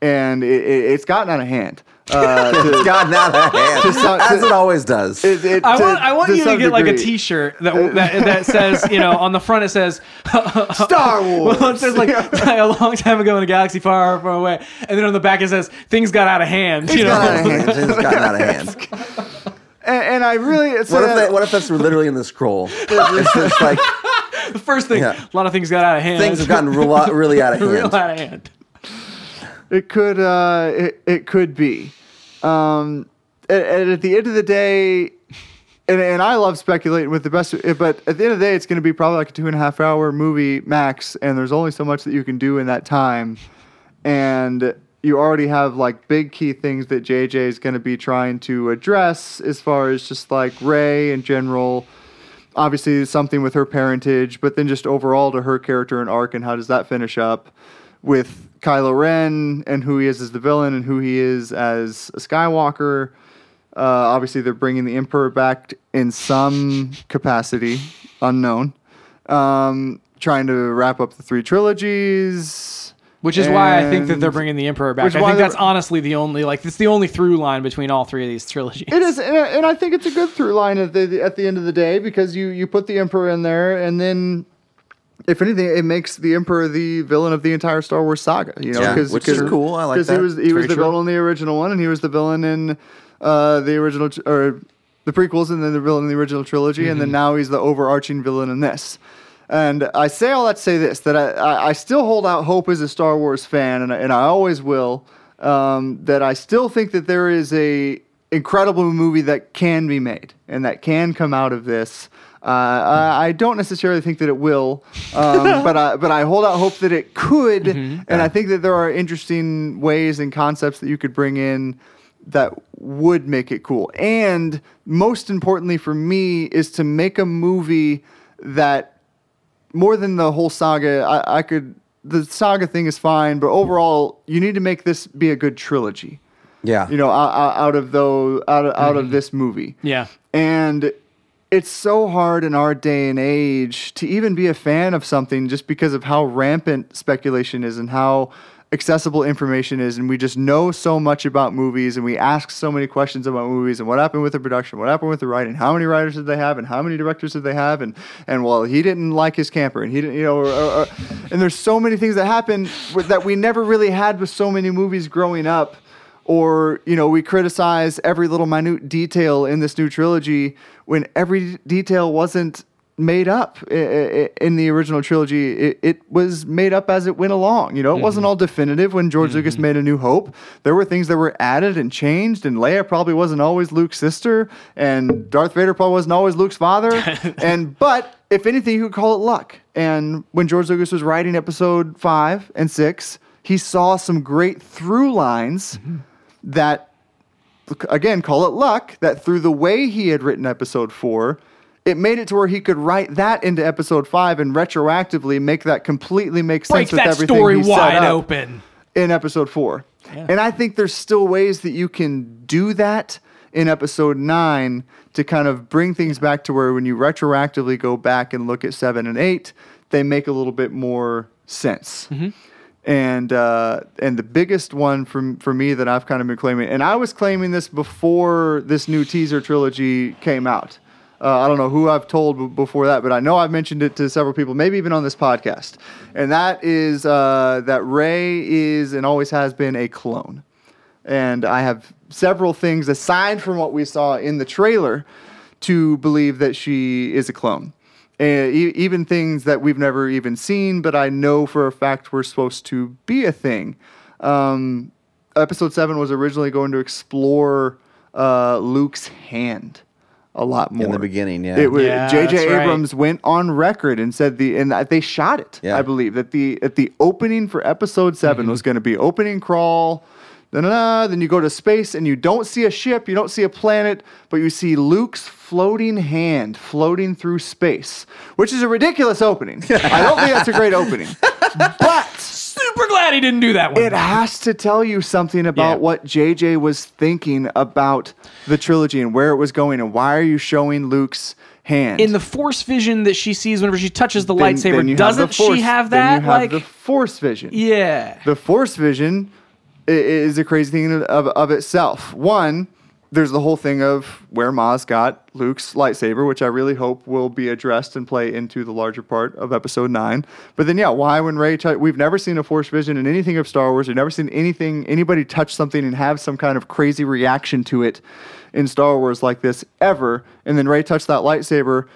and it, gotten out of hand. Uh, to- It's gotten out of hand, To some- as to- it always does. it- it- I to- want I want you to some get like a degree. T-shirt that that, that says you know on the front it says Star Wars. Well, it says like a long time ago in a galaxy far, far away, and then on the back it says things got out of hand. You know, got out of hand. It's gotten out of hand. and, and I really it's What if, they, what if that's literally in the scroll? It's just like the first thing Yeah. a lot of things got out of hand. things have gotten real, really out of real out of hand. It could uh it, it could be. Um and, and at the end of the day and, and I love speculating with the best but at the end of the day it's gonna be probably like a two and a half hour movie max and there's only so much that you can do in that time. And you already have like big key things that JJ is gonna be trying to address as far as just like Rey in general. Obviously something with her parentage, but then just overall to her character and arc and how does that finish up with Kylo Ren and who he is as the villain and who he is as a Skywalker. Uh, obviously, they're bringing the Emperor back in some capacity, unknown. Um, trying to wrap up the three trilogies. Which is why I think that they're bringing the Emperor back. I think that's honestly the only like it's the only through line between all three of these trilogies. It is, and I- and I think it's a good through line at the at the end of the day because you you put the Emperor in there, and then if anything, it makes the Emperor the villain of the entire Star Wars saga. You know, Yeah, cause, which is 'cause- cool. I like that. he was he was the true. villain in the original one, and he was the villain in uh, the original or the prequels, and then the villain in the original trilogy, and Mm-hmm. then now he's the overarching villain in this. And I say all that to say this that I, I, I still hold out hope as a Star Wars fan, and I, and I always will. Um, that I still think that there is a incredible movie that can be made and that can come out of this. Uh, I, I don't necessarily think that it will, um, but I, but I hold out hope that it could, and I think that there are interesting ways and concepts that you could bring in that would make it cool. And most importantly for me is to make a movie that more than the whole saga, I, I could the saga thing is fine, but overall, you need to make this be a good trilogy. Yeah. You know, out, out- of those, out of, out of this movie. Yeah. And it's so hard in our day and age to even be a fan of something just because of how rampant speculation is and how accessible information is. And we just know so much about movies and we ask so many questions about movies and what happened with the production what happened with the writing how many writers did they have and how many directors did they have? And and well he didn't like his camper and he didn't you know or, or, or- and there's so many things that happen that we never really had with so many movies growing up or you know we criticize every little minute detail in this new trilogy when every detail wasn't made up in the original trilogy. It, it was made up as it went along. You know, it mm-hmm. wasn't all definitive when George Lucas mm-hmm. made A New Hope. There were things that were added and changed, and Leia probably wasn't always Luke's sister, and Darth Vader probably wasn't always Luke's father. and but if anything, you could call it luck. And when George Lucas was writing Episode five and six, he saw some great through lines mm-hmm. That again, call it luck that through the way he had written episode four, it made it to where he could write that into episode five and retroactively make that completely make sense Break with that everything story he set wide up open. in episode four. And I think there's still ways that you can do that in episode nine to kind of bring things back to where when you retroactively go back and look at seven and eight, they make a little bit more sense. Mm-hmm. And uh, and the biggest one for for me that I've kind of been claiming, and I was claiming this before this new teaser trilogy came out. Uh, I don't know who I've told before that, but I know I've mentioned it to several people, maybe even on this podcast. And that is uh, that Rey is and always has been a clone. And I have several things aside from what we saw in the trailer to believe that she is a clone. And e- even things that we've never even seen, but I know for a fact we're supposed to be a thing. Um, episode 7 was originally going to explore uh, Luke's hand a lot more in the beginning, yeah. It was Yeah, J.J. right. Abrams went on record and said the and that they shot it. Yeah. I believe that the at the opening for episode 7 Mm-hmm. was going to be opening crawl. Then you go to space and you don't see a ship, you don't see a planet, but you see Luke's floating hand floating through space, which is a ridiculous opening. I don't think that's a great opening, but Super glad he didn't do that one. it has to tell you something about Yeah. what JJ was thinking about the trilogy and where it was going, and why are you showing Luke's hand in the force vision that she sees whenever she touches the Then- lightsaber, then you have the doesn't she Force- have then that? you have like, the Force vision. yeah. The Force vision is a crazy thing of, of itself. One, there's the whole thing of where Maz got Luke's lightsaber, which I really hope will be addressed and play into the larger part of Episode Nine. But then, yeah, why when Rey? tou- we've never seen a Force vision in anything of Star Wars. We've never seen anything anybody touch something and have some kind of crazy reaction to it in Star Wars like this ever. And then Rey touched that lightsaber.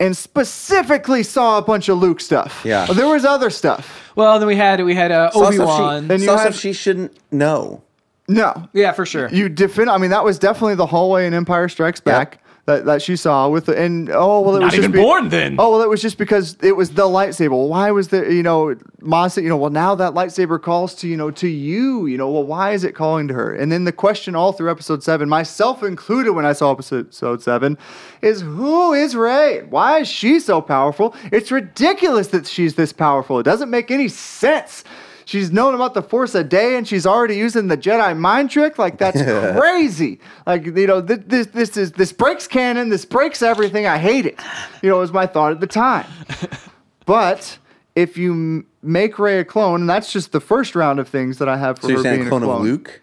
And specifically saw a bunch of Luke stuff. Yeah. there was other stuff. Well, then we had we had uh, Saw Obi she- Wan. Then you saw had- stuff she shouldn't know. No, Yeah, for sure. You defin. I mean, that was definitely the hallway in Empire Strikes Back that, that she saw with the and oh well, it Not was just even be- born then. Oh well, it was just because it was the lightsaber. Well, why was there? You know, Maz said, you know, well now that lightsaber calls to you know to you. You know, well why is it calling to her? And then the question all through episode seven, myself included, when I saw episode seven, is who is Rey? Why is she so powerful? It's ridiculous that she's this powerful. It doesn't make any sense. She's known about the Force a day, and she's already using the Jedi mind trick. Like that's crazy. Like you know, this, this this is this breaks canon. This breaks everything. I hate it. You know, it was my thought at the time. But if you m- make Rey a clone, and that's just the first round of things that I have for So you're her being a clone, a clone. of Luke?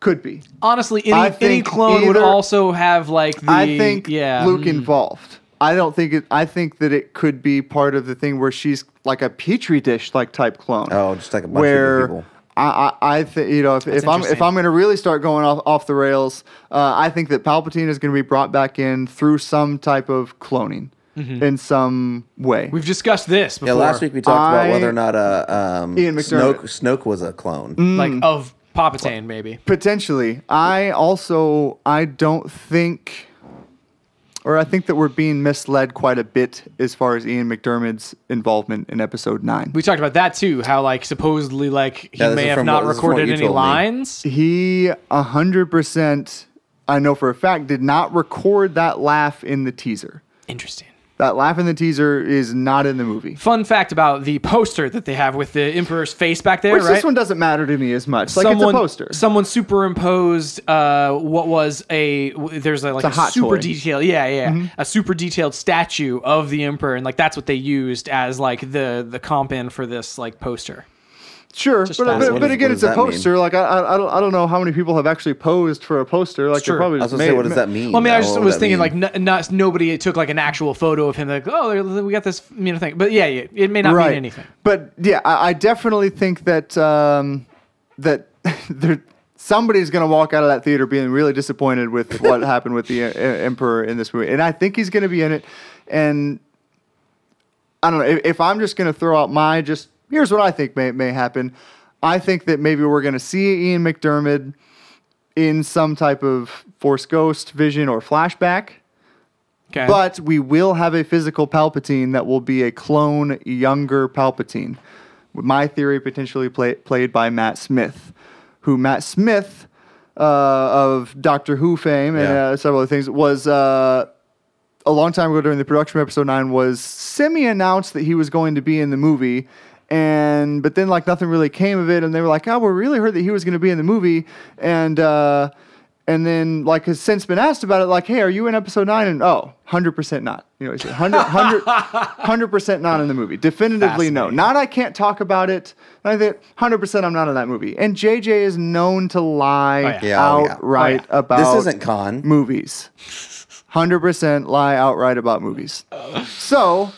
Could be. Honestly, any, any think clone would also have like the. I think yeah, Luke mm. involved. I don't think it. I think that it could be part of the thing where she's like a petri dish like type clone. Oh, just like a bunch of where different people. I, I, I think you know if, if I'm if. I'm going to really start going off, off the rails, uh, I think that Palpatine is going to be brought back in through some type of cloning Mm-hmm. in some way. We've discussed this before. Yeah, last week we talked I- about whether or not uh, um, Ian Snoke, McDiarmid. Snoke was a clone. like of Palpatine, maybe. Potentially. I also I don't think or I think that we're being misled quite a bit as far as Ian McDiarmid's involvement in episode 9. We talked about that too. How like supposedly like he Yeah, may have not what- this is from what recorded any told me. lines. He 100% I know for a fact did not record that laugh in the teaser. Interesting. That laugh in the teaser is not in the movie. Fun fact about the poster that they have with the Emperor's face back there, Which right? this one doesn't matter to me as much. Like someone, it's a poster. Someone superimposed uh, what was a there's a, like It's a, a hot super toy. detailed yeah yeah a super detailed statue of the emperor and like that's what they used as like the the comp in for this like poster. Sure, Just but, but, but again, it's a that mean? poster. Like I, I, I don't, I don't know how many people have actually posed for a poster. Like Sure. they're probably I was just gonna say, what does that mean? Well, I mean, I What just was thinking mean? like n- not, nobody took like an actual photo of him like oh we got this you know thing, but yeah, yeah it may not right. mean anything. But yeah, I, I definitely think that um, that there somebody's going to walk out of that theater being really disappointed with what happened with the uh, emperor in this movie, and I think he's going to be in it. and I don't know if, if I'm just going to throw out my just here's what I think may may happen. I think that maybe we're going to see Ian McDiarmid in some type of Force Ghost vision or flashback. Okay. But we will have a physical Palpatine that will be a clone, younger Palpatine. My theory, potentially play, played by Matt Smith, who Matt Smith uh, of Doctor Who fame and Yeah. uh, several other things was uh, a long time ago during the production of episode nine was semi announced that he was going to be in the movie. And but then like nothing really came of it, and they were like, "Oh, we really heard that he was going to be in the movie," and uh, and then like has since been asked about it, like, "Hey, are you in episode 9? And oh, 100 percent not. You know, he said 100 percent not in the movie. Definitively no. Not I can't talk about it. I think 100 percent I'm not in that movie. And JJ is known to lie yeah. Yeah, oh, yeah. outright Oh, yeah. about This isn't con. movies. 100% lie outright about movies. So,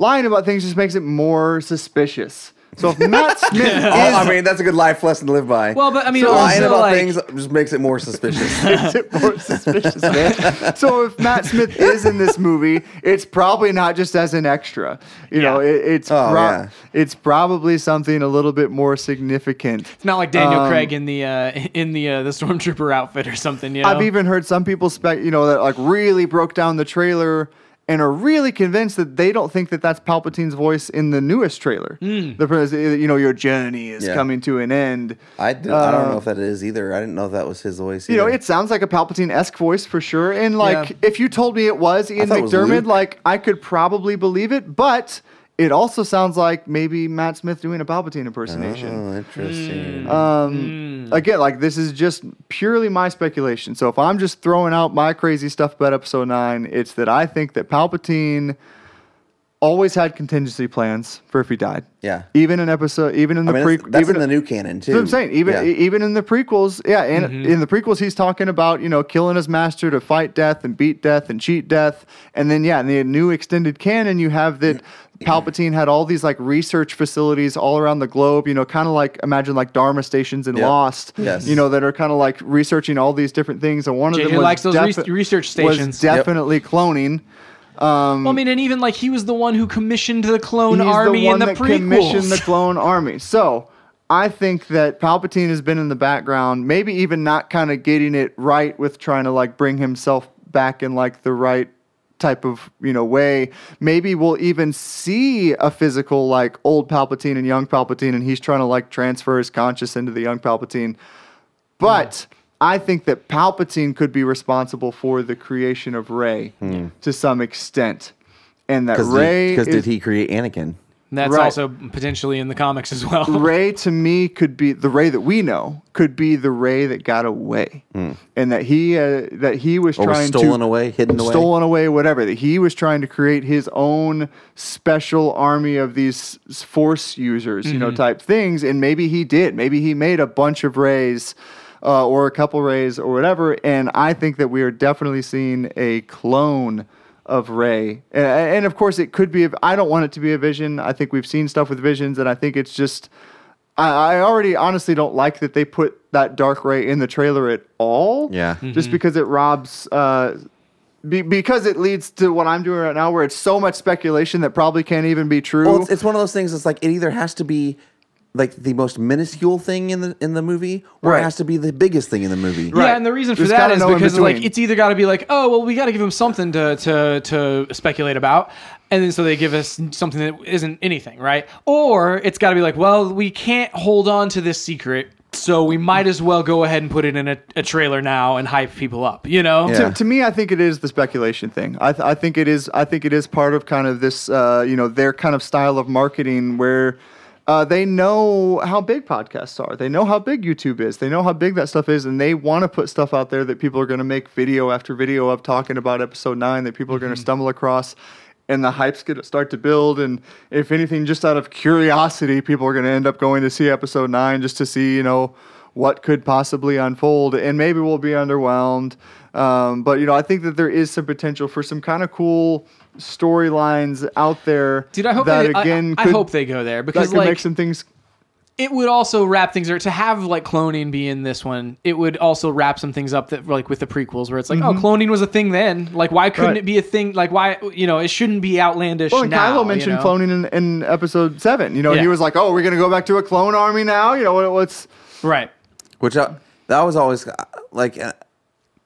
lying about things just makes it more suspicious. So, if Matt Smith is. Oh, I mean, that's a good life lesson to live by. well, but I mean, So lying about like, things just makes it more suspicious. makes it more suspicious, man. So if Matt Smith is in this movie, it's probably not just as an extra. You know, it, it's Oh, pro- yeah. it's probably something a little bit more significant. It's not like Daniel Um, Craig in the uh, in the uh, the stormtrooper outfit or something. You know? I've even heard some people spec, you know, that like really broke down the trailer and are really convinced that they don't think that that's Palpatine's voice in the newest trailer. Hmm. The you know, your journey is Yeah. coming to an end. I, did, I don't know if that is either. I didn't know if that was his voice. You know, it sounds like a Palpatine esque voice for sure. And like, Yeah. if you told me it was Ian thought it was like I could probably believe it. But it also sounds like maybe Matt Smith doing a Palpatine impersonation. Oh, interesting. Um, Again, like this is just purely my speculation. So if I'm just throwing out my crazy stuff about Episode Nine, it's that I think that Palpatine always had contingency plans for if he died. Yeah. Even in episode, even in the I mean, pre, that's, that's even in the new canon too. what I'm saying. Even Yeah. even in the prequels, yeah, and Mm-hmm. in the prequels, he's talking about you know killing his master to fight death and beat death and cheat death, and then yeah, in the new extended canon, you have that Palpatine had all these like research facilities all around the globe. You know, kind of like imagine like Dharma stations in Yeah. Lost. Yes. You know that are kind of like researching all these different things, and one of JJ them was likes those defi- res- research was stations. definitely cloning. Um, well, I mean, and even like he was the one who commissioned the clone army the in the that prequels. commissioned the clone army. So I think that Palpatine has been in the background, maybe even not kind of getting it right with trying to like bring himself back in like the right type of you know way. Maybe we'll even see a physical like old Palpatine and young Palpatine, and he's trying to like transfer his conscious into the young Palpatine. But I think that Palpatine could be responsible for the creation of Rey hmm. to some extent. And that Because Rey because did he create Anakin? That's Right. also potentially in the comics as well. Rey to me could be the Rey that we know could be the Rey that got away, hmm. and that he uh, that he was Or was trying stolen to away, hidden away? stolen away, whatever. That he was trying to create his own special army of these Force users, you know, mm-hmm. type things, and maybe he did. Maybe he made a bunch of Reys. Uh, or a couple Reys or whatever, and I think that we are definitely seeing a clone of Rey, and, and of course it could be. a- I don't want it to be a vision. I think we've seen stuff with visions, and I think it's just. I, I already honestly don't like that they put that dark Rey in the trailer at all. Yeah. just because it robs. Uh, be, because it leads to what I'm doing right now, where it's so much speculation that probably can't even be true. Well, it's, it's one of those things. It's like it either has to be like the most minuscule thing in the in the movie, or Right. it has to be the biggest thing in the movie. Right. Yeah, and the reason for There's that kinda is no in because like it's either got to be like, oh well, we got to give him something to to to speculate about, and then so they give us something that isn't anything, right? Or it's got to be like, well, we can't hold on to this secret, so we might as well go ahead and put it in a, a trailer now and hype people up, you know? Yeah. to, to me, I think it is the speculation thing. I, th- I think it is. I think it is part of kind of this, uh, you know, their kind of style of marketing where uh, they know how big podcasts are. They know how big YouTube is. They know how big that stuff is, and they want to put stuff out there that people are going to make video after video of talking about episode nine that people are going to stumble across. And the hype's going to start to build. And if anything, just out of curiosity, people are going to end up going to see episode nine just to see, you know, what could possibly unfold. And maybe we'll be underwhelmed. Um, but, you know, I think that there is some potential for some kind of cool storylines out there. Dude, I hope that they, again I, could, hope they go there that because could like make some things. it would also wrap things or to have like cloning be in this one it would also wrap some things up that like with the prequels where it's like oh cloning was a thing then like why couldn't Right. it be a thing like why you know it shouldn't be outlandish Well, and now, Kylo you mentioned know? cloning in, in episode seven. You know, Yeah. he was like, "Oh, we're gonna go back to a clone army now." You know, what, what's right Which I, that was always uh, like, uh,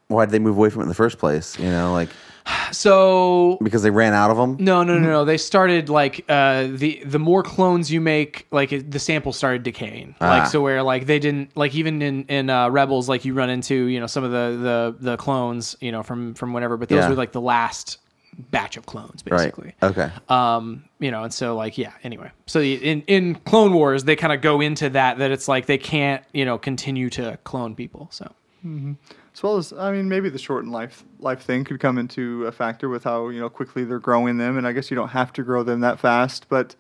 why did they move away from it in the first place? You know, like so because they ran out of them. No, no, no, no. They started like uh, the the more clones you make, like it, the sample started decaying. Ah. Like so, where like they didn't like even in in uh, Rebels, like you run into you know some of the the the clones you know from from whatever, but those Yeah. were like the last batch of clones Right. basically. Okay. Um, you know, and so like yeah. Anyway, so in in Clone Wars, they kind of go into that that it's like they can't you know continue to clone people. So as well as I mean, maybe the shortened life life thing could come into a factor with how you know quickly they're growing them, and I guess you don't have to grow them that fast, but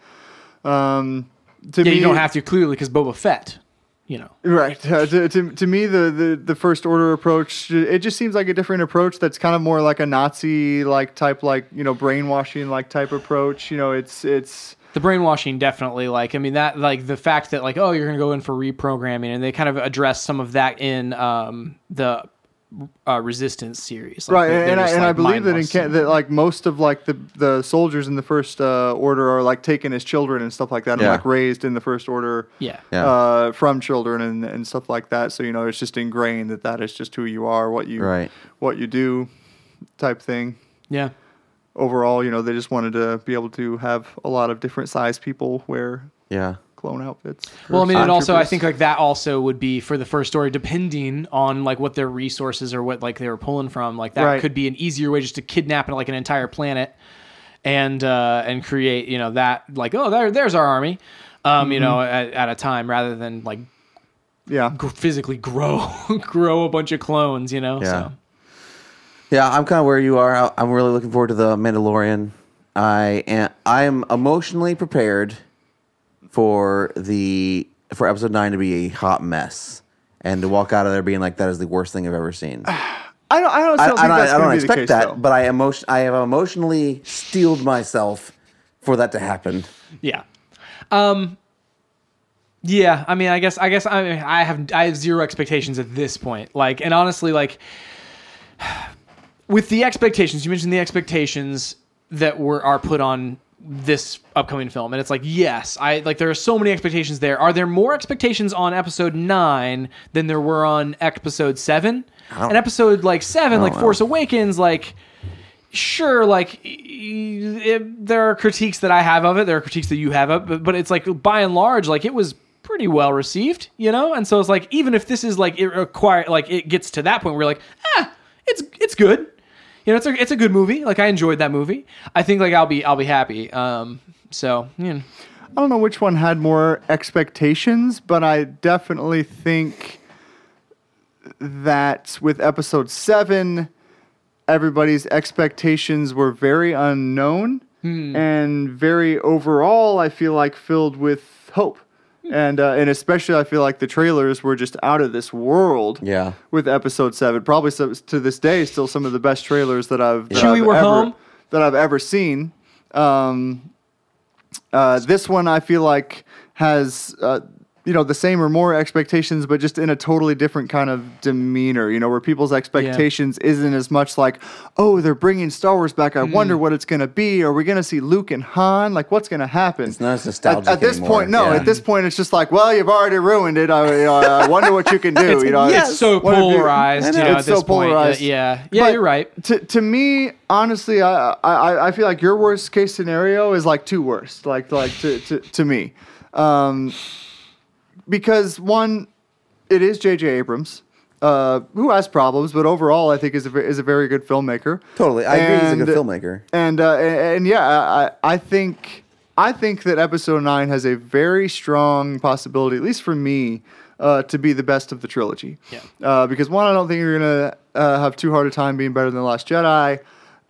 um, to yeah, me, you don't have to clearly because Boba Fett, you know. Right. Uh, to, to, to me, the, the, the first order approach, it just seems like a different approach that's kind of more like a Nazi like type, like, you know, brainwashing like type approach. You know, it's, it's, the brainwashing definitely like i mean that like the fact that like oh you're gonna go in for reprogramming and they kind of address some of that in um the uh, resistance series Like, right. they're- And, they're I, just, and I believe that in mindless can, that like most of like the, the soldiers in the first uh, order are like taken as children and stuff like that, and like raised in the first order. yeah Yeah. Uh, from children and, and stuff like that. So, you know, it's just ingrained that that is just who you are, what you, Right. what you do type thing. yeah overall, you know, they just wanted to be able to have a lot of different size people wear Yeah. Clone outfits. well i mean and also i think like that also would be for the first story depending on like what their resources or what like they were pulling from like that Right. could be an easier way just to kidnap like an entire planet and uh and create you know that like oh there there's our army um you know at, at a time rather than like yeah, gr- physically grow grow a bunch of clones you know Yeah. so Yeah, I'm kind of where you are. I- I'm really looking forward to the Mandalorian. I am I am emotionally prepared for the for episode nine to be a hot mess and to walk out of there being like that is the worst thing I've ever seen. I, I don't, I don't, I, I that's don't expect case, that, though. but I emotion I have emotionally steeled myself for that to happen. Yeah. Um yeah, I mean I guess I guess I I have I have zero expectations at this point. Like and honestly like with the expectations, you mentioned the expectations that were are put on this upcoming film and it's like yes i like there are so many expectations there. Are there more expectations on episode 9 than there were on episode 7 and episode like 7 like know. force awakens like sure like it, there are critiques that i have of it there are critiques that you have of it but, but it's like by and large like it was pretty well received you know? And so it's like even if this is like it require like it gets to that point where you're like ah it's it's good you know it's a it's a good movie. Like i enjoyed that movie. I think like i'll be i'll be happy. Um so you know. I don't know which one had more expectations, but I definitely think that with episode seven, everybody's expectations were very unknown and very overall, I feel like filled with hope. And uh, and especially, I feel like the trailers were just out of this world. Yeah. With episode seven, probably so, to this day, still some of the best trailers that I've that Chewie, I've we're ever, home. that I've ever seen. Um, uh, this one I feel like has uh, you know the same or more expectations, but just in a totally different kind of demeanor. You know, where people's expectations isn't as much like, oh, they're bringing Star Wars back. I Hmm. wonder what it's going to be. Are we going to see Luke and Han? Like, what's going to happen? It's not as At, nostalgic at this anymore. point, no. Yeah. At this point, it's just like, well, you've already ruined it. I, you know, I wonder what you can do. you know, it's so what have you- polarized you know, know, it's at this so point polarized. Yeah yeah But you're right To, to me, honestly, I, I I feel like your worst case scenario is like two worst, like like to to, to me, um, because one, it is J.J. Abrams. Uh, who has problems, but overall, I think is a, is a very good filmmaker. Totally. I agree he's a good filmmaker. And uh, and, and yeah, I, I think I think that episode nine has a very strong possibility, at least for me, uh, to be the best of the trilogy. Yeah. Uh, because one, I don't think you're gonna uh, have too hard a time being better than the Last Jedi,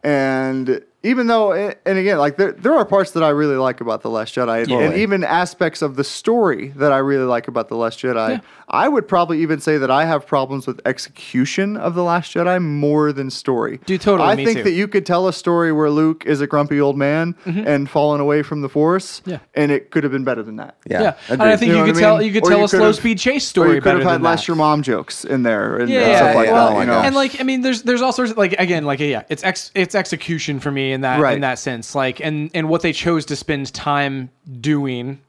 and even though, and again, like there, there are parts that I really like about the Last Jedi, and, even aspects of the story that I really like about the Last Jedi. Yeah. I would probably even say that I have problems with execution of the Last Jedi more than story. Dude, totally, I me think too. that you could tell a story where Luke is a grumpy old man and fallen away from the Force, Mm-hmm. Yeah. and it could have been better than that. Yeah, Yeah, and. I think You you, could what I tell you could Or tell you a slow have- speed chase Or story you could better have had than less that. your mom jokes in there and, Yeah, and yeah, stuff like well, that. You know? and like I mean, there's there's all sorts of like again, like yeah, it's ex it's execution for me in that Right. in that sense, like and and what they chose to spend time doing,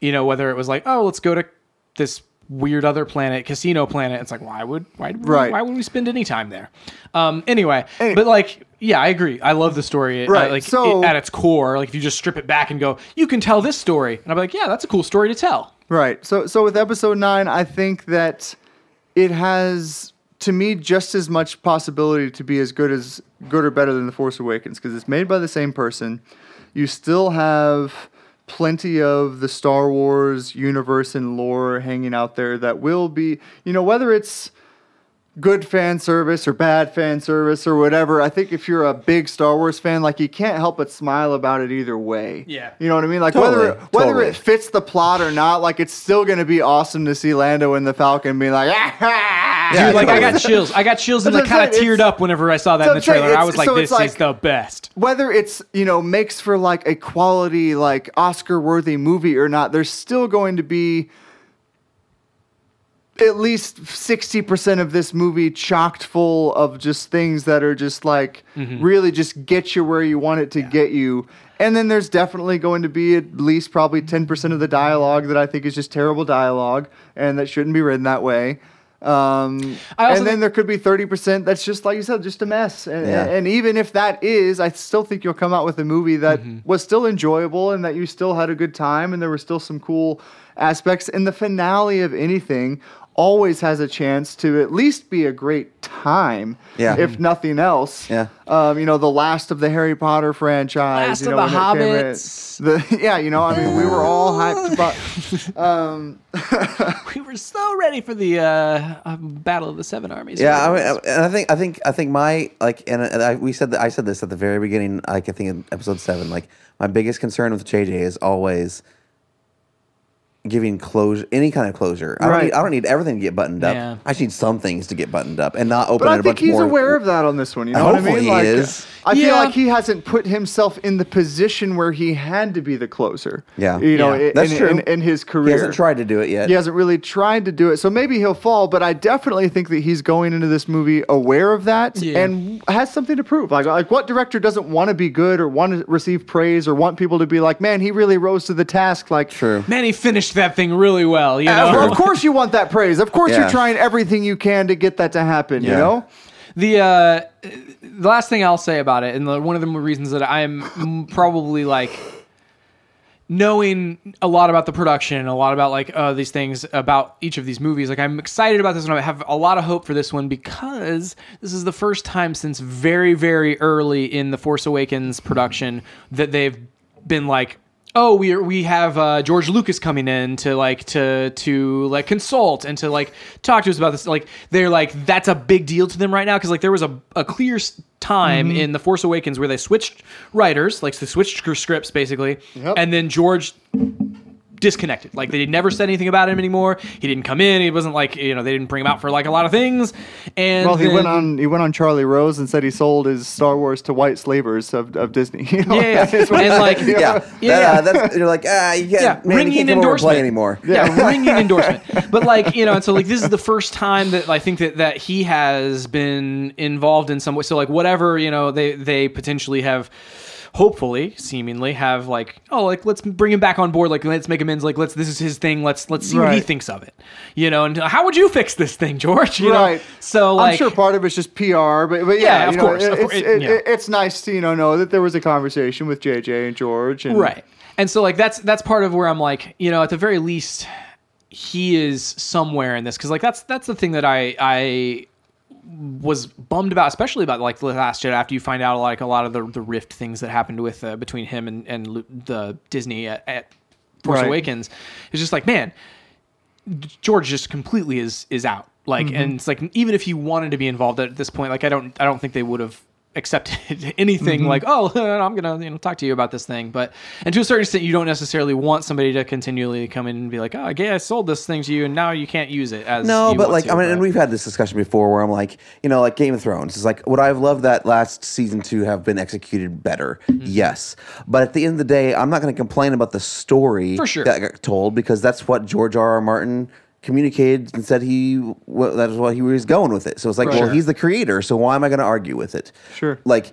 you know, whether it was like oh let's go to this weird other planet, casino planet, it's like why would why Right. why would we spend any time there? Um, anyway, Any- but like yeah, I agree. I love the story. uh, Right, like so- it- at its core, like if you just strip it back and go, you can tell this story, and I'm like, yeah, that's a cool story to tell. Right. So so with episode 9, I think that it has to me just as much possibility to be as good as good or better than The Force Awakens because it's made by the same person. You still have plenty of the Star Wars universe and lore hanging out there that will be, you know, whether it's good fan service or bad fan service or whatever. I think if you're a big Star Wars fan, like you can't help but smile about it either way. Yeah. You know what I mean? Like Totally, whether whether totally. it fits the plot or not, like it's still gonna be awesome to see Lando and the Falcon be like, ah, Yeah, Dude, like I got chills. I got chills and like I'm kind of teared up whenever I saw that in the trailer. I was like, so this it's like- is the best. whether it's you know makes for like a quality like Oscar worthy movie or not, there's still going to be at least 60% of this movie chocked full of just things that are just like Mm-hmm. really just get you where you want it to get you. And then there's definitely going to be at least probably 10% of the dialogue that I think is just terrible dialogue and that shouldn't be written that way. Um, I also and then there could be 30% that's just like you said, just a mess. And, Yeah. and even if that is, I still think you'll come out with a movie that Mm-hmm. was still enjoyable and that you still had a good time and there were still some cool aspects. And the finale of anything always has a chance to at least be a great time, Yeah. if nothing else. Yeah. Um, you know, the last of the Harry Potter franchise. Last you of the when in. Hobbits. The, yeah, you know, I mean, we were all hyped about. Um, We were so ready for the uh, uh, Battle of the Seven Armies. Yeah, I mean, I- and I think I think I think my like, and, and I, we said that I said this at the very beginning. Like I think in episode seven, like my biggest concern with JJ is always giving closure, any kind of closure. I don't Right. need, I don't need everything to get buttoned up. Yeah. I just need some things to get buttoned up and not open but it I a think bunch he's more. aware of that on this one. You know what I Hopefully mean? he Like, is. I feel Yeah. like he hasn't put himself in the position where he had to be the closer. Yeah. you know, Yeah. in, That's in, true. In, in his career, He hasn't tried to do it yet. He hasn't really tried to do it, so maybe he'll fall. But I definitely think that he's going into this movie aware of that Yeah. and has something to prove. Like, like what director doesn't want to be good or want to receive praise or want people to be like, man, he really rose to the task. Like, True. Man, he finished that thing really well. You Uh, know, well, of course you want that praise. Of course Yeah. you're trying everything you can to get that to happen. You Yeah. know. the uh, the last thing I'll say about it, and the, one of the reasons that I'm probably like knowing a lot about the production, a lot about like uh, these things about each of these movies. Like I'm excited about this one. I have a lot of hope for this one because this is the first time since very very early in the Force Awakens production that they've been like. Oh, we are, we have uh, George Lucas coming in to like to to like consult and to like talk to us about this. Like they're like that's a big deal to them right now because like there was a, a clear time Mm-hmm. in the Force Awakens where they switched writers, like they switched scripts basically, Yep. and then George disconnected. Like they never said anything about him anymore. He didn't come in. He wasn't like you know they didn't bring him out for like a lot of things. And Well, he then- went on. He went on Charlie Rose and said he sold his Star Wars to white slavers of, of Disney. You know, Yeah, yeah. that is what And, like- said. Yeah, Yeah, That, yeah. uh, that's, you're like ah, you can't, yeah, man, you ringing can't come over and endorsement. play anymore. Yeah, ringing endorsement. But like you know, and so like this is the first time that I think that that he has been involved in some way. So like whatever you know, they they potentially have. Hopefully, seemingly have like oh like let's bring him back on board like let's make amends like let's this is his thing let's let's see what he thinks of it you know and how would you fix this thing George you know? right. so like I'm sure part of it's just PR, but but Yeah, yeah, of you know, course, of it's, course, it- it- yeah. it- it's nice to you know know that there was a conversation with JJ and George, and right and so like that's that's part of where i'm like you know at the very least he is somewhere in this because like that's that's the thing that i i was bummed about especially about like the last jet after you find out like a lot of the, the rift things that happened with uh, between him and and the disney at, at force Right. awakens it's just like man george just completely is is out like Mm-hmm. and it's like even if he wanted to be involved at this point like i don't i don't think they would have accepted anything like oh i'm gonna you know talk to you about this thing but and to a certain extent you don't necessarily want somebody to continually come in and be like oh okay i sold this thing to you and now you can't use it as No, but like to, I mean, and we've had this discussion before, where I'm like, you know, like Game of Thrones is like, would I have loved that last season to have been executed better? Mm-hmm. Yes, but at the end of the day, I'm not going to complain about the story For sure. that got told because that's what George R. R. Martin communicated and said he well, that is what he was going with it. So it's like, Right. well, he's the creator, so why am I going to argue with it? Sure. Like.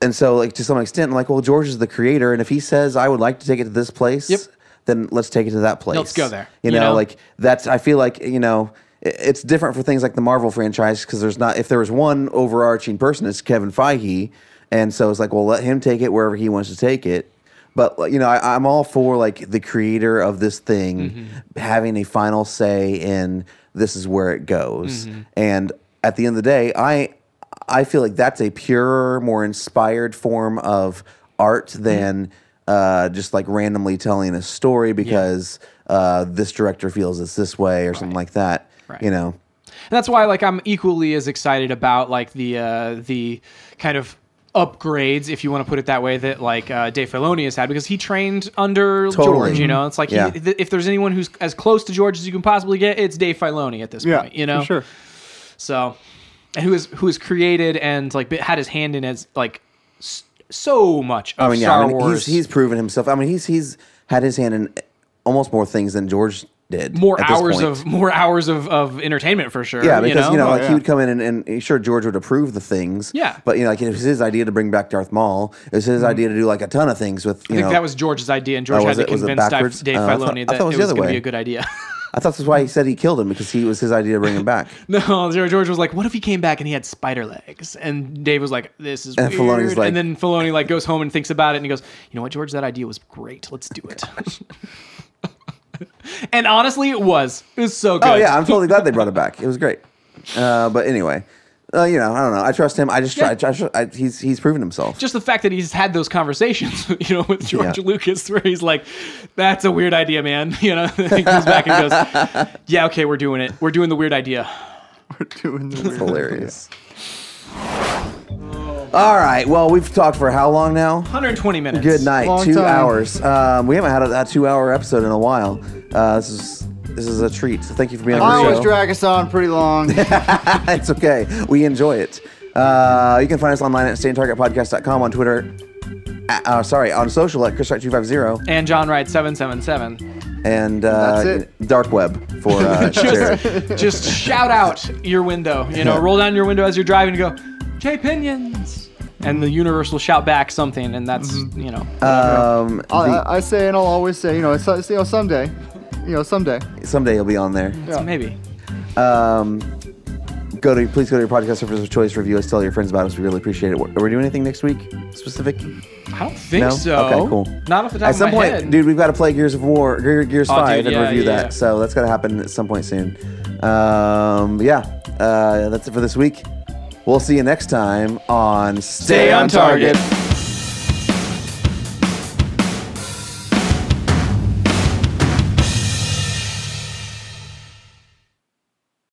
And so, like to some extent, I'm like, well, George is the creator, and if he says I would like to take it to this place, Yep. then let's take it to that place. Let's go there, You you know, know? like that's. I feel like you know, it's different for things like the Marvel franchise because there's not. If there was one overarching person, it's Kevin Feige, and so it's like, well, let him take it wherever he wants to take it. But you know, I, I'm all for like the creator of this thing Mm-hmm. having a final say in this is where it goes. Mm-hmm. And at the end of the day, I I feel like that's a purer, more inspired form of art Mm-hmm. than uh, just like randomly telling a story because uh, this director feels it's this way or something like that. Right. You know, And that's why like I'm equally as excited about like the uh, the kind of upgrades, if you want to put it that way, that like uh, Dave Filoni has had because he trained under Totally. George. You know, it's like he- th- if there's anyone who's as close to George as you can possibly get, it's Dave Filoni at this Yeah, point. You know, for sure. So, and who is who has created and like had his hand in as like so much of I mean, yeah, Star I mean, Wars. he's he's proven himself. I mean, he's he's had his hand in almost more things than George did. more hours of more hours of, of entertainment for sure. Yeah, because you know, Oh, like yeah. he would come in and, and sure George would approve the things. Yeah. but you know, like it was his idea to bring back Darth Maul. It was his mm-hmm. idea to do like a ton of things with. You I think know, that was George's idea, and George Oh, had was to it- was it convince Dave, backwards? Dave Oh, I thought- Filoni I that thought it was was going to be a good idea. I thought that's why he said he killed him because he was his idea to bring him back. No, George was like, "What if he came back and he had spider legs?" And Dave was like, "This is And weird." Filoni's like- and then Filoni like goes home and thinks about it, and he goes, "You know what, George? That idea was great. Let's do it." and honestly, it was. It was so good. Oh yeah, I'm totally glad they brought it back. It was great. Uh, but anyway, uh, you know, I don't know. I trust him. I just try. Yeah. I, tr- I, he's he's proven himself. just the fact that he's had those conversations, you know, with George Yeah. Lucas, where he's like, "That's a weird idea, man." You know, he comes back and goes, "Yeah, okay, we're doing it. We're doing the weird idea." We're doing the weird Hilarious. All right. Well, we've talked for how long now? 120 minutes. Good night. Long Two time. hours. Um, we haven't had a, a two-hour episode in a while. Uh, this is this is a treat. So thank you for being I on the always drag us on pretty long. it's okay. We enjoy it. Uh, you can find us online at StayOnTargetPodcast.com on Twitter. Uh, uh, sorry, on social at ChrisWright250 And John Wright 777. and uh, That's dark web for uh, Jared. Just, just shout out your window. You know, roll down your window as you're driving and go, Jay Pinions. And the universe will shout back something, and that's, Mm-hmm. you know. Um, I, the- I I say, and I'll always say, you know, so, you know, someday, you know, someday. someday you'll be on there. Yeah. Maybe. Um, go to please go to your podcast service of choice, review us, tell your friends about us. We really appreciate it. Are we doing anything next week specific? I don't think No? so. Okay, cool. Not off the top At some my point, head. dude, we've got to play Gears of War, Ge- Gears Oh, Five, dude, and review yeah. that. So that's got to happen at some point soon. Um, yeah, uh, that's it for this week. We'll see you next time on Stay on target.